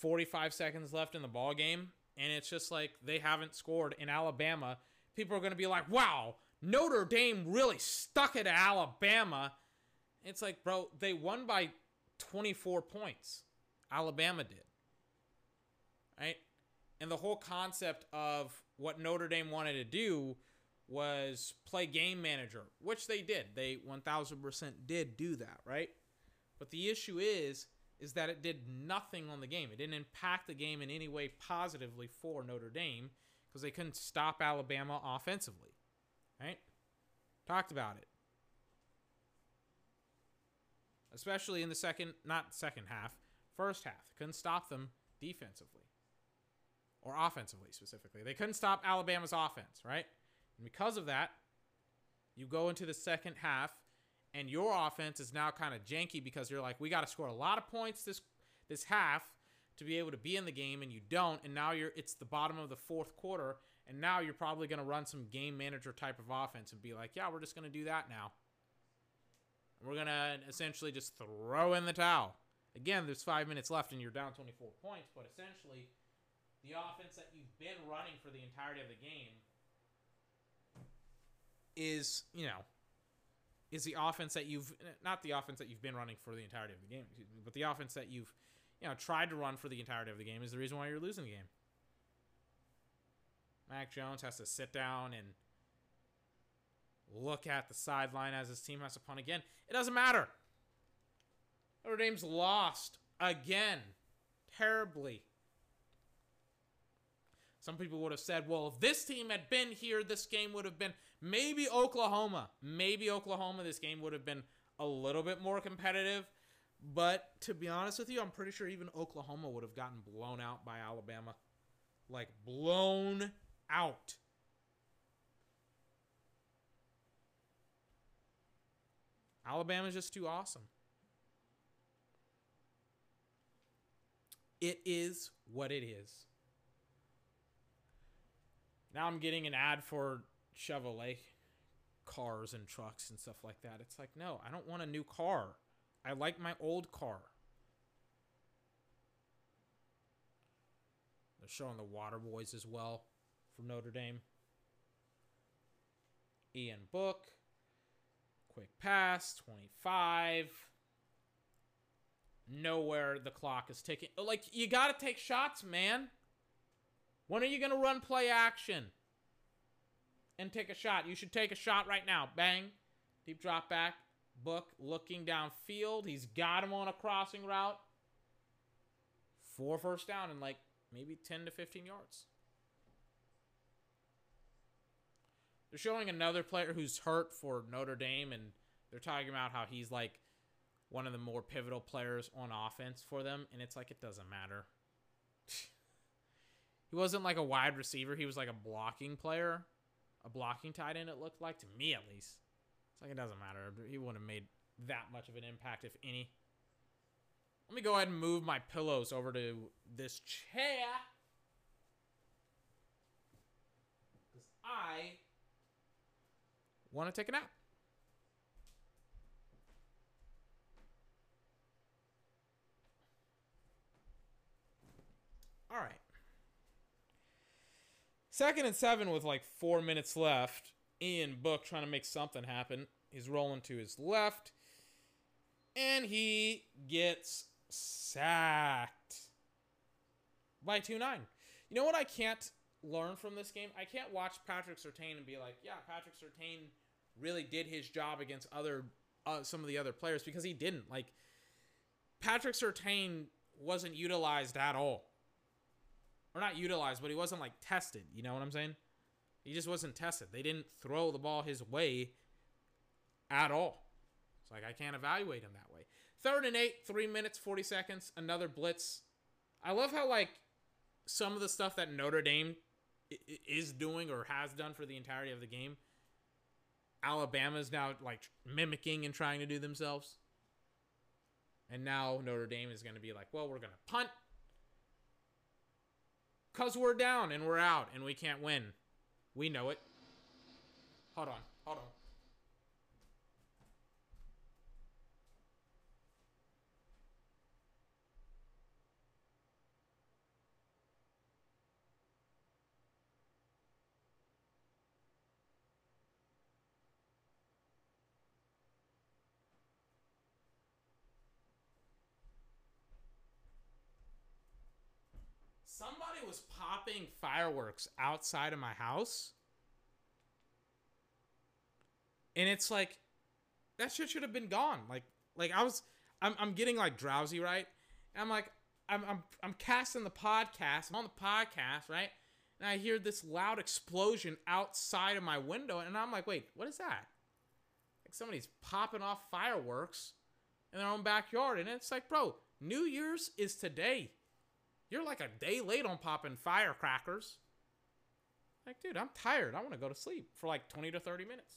45 seconds left in the ball game, and it's just like they haven't scored in Alabama. People are going to be like, wow, Notre Dame really stuck it to Alabama. It's like, bro, they won by 24 points. Alabama did. Right? And the whole concept of what Notre Dame wanted to do was play game manager, which they did. They 1000% did do that, right? But the issue is is that it did nothing on the game. It didn't impact the game in any way positively for Notre Dame because they couldn't stop Alabama offensively. Right? Talked about it. Especially in the second, not second half, first half. Couldn't stop them defensively or offensively specifically. They couldn't stop Alabama's offense, right? And because of that, you go into the second half and your offense is now kind of janky because you're like, we got to score a lot of points this this half to be able to be in the game, and you don't, and now you're it's the bottom of the fourth quarter, and now you're probably going to run some game manager type of offense and be like, yeah, we're just going to do that now. We're to essentially just throw in the towel. Again, there's five minutes left and you're down 24 points, but essentially, the offense that you've been running for the entirety of the game is, you know, is the offense that you've not the offense that you've been running for the entirety of the game, but the offense that you've you know tried to run for the entirety of the game is the reason why you're losing the game. Mac Jones has to sit down and look at the sideline as his team has to punt again. It doesn't matter. Notre Dame's lost again, terribly. Some people would have said, well, if this team had been here, this game would have been maybe Oklahoma. Maybe Oklahoma, this game would have been a little bit more competitive. But to be honest with you, I'm pretty sure even Oklahoma would have gotten blown out by Alabama. Like, blown out. Alabama's just too awesome. It is what it is. Now I'm getting an ad for Chevrolet cars and trucks and stuff like that. It's like, no, I don't want a new car. I like my old car. They're showing the Water Boys as well from Notre Dame. Ian Book. Quick pass, 25. Nowhere the clock is ticking. Like, you got to take shots, man. When are you going to run play action and take a shot? You should take a shot right now. Bang. Deep drop back. Book looking downfield. He's got him on a crossing route. Four first down in like maybe 10 to 15 yards. They're showing another player who's hurt for Notre Dame, and they're talking about how he's like one of the more pivotal players on offense for them, and it's like it doesn't matter. he wasn't like a wide receiver, he was like a blocking player, a blocking tight end, it looked like, to me at least. It's like it doesn't matter. He wouldn't have made that much of an impact, if any. Let me go ahead and move my pillows over to this chair. Because I want to take a nap. All right. Second and seven with like four minutes left. Ian Book trying to make something happen. He's rolling to his left. And he gets sacked by 2 9. You know what I can't learn from this game? I can't watch Patrick Surtain and be like, yeah, Patrick Surtain really did his job against other uh, some of the other players because he didn't. Like Patrick Surtain wasn't utilized at all. Or not utilized, but he wasn't like tested, you know what I'm saying? He just wasn't tested. They didn't throw the ball his way at all. It's like I can't evaluate him that way. Third and eight, three minutes, 40 seconds, another blitz. I love how, like, some of the stuff that Notre Dame is doing or has done for the entirety of the game, Alabama's now, like, mimicking and trying to do themselves. And now Notre Dame is going to be like, well, we're going to punt because we're down and we're out and we can't win. We know it. Hold on. Hold on. Somebody was popping fireworks outside of my house. And it's like that shit should have been gone. Like like I was I'm I'm getting like drowsy, right? And I'm like I'm I'm I'm casting the podcast. I'm on the podcast, right? And I hear this loud explosion outside of my window and I'm like, "Wait, what is that?" Like somebody's popping off fireworks in their own backyard and it's like, "Bro, New Year's is today." You're like a day late on popping firecrackers. Like, dude, I'm tired. I want to go to sleep for like 20 to 30 minutes.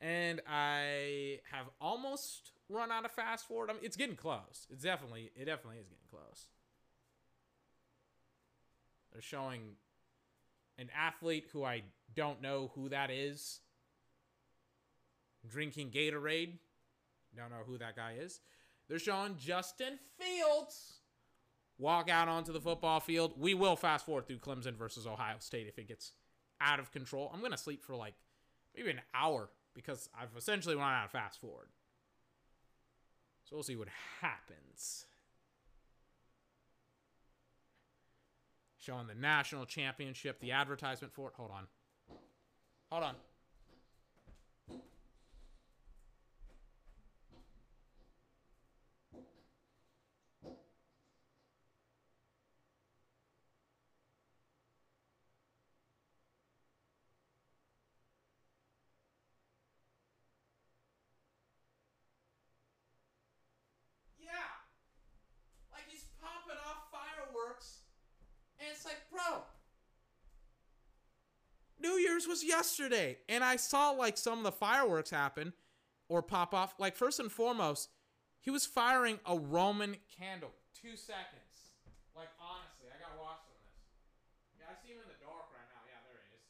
And I have almost run out of fast forward. I mean, it's getting close. It's definitely, it definitely is getting close. They're showing an athlete who I don't know who that is drinking Gatorade. Don't know who that guy is. They're showing Justin Fields walk out onto the football field. We will fast forward through Clemson versus Ohio State if it gets out of control. I'm going to sleep for like maybe an hour because I've essentially run out of fast forward. So we'll see what happens. Showing the national championship, the advertisement for it. Hold on. Hold on. Year's was yesterday, and I saw like some of the fireworks happen or pop off. Like first and foremost, he was firing a Roman candle. Two seconds. Like honestly, I gotta watch of this. Yeah, I see him in the dark right now. Yeah, there he is.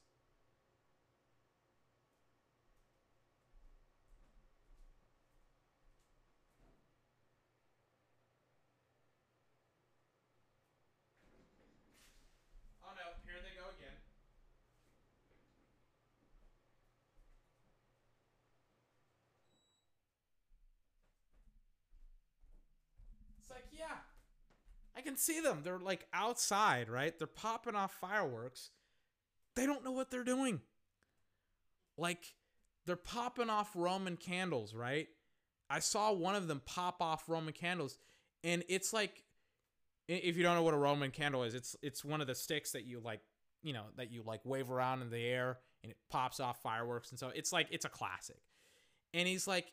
Oh no, here they go again. It's like, yeah, can see them. They're like outside, right? They're popping off fireworks. They don't know what they're doing. Like they're popping off Roman candles, right? I saw one of them pop off Roman candles and it's like if you don't know what a Roman candle is, it's it's one of the sticks that you like, you know, that you like wave around in the air and it pops off fireworks and so it's like it's a classic. And he's like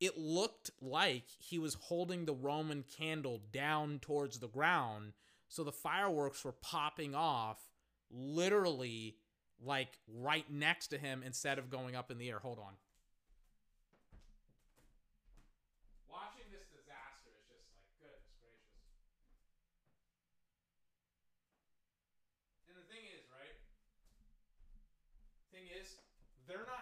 it looked like he was holding the Roman candle down towards the ground so the fireworks were popping off literally like right next to him instead of going up in the air. Hold on. Watching this disaster is just like goodness gracious. And the thing is, right? Thing is, they're not.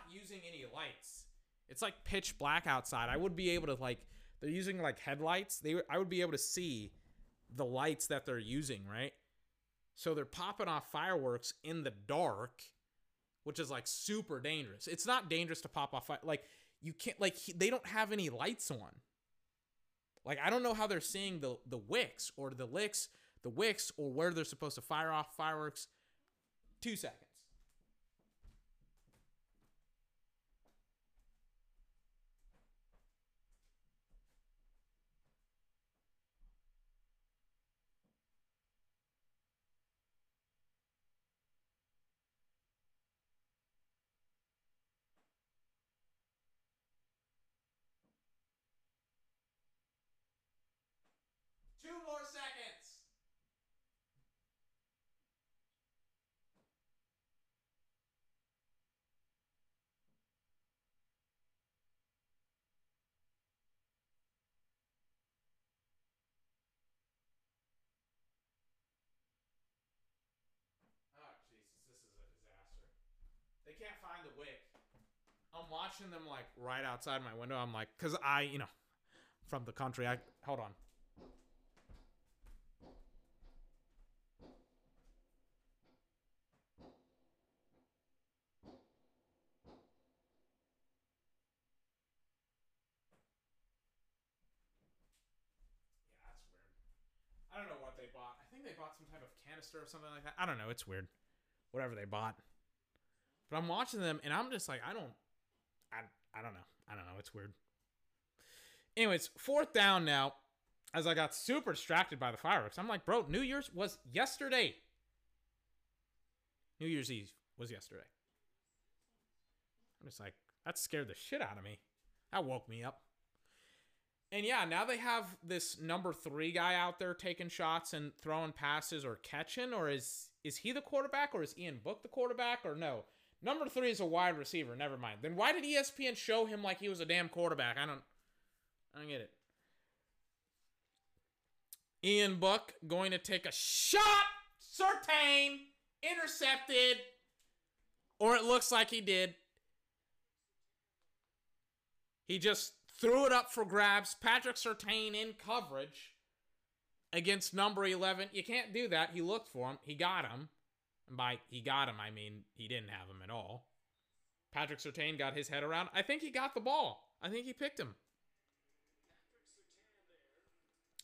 It's like pitch black outside. I would be able to like they're using like headlights. They I would be able to see the lights that they're using, right? So they're popping off fireworks in the dark, which is like super dangerous. It's not dangerous to pop off fi- like you can't like he, they don't have any lights on. Like I don't know how they're seeing the the wicks or the licks, the wicks or where they're supposed to fire off fireworks. 2 seconds. Two more seconds. Oh Jesus, this is a disaster. They can't find the wick. I'm watching them like right outside my window. I'm like, cause I, you know, from the country. I hold on. Yeah, that's weird. I don't know what they bought. I think they bought some type of canister or something like that. I don't know. It's weird. Whatever they bought. But I'm watching them and I'm just like, I don't I I don't know. I don't know. It's weird. Anyways, fourth down now. As I got super distracted by the fireworks. I'm like, bro, New Year's was yesterday. New Year's Eve was yesterday. I'm just like, that scared the shit out of me. That woke me up. And yeah, now they have this number three guy out there taking shots and throwing passes or catching, or is is he the quarterback or is Ian Book the quarterback or no? Number three is a wide receiver. Never mind. Then why did ESPN show him like he was a damn quarterback? I don't, I don't get it. Ian Book going to take a shot. Surtain intercepted, or it looks like he did. He just threw it up for grabs. Patrick Surtain in coverage against number 11. You can't do that. He looked for him. He got him. And by he got him, I mean he didn't have him at all. Patrick Surtain got his head around. I think he got the ball. I think he picked him.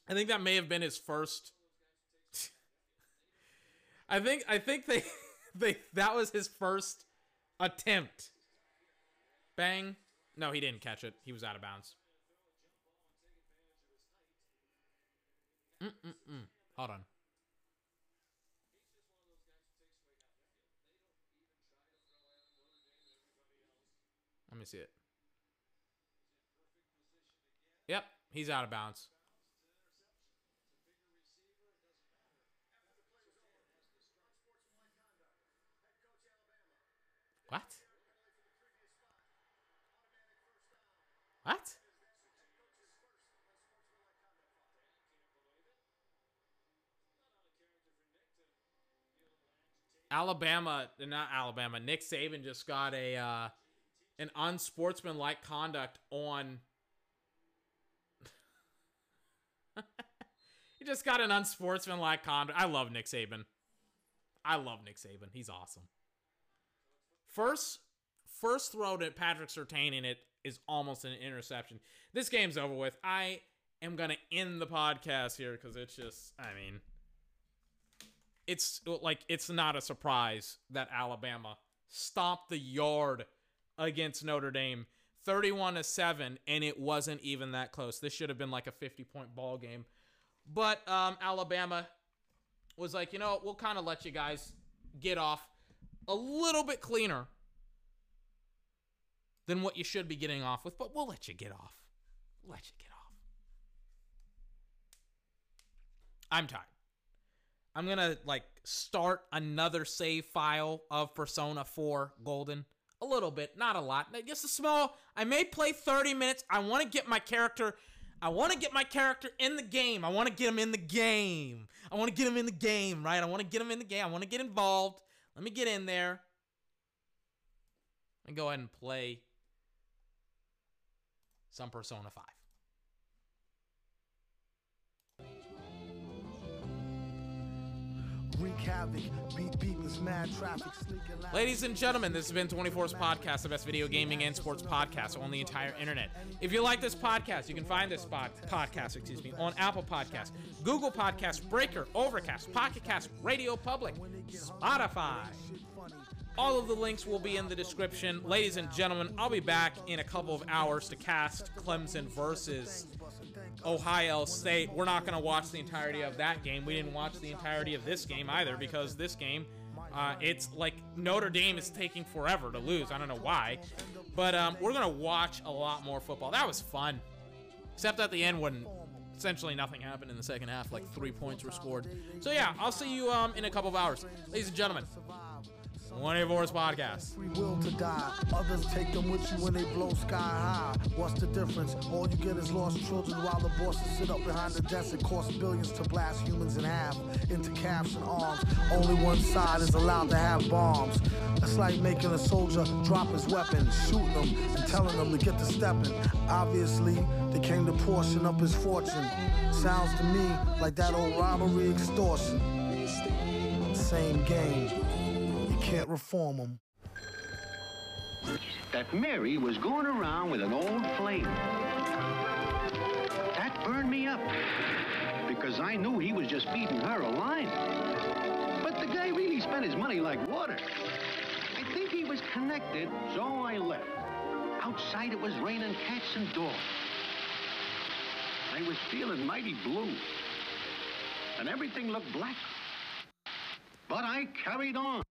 I think that may have been his first. [laughs] I think I think they [laughs] they that was his first attempt. Bang. No, he didn't catch it. He was out of bounds. Mm-mm-mm. Hold on. Me see it. Yep, he's out of bounds. What? What? Alabama, not Alabama. Nick Saban just got a uh, an unsportsmanlike conduct on. [laughs] he just got an unsportsmanlike conduct. I love Nick Saban. I love Nick Saban. He's awesome. First, first throw to Patrick Surtain in it is almost an interception. This game's over with. I am gonna end the podcast here because it's just, I mean, it's like it's not a surprise that Alabama stomped the yard against Notre Dame, thirty-one to seven, and it wasn't even that close. This should have been like a fifty-point ball game, but um, Alabama was like, you know, we'll kind of let you guys get off a little bit cleaner than what you should be getting off with, but we'll let you get off. Let you get off. I'm tired. I'm gonna like start another save file of Persona 4 Golden. A little bit, not a lot. Just a small. I may play 30 minutes. I want to get my character. I want to get my character in the game. I want to get him in the game. I want to get him in the game, right? I want to get him in the game. I want to get involved. Let me get in there. And go ahead and play some Persona 5. Wreak havoc, beat mad traffic, Ladies and gentlemen, this has been 24's podcast, the best video gaming and sports podcast on the entire internet. If you like this podcast, you can find this pod- podcast, excuse me, on Apple Podcasts, Google Podcasts, Breaker, Overcast, Pocket Cast, Radio Public, Spotify. All of the links will be in the description. Ladies and gentlemen, I'll be back in a couple of hours to cast Clemson versus Ohio State. We're not going to watch the entirety of that game. We didn't watch the entirety of this game either because this game, uh, it's like Notre Dame is taking forever to lose. I don't know why. But um, we're going to watch a lot more football. That was fun. Except at the end when essentially nothing happened in the second half. Like three points were scored. So yeah, I'll see you um, in a couple of hours. Ladies and gentlemen, one of Voice Podcast. Free will to die. Others take them with you when they blow sky high. What's the difference? All you get is lost children while the bosses sit up behind the desk. It costs billions to blast humans in half into calves and arms. Only one side is allowed to have bombs. It's like making a soldier drop his weapon, shooting them and telling them to get to stepping. Obviously, they came to portion up his fortune. Sounds to me like that old robbery extortion. Same game can't reform them. That Mary was going around with an old flame. That burned me up because I knew he was just feeding her a line. But the guy really spent his money like water. I think he was connected, so I left. Outside it was raining cats and dogs. I was feeling mighty blue. And everything looked black. But I carried on.